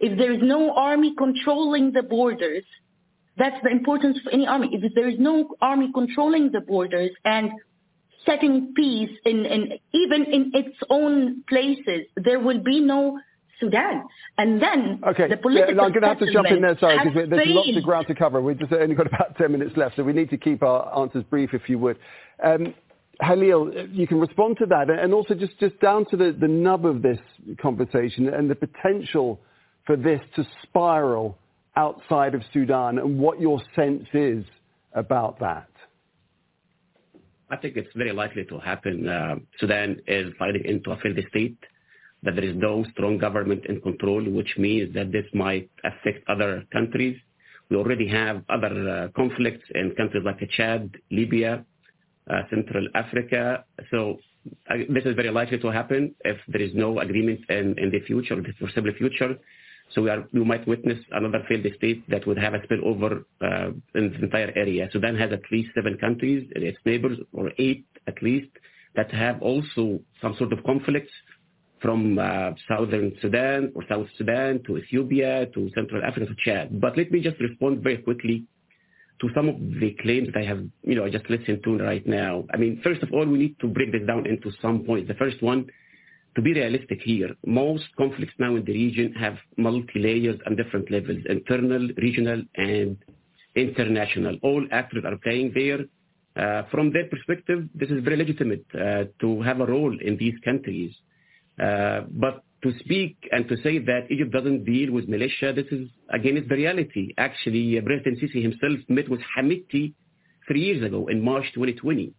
Speaker 47: If there is no army controlling the borders, that's the importance of any army. If there is no army controlling the borders and setting peace in, in even in its own places, there will be no Sudan. And then
Speaker 44: Okay,
Speaker 47: the political
Speaker 44: yeah, I'm going to have to jump in there, sorry, because there's lots of ground to cover. We've just only got <laughs> about 10 minutes left, so we need to keep our answers brief, if you would. Um, Khalil, you can respond to that, and also just, just down to the, the nub of this conversation and the potential for this to spiral outside of Sudan and what your sense is about that.
Speaker 48: I think it's very likely to happen. Uh, Sudan is sliding into a failed state, that there is no strong government in control, which means that this might affect other countries. We already have other uh, conflicts in countries like Chad, Libya, uh, Central Africa. So uh, this is very likely to happen if there is no agreement in, in the future, the foreseeable future. So we, might witness another failed state that would have a spillover uh, in the entire area. Sudan has at least seven countries, its neighbors, or eight at least, that have also some sort of conflicts from uh, southern Sudan or South Sudan to Ethiopia to Central Africa to Chad. But let me just respond very quickly to some of the claims that I have, you know, I just listened to right now. I mean, first of all, we need to break this down into some points. The first one, to be realistic here, most conflicts now in the region have multi-layers and different levels, internal, regional, and international. All actors are playing there. Uh, from their perspective, this is very legitimate uh, to have a role in these countries. Uh, but to speak and to say that Egypt doesn't deal with militia, this is again, it's the reality. Actually, uh, President Sisi himself met with Hamiti three years ago in March 2020.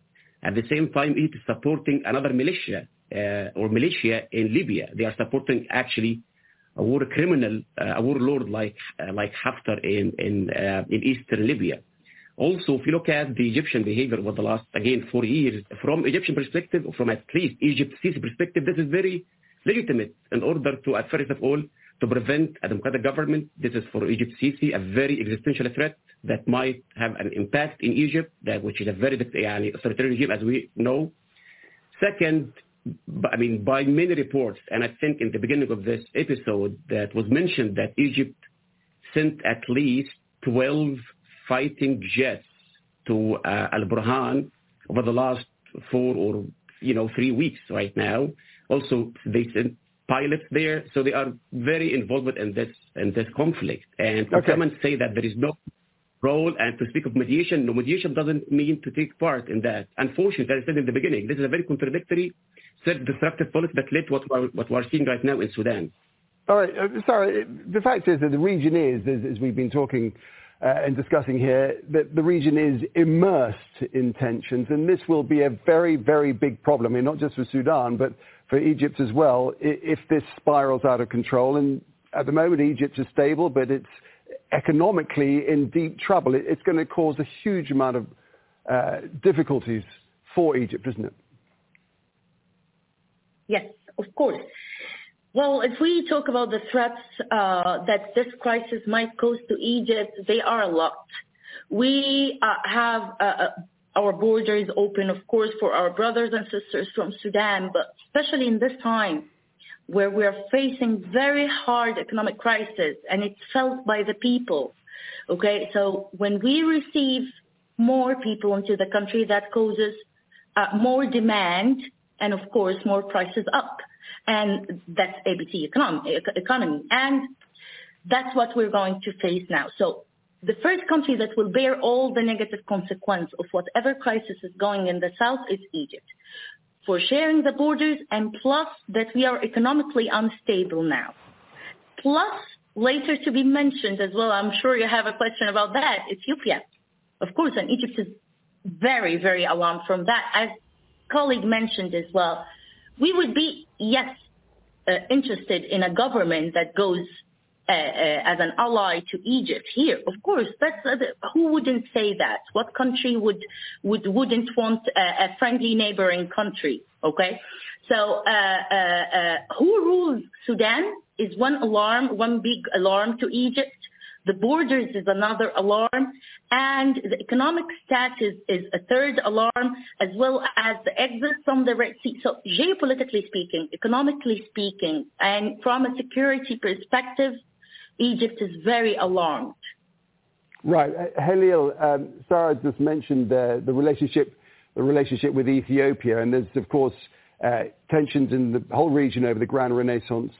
Speaker 48: At the same time, Egypt is supporting another militia uh, or militia in Libya. They are supporting actually a war criminal, uh, a warlord like uh, like Haftar in in, in eastern Libya. Also, if you look at the Egyptian behavior over the last, again, four years, from Egyptian perspective, or from at least Egypt's perspective, this is very legitimate in order to, at first of all, to prevent a democratic government. This is for Egypt Sisi a very existential threat that might have an impact in Egypt, that which is a very authoritarian regime, as we know. Second, I mean, by many reports, and I think in the beginning of this episode, that was mentioned that Egypt sent at least 12 fighting jets to uh, Al Burhan over the last four or you know three weeks right now. Also, they sent pilots there, so they are very involved in this in this conflict. And to
Speaker 44: Okay.
Speaker 48: come and say that there is no role and to speak of mediation, no mediation doesn't mean to take part in that. Unfortunately, as I said in the beginning, this is a very contradictory, self-destructive policy that led what we're, what we're seeing right now in Sudan.
Speaker 44: All right, uh, sorry. The fact is that the region is, as, as we've been talking uh, and discussing here, that the region is immersed in tensions, and this will be a very, very big problem. I mean, not just for Sudan, but for Egypt as well, if this spirals out of control. And at the moment, Egypt is stable, but it's economically in deep trouble. It's going to cause a huge amount of uh, difficulties for Egypt, isn't it?
Speaker 47: Yes, of course. Well, if we talk about the threats uh, that this crisis might pose to Egypt, they are a lot. We uh, have uh, our borders open, of course, for our brothers and sisters from Sudan, but especially in this time where we are facing very hard economic crisis and it's felt by the people. Okay, so when we receive more people into the country, that causes more demand and of course more prices up. And that's ABC economy, economy. And that's what we're going to face now. So the first country that will bear all the negative consequence of whatever crisis is going in the south is Egypt for sharing the borders and plus that we are economically unstable now. Plus, later to be mentioned as well, I'm sure you have a question about that, Ethiopia. Of course, and Egypt is very, very alarmed from that. As colleague mentioned as well, we would be, yes, uh, interested in a government that goes uh, uh, as an ally to Egypt here. Of course, that's uh, who wouldn't say that? What country would would wouldn't want a, a friendly neighboring country? Okay, so uh, uh, uh, who rules Sudan is one alarm, one big alarm to Egypt. The borders is another alarm, and the economic status is a third alarm, as well as the exit from the Red Sea. So geopolitically speaking, economically speaking, and from a security perspective, Egypt is very alarmed.
Speaker 44: Right. Khalil, um, Sarah just mentioned uh, the relationship the relationship with Ethiopia, and there's, of course, uh, tensions in the whole region over the Grand Renaissance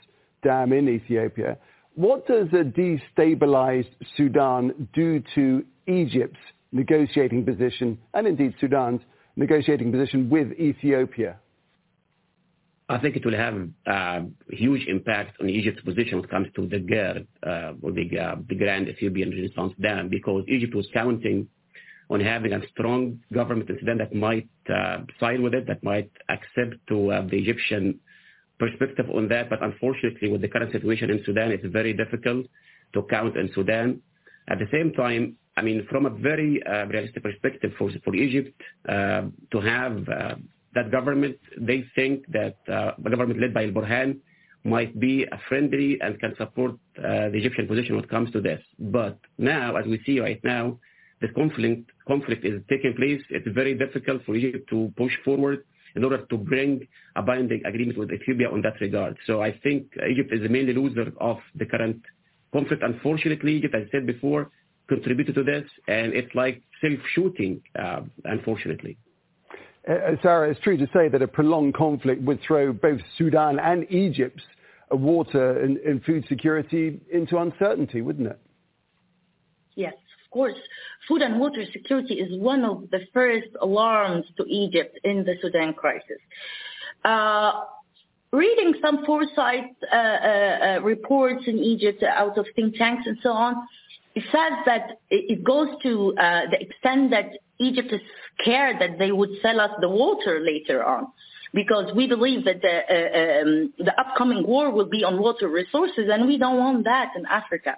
Speaker 44: Dam in Ethiopia. What does a destabilized Sudan do to Egypt's negotiating position, and indeed Sudan's negotiating position with Ethiopia?
Speaker 48: I think it will have a huge impact on Egypt's position when it comes to the GERD, uh, the, uh, the Grand Ethiopian Renaissance Dam, because Egypt was counting on having a strong government in Sudan that might uh, side with it, that might accept to uh, the Egyptian perspective on that. But unfortunately, with the current situation in Sudan, it's very difficult to count in Sudan. At the same time, I mean, from a very uh, realistic perspective for, for Egypt uh, to have uh, that government, they think that a government led by Al-Burhan might be friendly and can support the Egyptian position when it comes to this. But now, as we see right now, the conflict, conflict is taking place. It's very difficult for Egypt to push forward in order to bring a binding agreement with Ethiopia on that regard. So I think Egypt is the main loser of the current conflict. Unfortunately, Egypt, as I said before, contributed to this, and it's like self-shooting, uh, unfortunately.
Speaker 44: Uh, Sarah, it's true to say that a prolonged conflict would throw both Sudan and Egypt's water and, and food security into uncertainty, wouldn't it?
Speaker 47: Yes, of course. Food and water security is one of the first alarms to Egypt in the Sudan crisis. Uh, reading some foresight uh, uh, uh reports in Egypt out of think tanks and so on, it says that it goes to uh, the extent that Egypt is scared that they would sell us the water later on because we believe that the, uh, um, the upcoming war will be on water resources and we don't want that in Africa.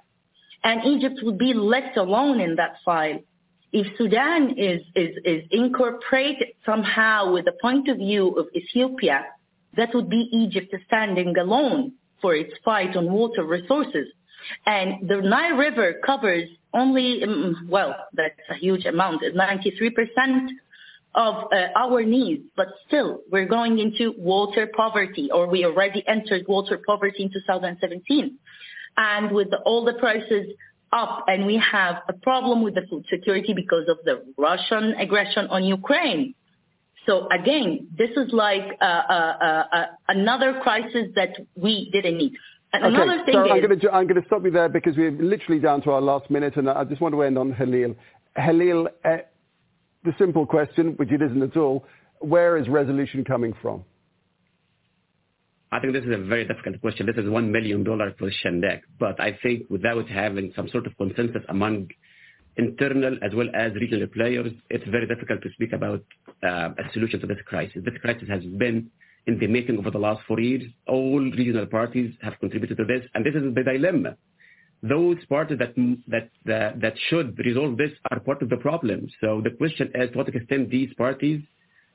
Speaker 47: And Egypt would be left alone in that fight. If Sudan is, is, is incorporated somehow with the point of view of Ethiopia, that would be Egypt standing alone for its fight on water resources. And the Nile River covers only, um, well, that's a huge amount, 93% of uh, our needs, but still we're going into water poverty or we already entered water poverty in 2017. And with the, all the prices up and we have a problem with the food security because of the Russian aggression on Ukraine. So again, this is like uh, uh, uh, another crisis that we didn't need. And
Speaker 44: okay, so
Speaker 47: is,
Speaker 44: I'm going, to, I'm going to stop you there because we're literally down to our last minute, and I just want to end on Khalil. Khalil, uh, the simple question, which it isn't at all, where is resolution coming from?
Speaker 48: I think this is a very difficult question. This is $1 million question deck. But I think without having some sort of consensus among internal as well as regional players, it's very difficult to speak about uh, a solution to this crisis. This crisis has been in the making over the last four years. All regional parties have contributed to this, and this is the dilemma. Those parties that that that, that should resolve this are part of the problem. So the question is to what extent these parties,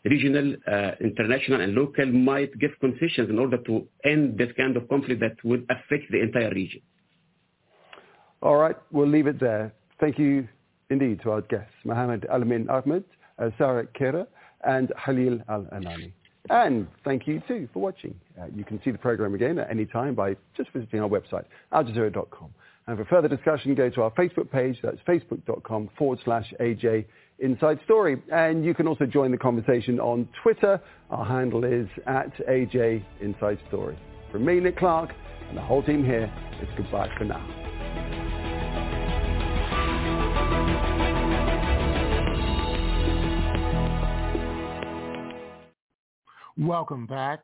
Speaker 48: regional, uh, international, and local, might give concessions in order to end this kind of conflict that would affect the entire region.
Speaker 44: All right, we'll leave it there. Thank you indeed to our guests, Mohammed Alamin Ahmed, uh, Sarah Kira, and Khalil Al-Anani. And thank you too for watching. Uh, you can see the program again at any time by just visiting our website, aljazeera.com. And for further discussion, go to our Facebook page. That's facebook.com forward slash AJ Inside Story. And you can also join the conversation on Twitter. Our handle is at AJ Inside Story. From me, Nick Clark, and the whole team here, it's goodbye for now.
Speaker 2: Welcome back.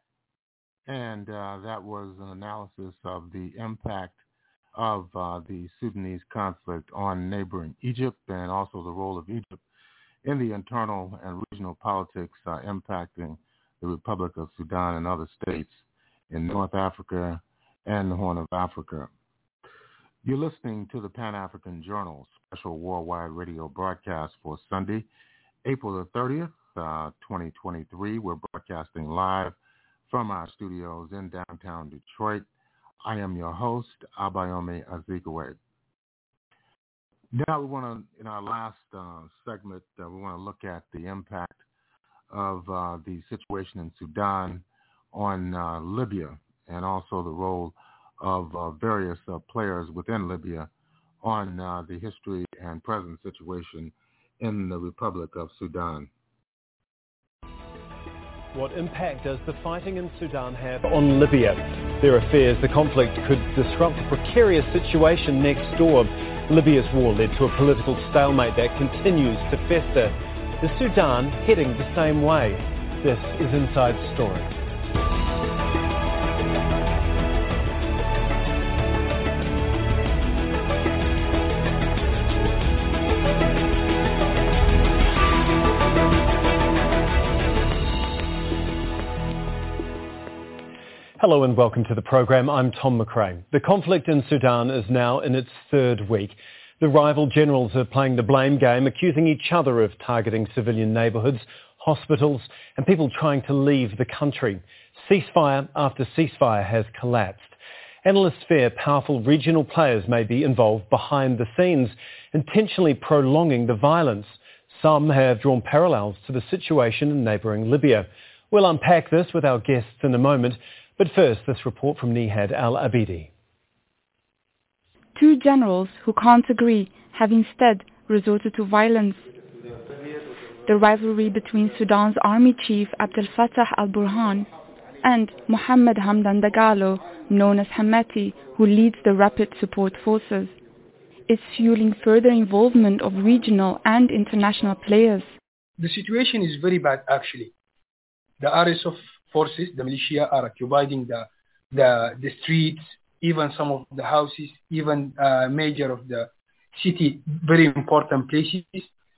Speaker 2: And uh, that was an analysis of the impact of uh, the Sudanese conflict on neighboring Egypt and also the role of Egypt in the internal and regional politics uh, impacting the Republic of Sudan and other states in North Africa and the Horn of Africa. You're listening to the Pan-African Journal special worldwide radio broadcast for Sunday, April the 30th, uh, 2023. We're broadcasting live from our studios in downtown Detroit. I am your host, Abayomi Azikiwe. Now we want to, in our last uh, segment, uh, we want to look at the impact of uh, the situation in Sudan on uh, Libya and also the role of various players within Libya on the history and present situation in the Republic of Sudan.
Speaker 16: What impact does the fighting in Sudan have on Libya? There are fears the conflict could disrupt a precarious situation next door. Libya's war led to a political stalemate that continues to fester. Is Sudan heading the same way? This is Inside Story. Hello and welcome to the program. I'm Tom McRae. The conflict in Sudan is now in its third week. The rival generals are playing the blame game, accusing each other of targeting civilian neighbourhoods, hospitals and people trying to leave the country. Ceasefire after ceasefire has collapsed. Analysts fear powerful regional players may be involved behind the scenes, intentionally prolonging the violence. Some have drawn parallels to the situation in neighbouring Libya. We'll unpack this with our guests in a moment. But first, this report from Nihad Al-Abidi.
Speaker 45: Two generals who can't agree have instead resorted to violence. The rivalry between Sudan's army chief Abdel Fattah al-Burhan and Mohammed Hamdan Dagalo, known as Hamati, who leads the Rapid Support Forces, is fueling further involvement of regional and international players.
Speaker 49: The situation is very bad actually. The RSF forces, the militia, are occupying the, the, the streets, even some of the houses, even uh, major of the city, very important places,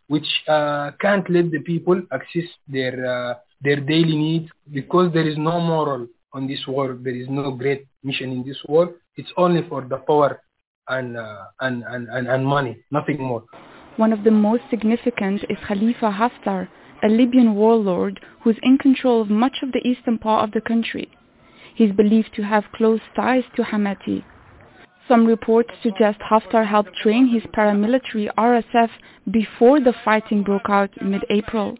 Speaker 49: which uh, can't let the people access their uh, their daily needs because there is no moral on this world. There is no great mission in this world. It's only for the power and, uh, and, and, and, and money, nothing more.
Speaker 45: One of the most significant is Khalifa Haftar, a Libyan warlord who is in control of much of the eastern part of the country. He is believed to have close ties to Hamati. Some reports suggest Haftar helped train his paramilitary RSF before the fighting broke out mid-April.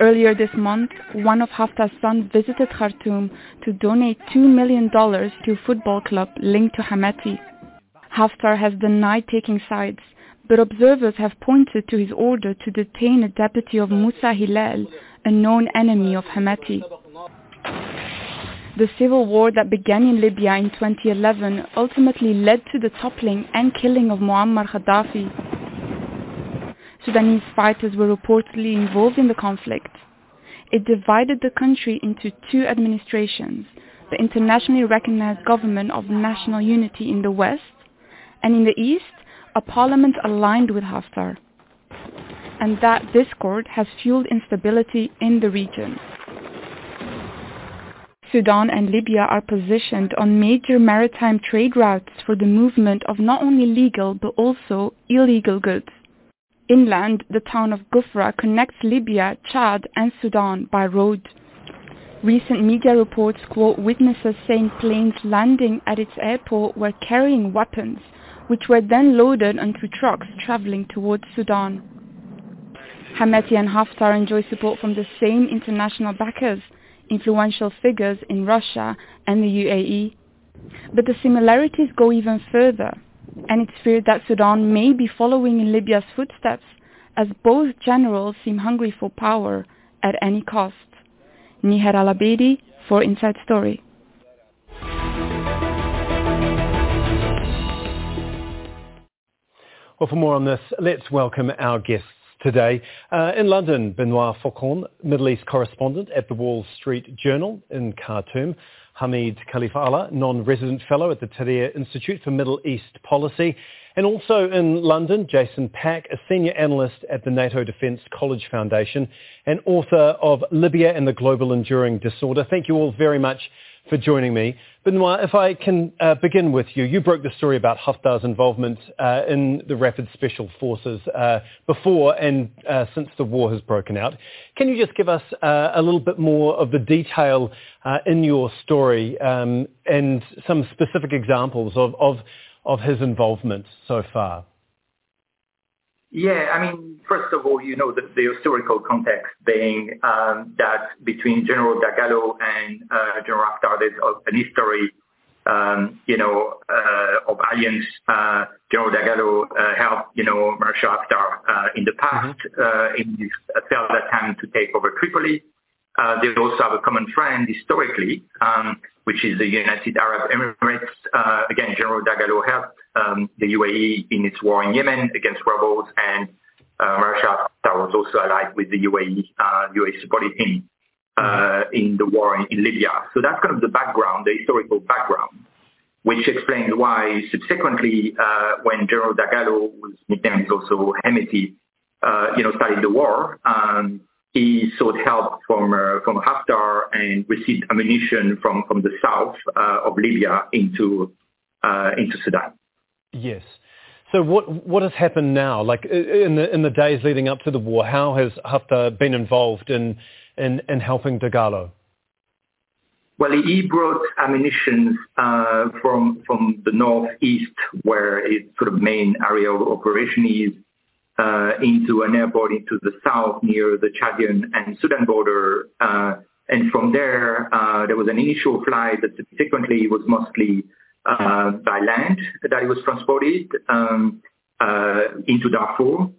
Speaker 45: Earlier this month, one of Haftar's sons visited Khartoum to donate $2 million to a football club linked to Hamati. Haftar has denied taking sides but observers have pointed to his order to detain a deputy of Musa Hilal, a known enemy of Hamati. The civil war that began in Libya in 2011 ultimately led to the toppling and killing of Muammar Gaddafi. Sudanese fighters were reportedly involved in the conflict. It divided the country into two administrations, the internationally recognized government of national unity in the west, and in the east, a parliament aligned with Haftar, and that discord has fueled instability in the region. Sudan and Libya are positioned on major maritime trade routes for the movement of not only legal but also illegal goods. Inland, the town of Kufra connects Libya, Chad and Sudan by road. Recent media reports quote witnesses saying planes landing at its airport were carrying weapons which were then loaded onto trucks traveling towards Sudan. Hameti and Haftar enjoy support from the same international backers, influential figures in Russia and the UAE. But the similarities go even further, and it's feared that Sudan may be following in Libya's footsteps, as both generals seem hungry for power at any cost. Niher Al-Abedi for Inside Story.
Speaker 50: Well, for more on this, let's welcome our guests today. Uh, in London, Benoit Faucon, Middle East correspondent at the Wall Street Journal in Khartoum. Hamid Khalafallah, non-resident fellow at the Tahrir Institute for Middle East Policy. And also in London, Jason Pack, a senior analyst at the NATO Defence College Foundation and author of Libya and the Global Enduring Disorder. Thank you all very much for joining me. Benoit, if I can uh, begin with you. You broke the story about Haftar's involvement uh, in the Rapid Special Forces uh, before and uh, since the war has broken out. Can you just give us uh, a little bit more of the detail uh, in your story um, and some specific examples of, of, of his involvement so far?
Speaker 51: Yeah, I mean, first of all, you know the, the historical context being um, that between General Dagalo and uh, General Haftar, there's an history, um, you know, uh, of alliance. Uh, General Dagalo uh, helped, you know, Marshal Haftar uh, in the past mm-hmm. in his failed attempt to take over Tripoli. they also have a common friend historically, um, which is the United Arab Emirates. again, General Dagalo helped um, the UAE in its war in Yemen against rebels, and uh, Marshal Haftar was also allied with the UAE. Uh, UAE supported him uh, in the war in, in Libya. So that's kind of the background, the historical background, which explains why subsequently, uh, when General Dagalo, whose nickname is also Hemeti, uh, you know, started the war, um, he sought help from uh, from Haftar and received ammunition from from the south uh, of Libya into uh, into Sudan.
Speaker 50: Yes. So what what has happened now? Like in the in the days leading up to the war, how has Haftar been involved in in, in helping Dagalo?
Speaker 51: Well, he brought ammunition uh, from from the northeast, where its sort of main area of operation is, into an airport into the south near the Chadian and Sudan border. Uh, and from there, uh, there was an initial flight that subsequently was mostly uh, by land that it was transported um, uh, into Darfur.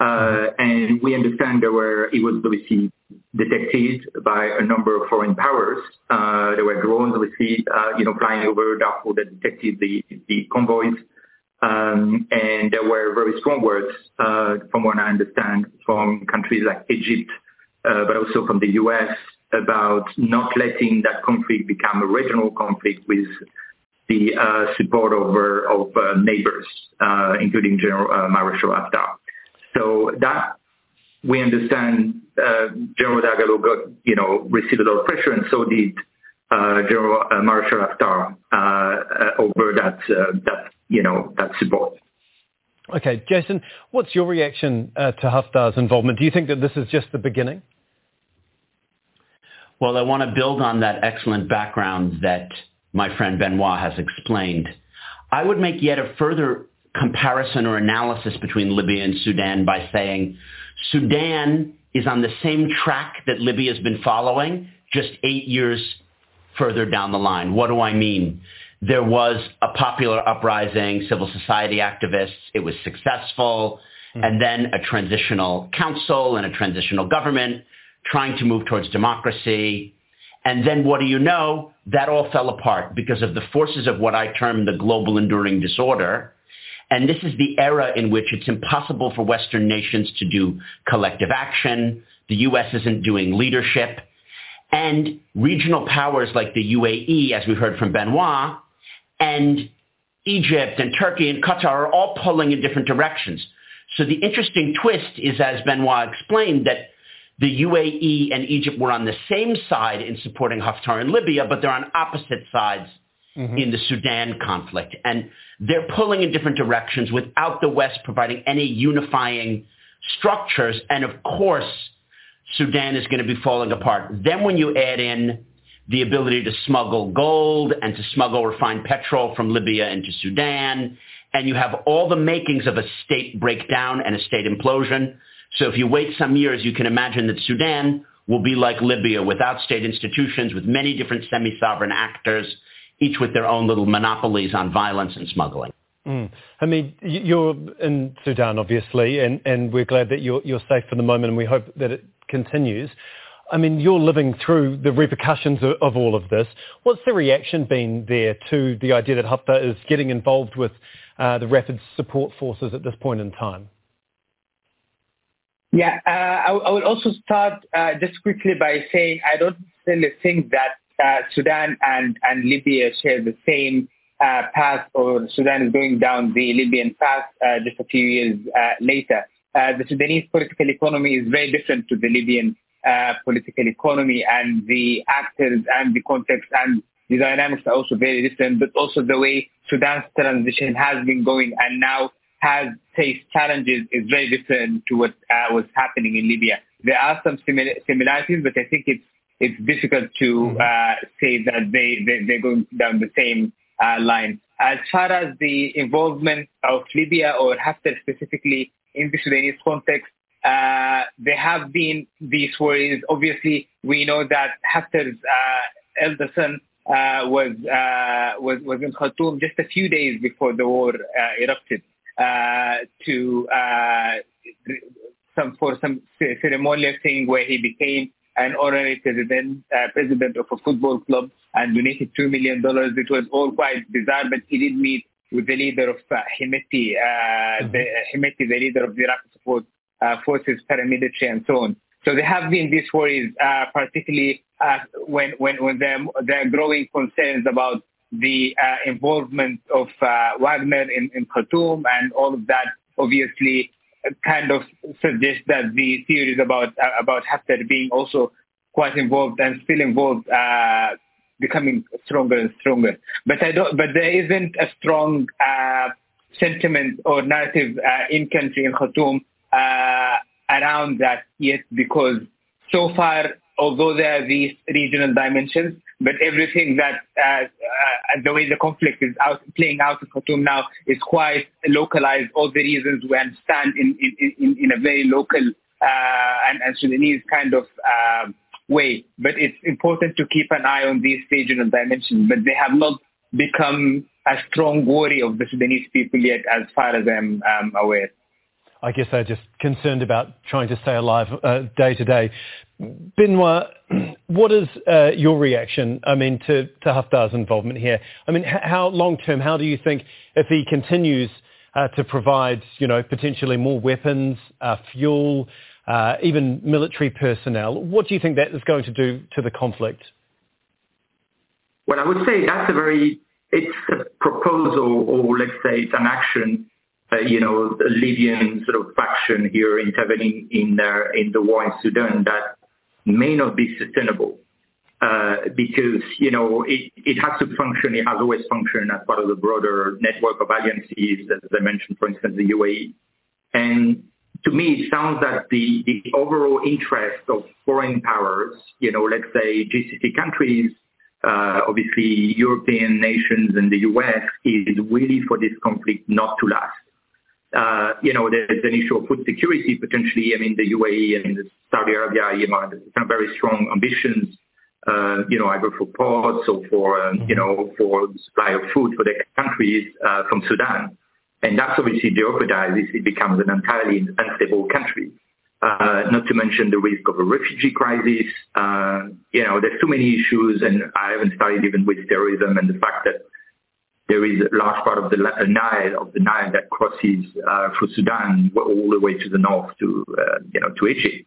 Speaker 51: Uh, and we understand there were, it was obviously detected by a number of foreign powers. Uh, there were drones obviously, uh, you know, flying over Darfur that detected the, the convoys. Um, and there were very strong words, uh, from what I understand, from countries like Egypt, uh, but also from the US about not letting that conflict become a regional conflict with the uh, support of, uh, uh, neighbors, uh, including General Marshal Haftar. So that we understand General Dagalo got, you know, received a lot of pressure, and so did General Marshal Haftar over that, you know, that support.
Speaker 50: Okay, Jason, what's your reaction uh, to Haftar's involvement? Do you think that this is just the beginning?
Speaker 52: Well, I want to build on that excellent background that my friend Benoit has explained. I would make yet a further comparison or analysis between Libya and Sudan by saying Sudan is on the same track that Libya has been following, just eight years further down the line. What do I mean? There was a popular uprising, civil society activists. It was successful. Mm-hmm. And then a transitional council and a transitional government trying to move towards democracy. And then what do you know? That all fell apart because of the forces of what I term the global enduring disorder. And this is the era in which it's impossible for Western nations to do collective action. The U.S. isn't doing leadership. And regional powers like the UAE, as we heard from Benoit, and Egypt and Turkey and Qatar are all pulling in different directions. So the interesting twist is, as Benoit explained, that the UAE and Egypt were on the same side in supporting Haftar in Libya, but they're on opposite sides mm-hmm. in the Sudan conflict. And they're pulling in different directions without the West providing any unifying structures. And of course, Sudan is going to be falling apart. Then when you add in the ability to smuggle gold and to smuggle refined petrol from Libya into Sudan, and you have all the makings of a state breakdown and a state implosion, So if you wait some years, you can imagine that Sudan will be like Libya without state institutions, with many different semi-sovereign actors, each with their own little monopolies on violence and smuggling.
Speaker 50: Mm. I mean, you're in Sudan, obviously, and, and we're glad that you're, you're safe for the moment, and we hope that it continues. I mean, you're living through the repercussions of, of all of this. What's the reaction been there to the idea that Haftar is getting involved with uh, the rapid support forces at this point in time?
Speaker 53: Yeah, uh, I, I will also start uh, just quickly by saying I don't really think that uh, Sudan and, and Libya share the same uh, path or Sudan is going down the Libyan path uh, just a few years later. The Sudanese political economy is very different to the Libyan uh, political economy and the actors and the context and the dynamics are also very different, but also the way Sudan's transition has been going and now has faced challenges is very different to what uh, was happening in Libya. There are some simil- similarities, but I think it's it's difficult to uh, say that they, they, they're going down the same uh, line. As far as the involvement of Libya or Haftar specifically in the Sudanese context, uh, there have been these worries. Obviously, we know that Haftar's uh, elder son uh, was, uh, was was in Khartoum just a few days before the war uh, erupted uh, to some for some ceremonial thing where he became an honorary president, uh, president of a football club and donated $2 million. It was all quite bizarre, but he did meet with the leader of uh, Hemeti, uh, mm-hmm. the, Hemeti, the leader of the Rapid Support Forces, paramilitary, and so on. So there have been these worries, uh, particularly uh, when, when, when there, there are growing concerns about the uh, involvement of uh, Wagner in, in Khartoum and all of that obviously kind of suggests that the theories about uh, about Haftar being also quite involved and still involved uh, becoming stronger and stronger. But I don't. But there isn't a strong uh, sentiment or narrative uh, in country in Khartoum uh, around that yet, because so far, although there are these regional dimensions, but everything that uh, uh, the way the conflict is out playing out in Khartoum now is quite localized. All the reasons we understand in in, in, in a very local uh, and, and Sudanese kind of uh, way. But it's important to keep an eye on these regional dimensions. But they have not become a strong worry of the Sudanese people yet, as far as I'm um, aware.
Speaker 50: I guess they're just concerned about trying to stay alive uh, day to day. Benoit, <clears throat> what is uh, your reaction, I mean, to, to Haftar's involvement here? I mean, how long term, how do you think if he continues uh, to provide, you know, potentially more weapons, uh, fuel, uh, even military personnel, what do you think that is going to do to the conflict?
Speaker 51: Well, I would say that's a very, it's a proposal or let's say it's an action you know, Libyan sort of faction here intervening in, uh, in the war in Sudan that may not be sustainable uh, because, you know, it, it has to function, it has always functioned as part of the broader network of alliances, as I mentioned, for instance, the UAE. And to me, it sounds that the, the overall interest of foreign powers, you know, let's say GCC countries, uh, obviously European nations and the US, is really for this conflict not to last. Uh, you know, there's an issue of food security potentially. I mean, the UAE and Saudi Arabia, you know, have very strong ambitions, uh, you know, either for ports or for, um, you know, for supply of food for their countries uh, from Sudan. And that's obviously jeopardized if it becomes an entirely unstable country. Uh, not to mention the risk of a refugee crisis. Uh, you know, there's too many issues, and I haven't started even with terrorism and the fact that there is a large part of the Nile of the Nile that crosses uh, through Sudan all the way to the north to uh, you know to Egypt.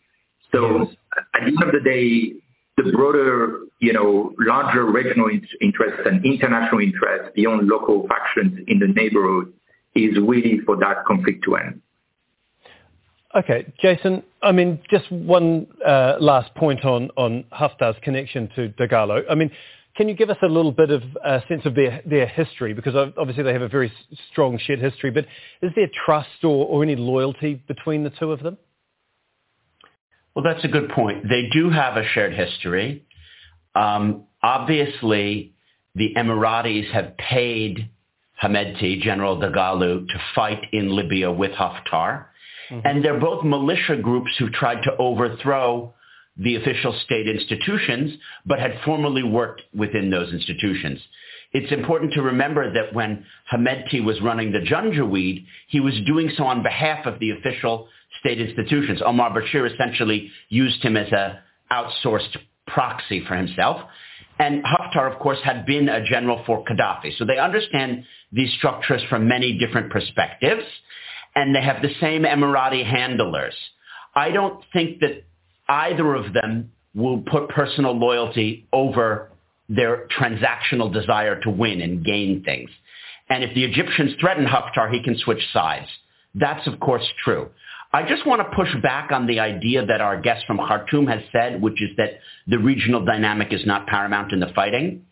Speaker 51: So at the end of the day, the broader you know larger regional interests and international interests beyond local factions in the neighborhood is really for that conflict to end.
Speaker 50: Okay, Jason, I mean, just one uh, last point on, on Haftar's connection to Dagalo. I mean, can you give us a little bit of a sense of their, their history? Because obviously they have a very strong shared history, but is there trust or, or any loyalty between the two of them?
Speaker 52: Well, that's a good point. They do have a shared history. Um, obviously, the Emiratis have paid Hemedti, General Dagalo, to fight in Libya with Haftar. Mm-hmm. And they're both militia groups who tried to overthrow the official state institutions, but had formerly worked within those institutions. It's important to remember that when Hemedti was running the Janjaweed, he was doing so on behalf of the official state institutions. Omar Bashir essentially used him as a outsourced proxy for himself. And Haftar, of course, had been a general for Gaddafi. So they understand these structures from many different perspectives, and they have the same Emirati handlers. I don't think that either of them will put personal loyalty over their transactional desire to win and gain things. And if the Egyptians threaten Haftar, he can switch sides. That's, of course, true. I just want to push back on the idea that our guest from Khartoum has said, which is that the regional dynamic is not paramount in the fighting.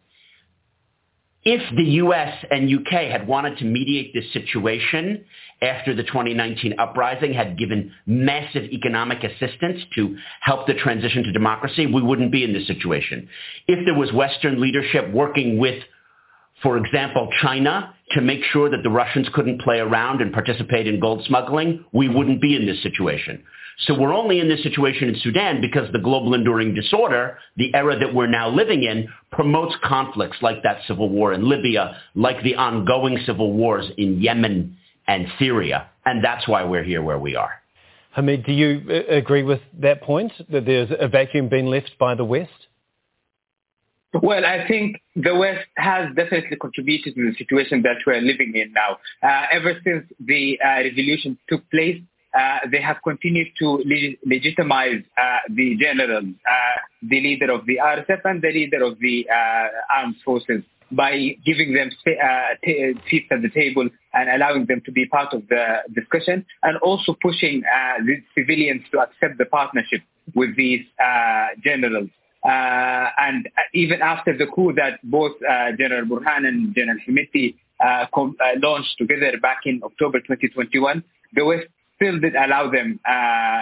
Speaker 52: If the US and UK had wanted to mediate this situation after the 2019 uprising had given massive economic assistance to help the transition to democracy, we wouldn't be in this situation. If there was Western leadership working with, for example, China to make sure that the Russians couldn't play around and participate in gold smuggling, we wouldn't be in this situation. So we're only in this situation in Sudan because the global enduring disorder, the era that we're now living in, promotes conflicts like that civil war in Libya, like the ongoing civil wars in Yemen and Syria. And that's why we're here where we are.
Speaker 50: Hamid, do you uh, agree with that point, that there's a vacuum being left by the West?
Speaker 53: Well, I think the West has definitely contributed to the situation that we're living in now. Uh, ever since the uh, revolution took place, uh, they have continued to le- legitimize uh, the general, uh, the leader of the RSF and the leader of the uh, armed forces by giving them t- seats at the table and allowing them to be part of the discussion and also pushing the civilians to accept the partnership with these generals. Uh, and even after the coup that both uh, General Burhan and General uh, com- launched together back in October 2021, the West still did allow them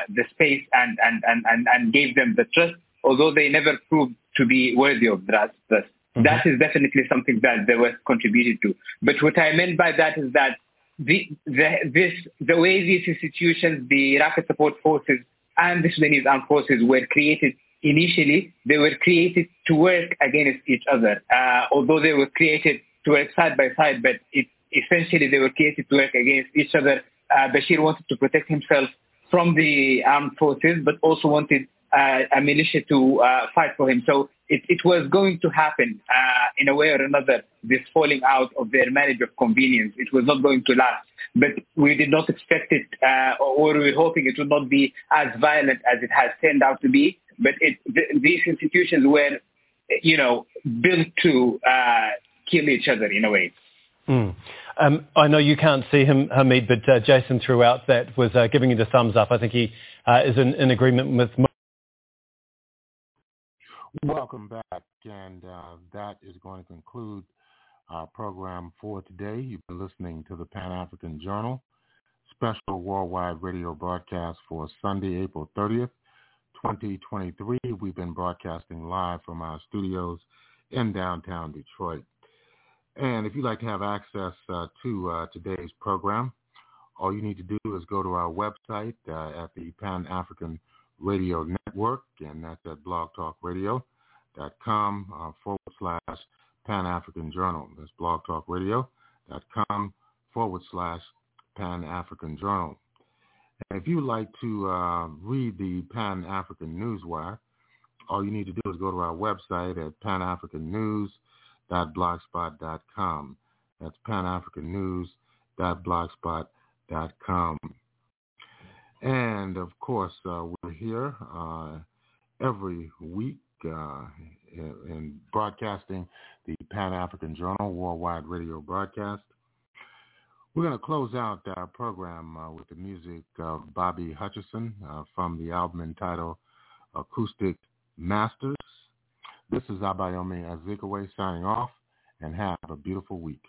Speaker 53: the space and, and, and, and, and gave them the trust, although they never proved to be worthy of that trust. Mm-hmm. That is definitely something that the West contributed to. But what I meant by that is that the, the, this, the way these institutions, the rapid support forces and the Sudanese armed forces were created initially, they were created to work against each other. Uh, although they were created to work side by side, but it, essentially they were created to work against each other. Uh, Bashir wanted to protect himself from the armed forces, but also wanted uh, a militia to uh, fight for him. So it, it was going to happen uh, in a way or another, this falling out of their marriage of convenience. It was not going to last. But we did not expect it, uh, or we were hoping it would not be as violent as it has turned out to be. But it, th- these institutions were, you know, built to uh, kill each other in a way.
Speaker 50: Mm. Um, I know you can't see him, Hamid, but uh, Jason throughout that was uh, giving you the thumbs up. I think he uh, is in, in, agreement with
Speaker 2: Welcome back, and uh, that is going to conclude our program for today. You've been listening to the Pan African Journal special worldwide radio broadcast for Sunday, April 30th, 2023. We've been broadcasting live from our studios in downtown Detroit. And if you'd like to have access uh, to uh, today's program, all you need to do is go to our website uh, at the Pan African Radio Network, and that's at blogtalkradio.com uh, forward slash Pan African Journal. That's blogtalkradio.com forward slash Pan African Journal. If you'd like to uh, read the Pan African Newswire, all you need to do is go to our website at panafricannews.blogspot.com. That's panafricannews.blogspot.com. And of course, uh, we're here uh, every week uh, in, in, broadcasting the Pan African Journal worldwide radio broadcast. We're going to close out our program uh, with the music of Bobby Hutcherson uh, from the album entitled Acoustic Masters. This is Abayomi Azikiwe signing off, and have a beautiful week.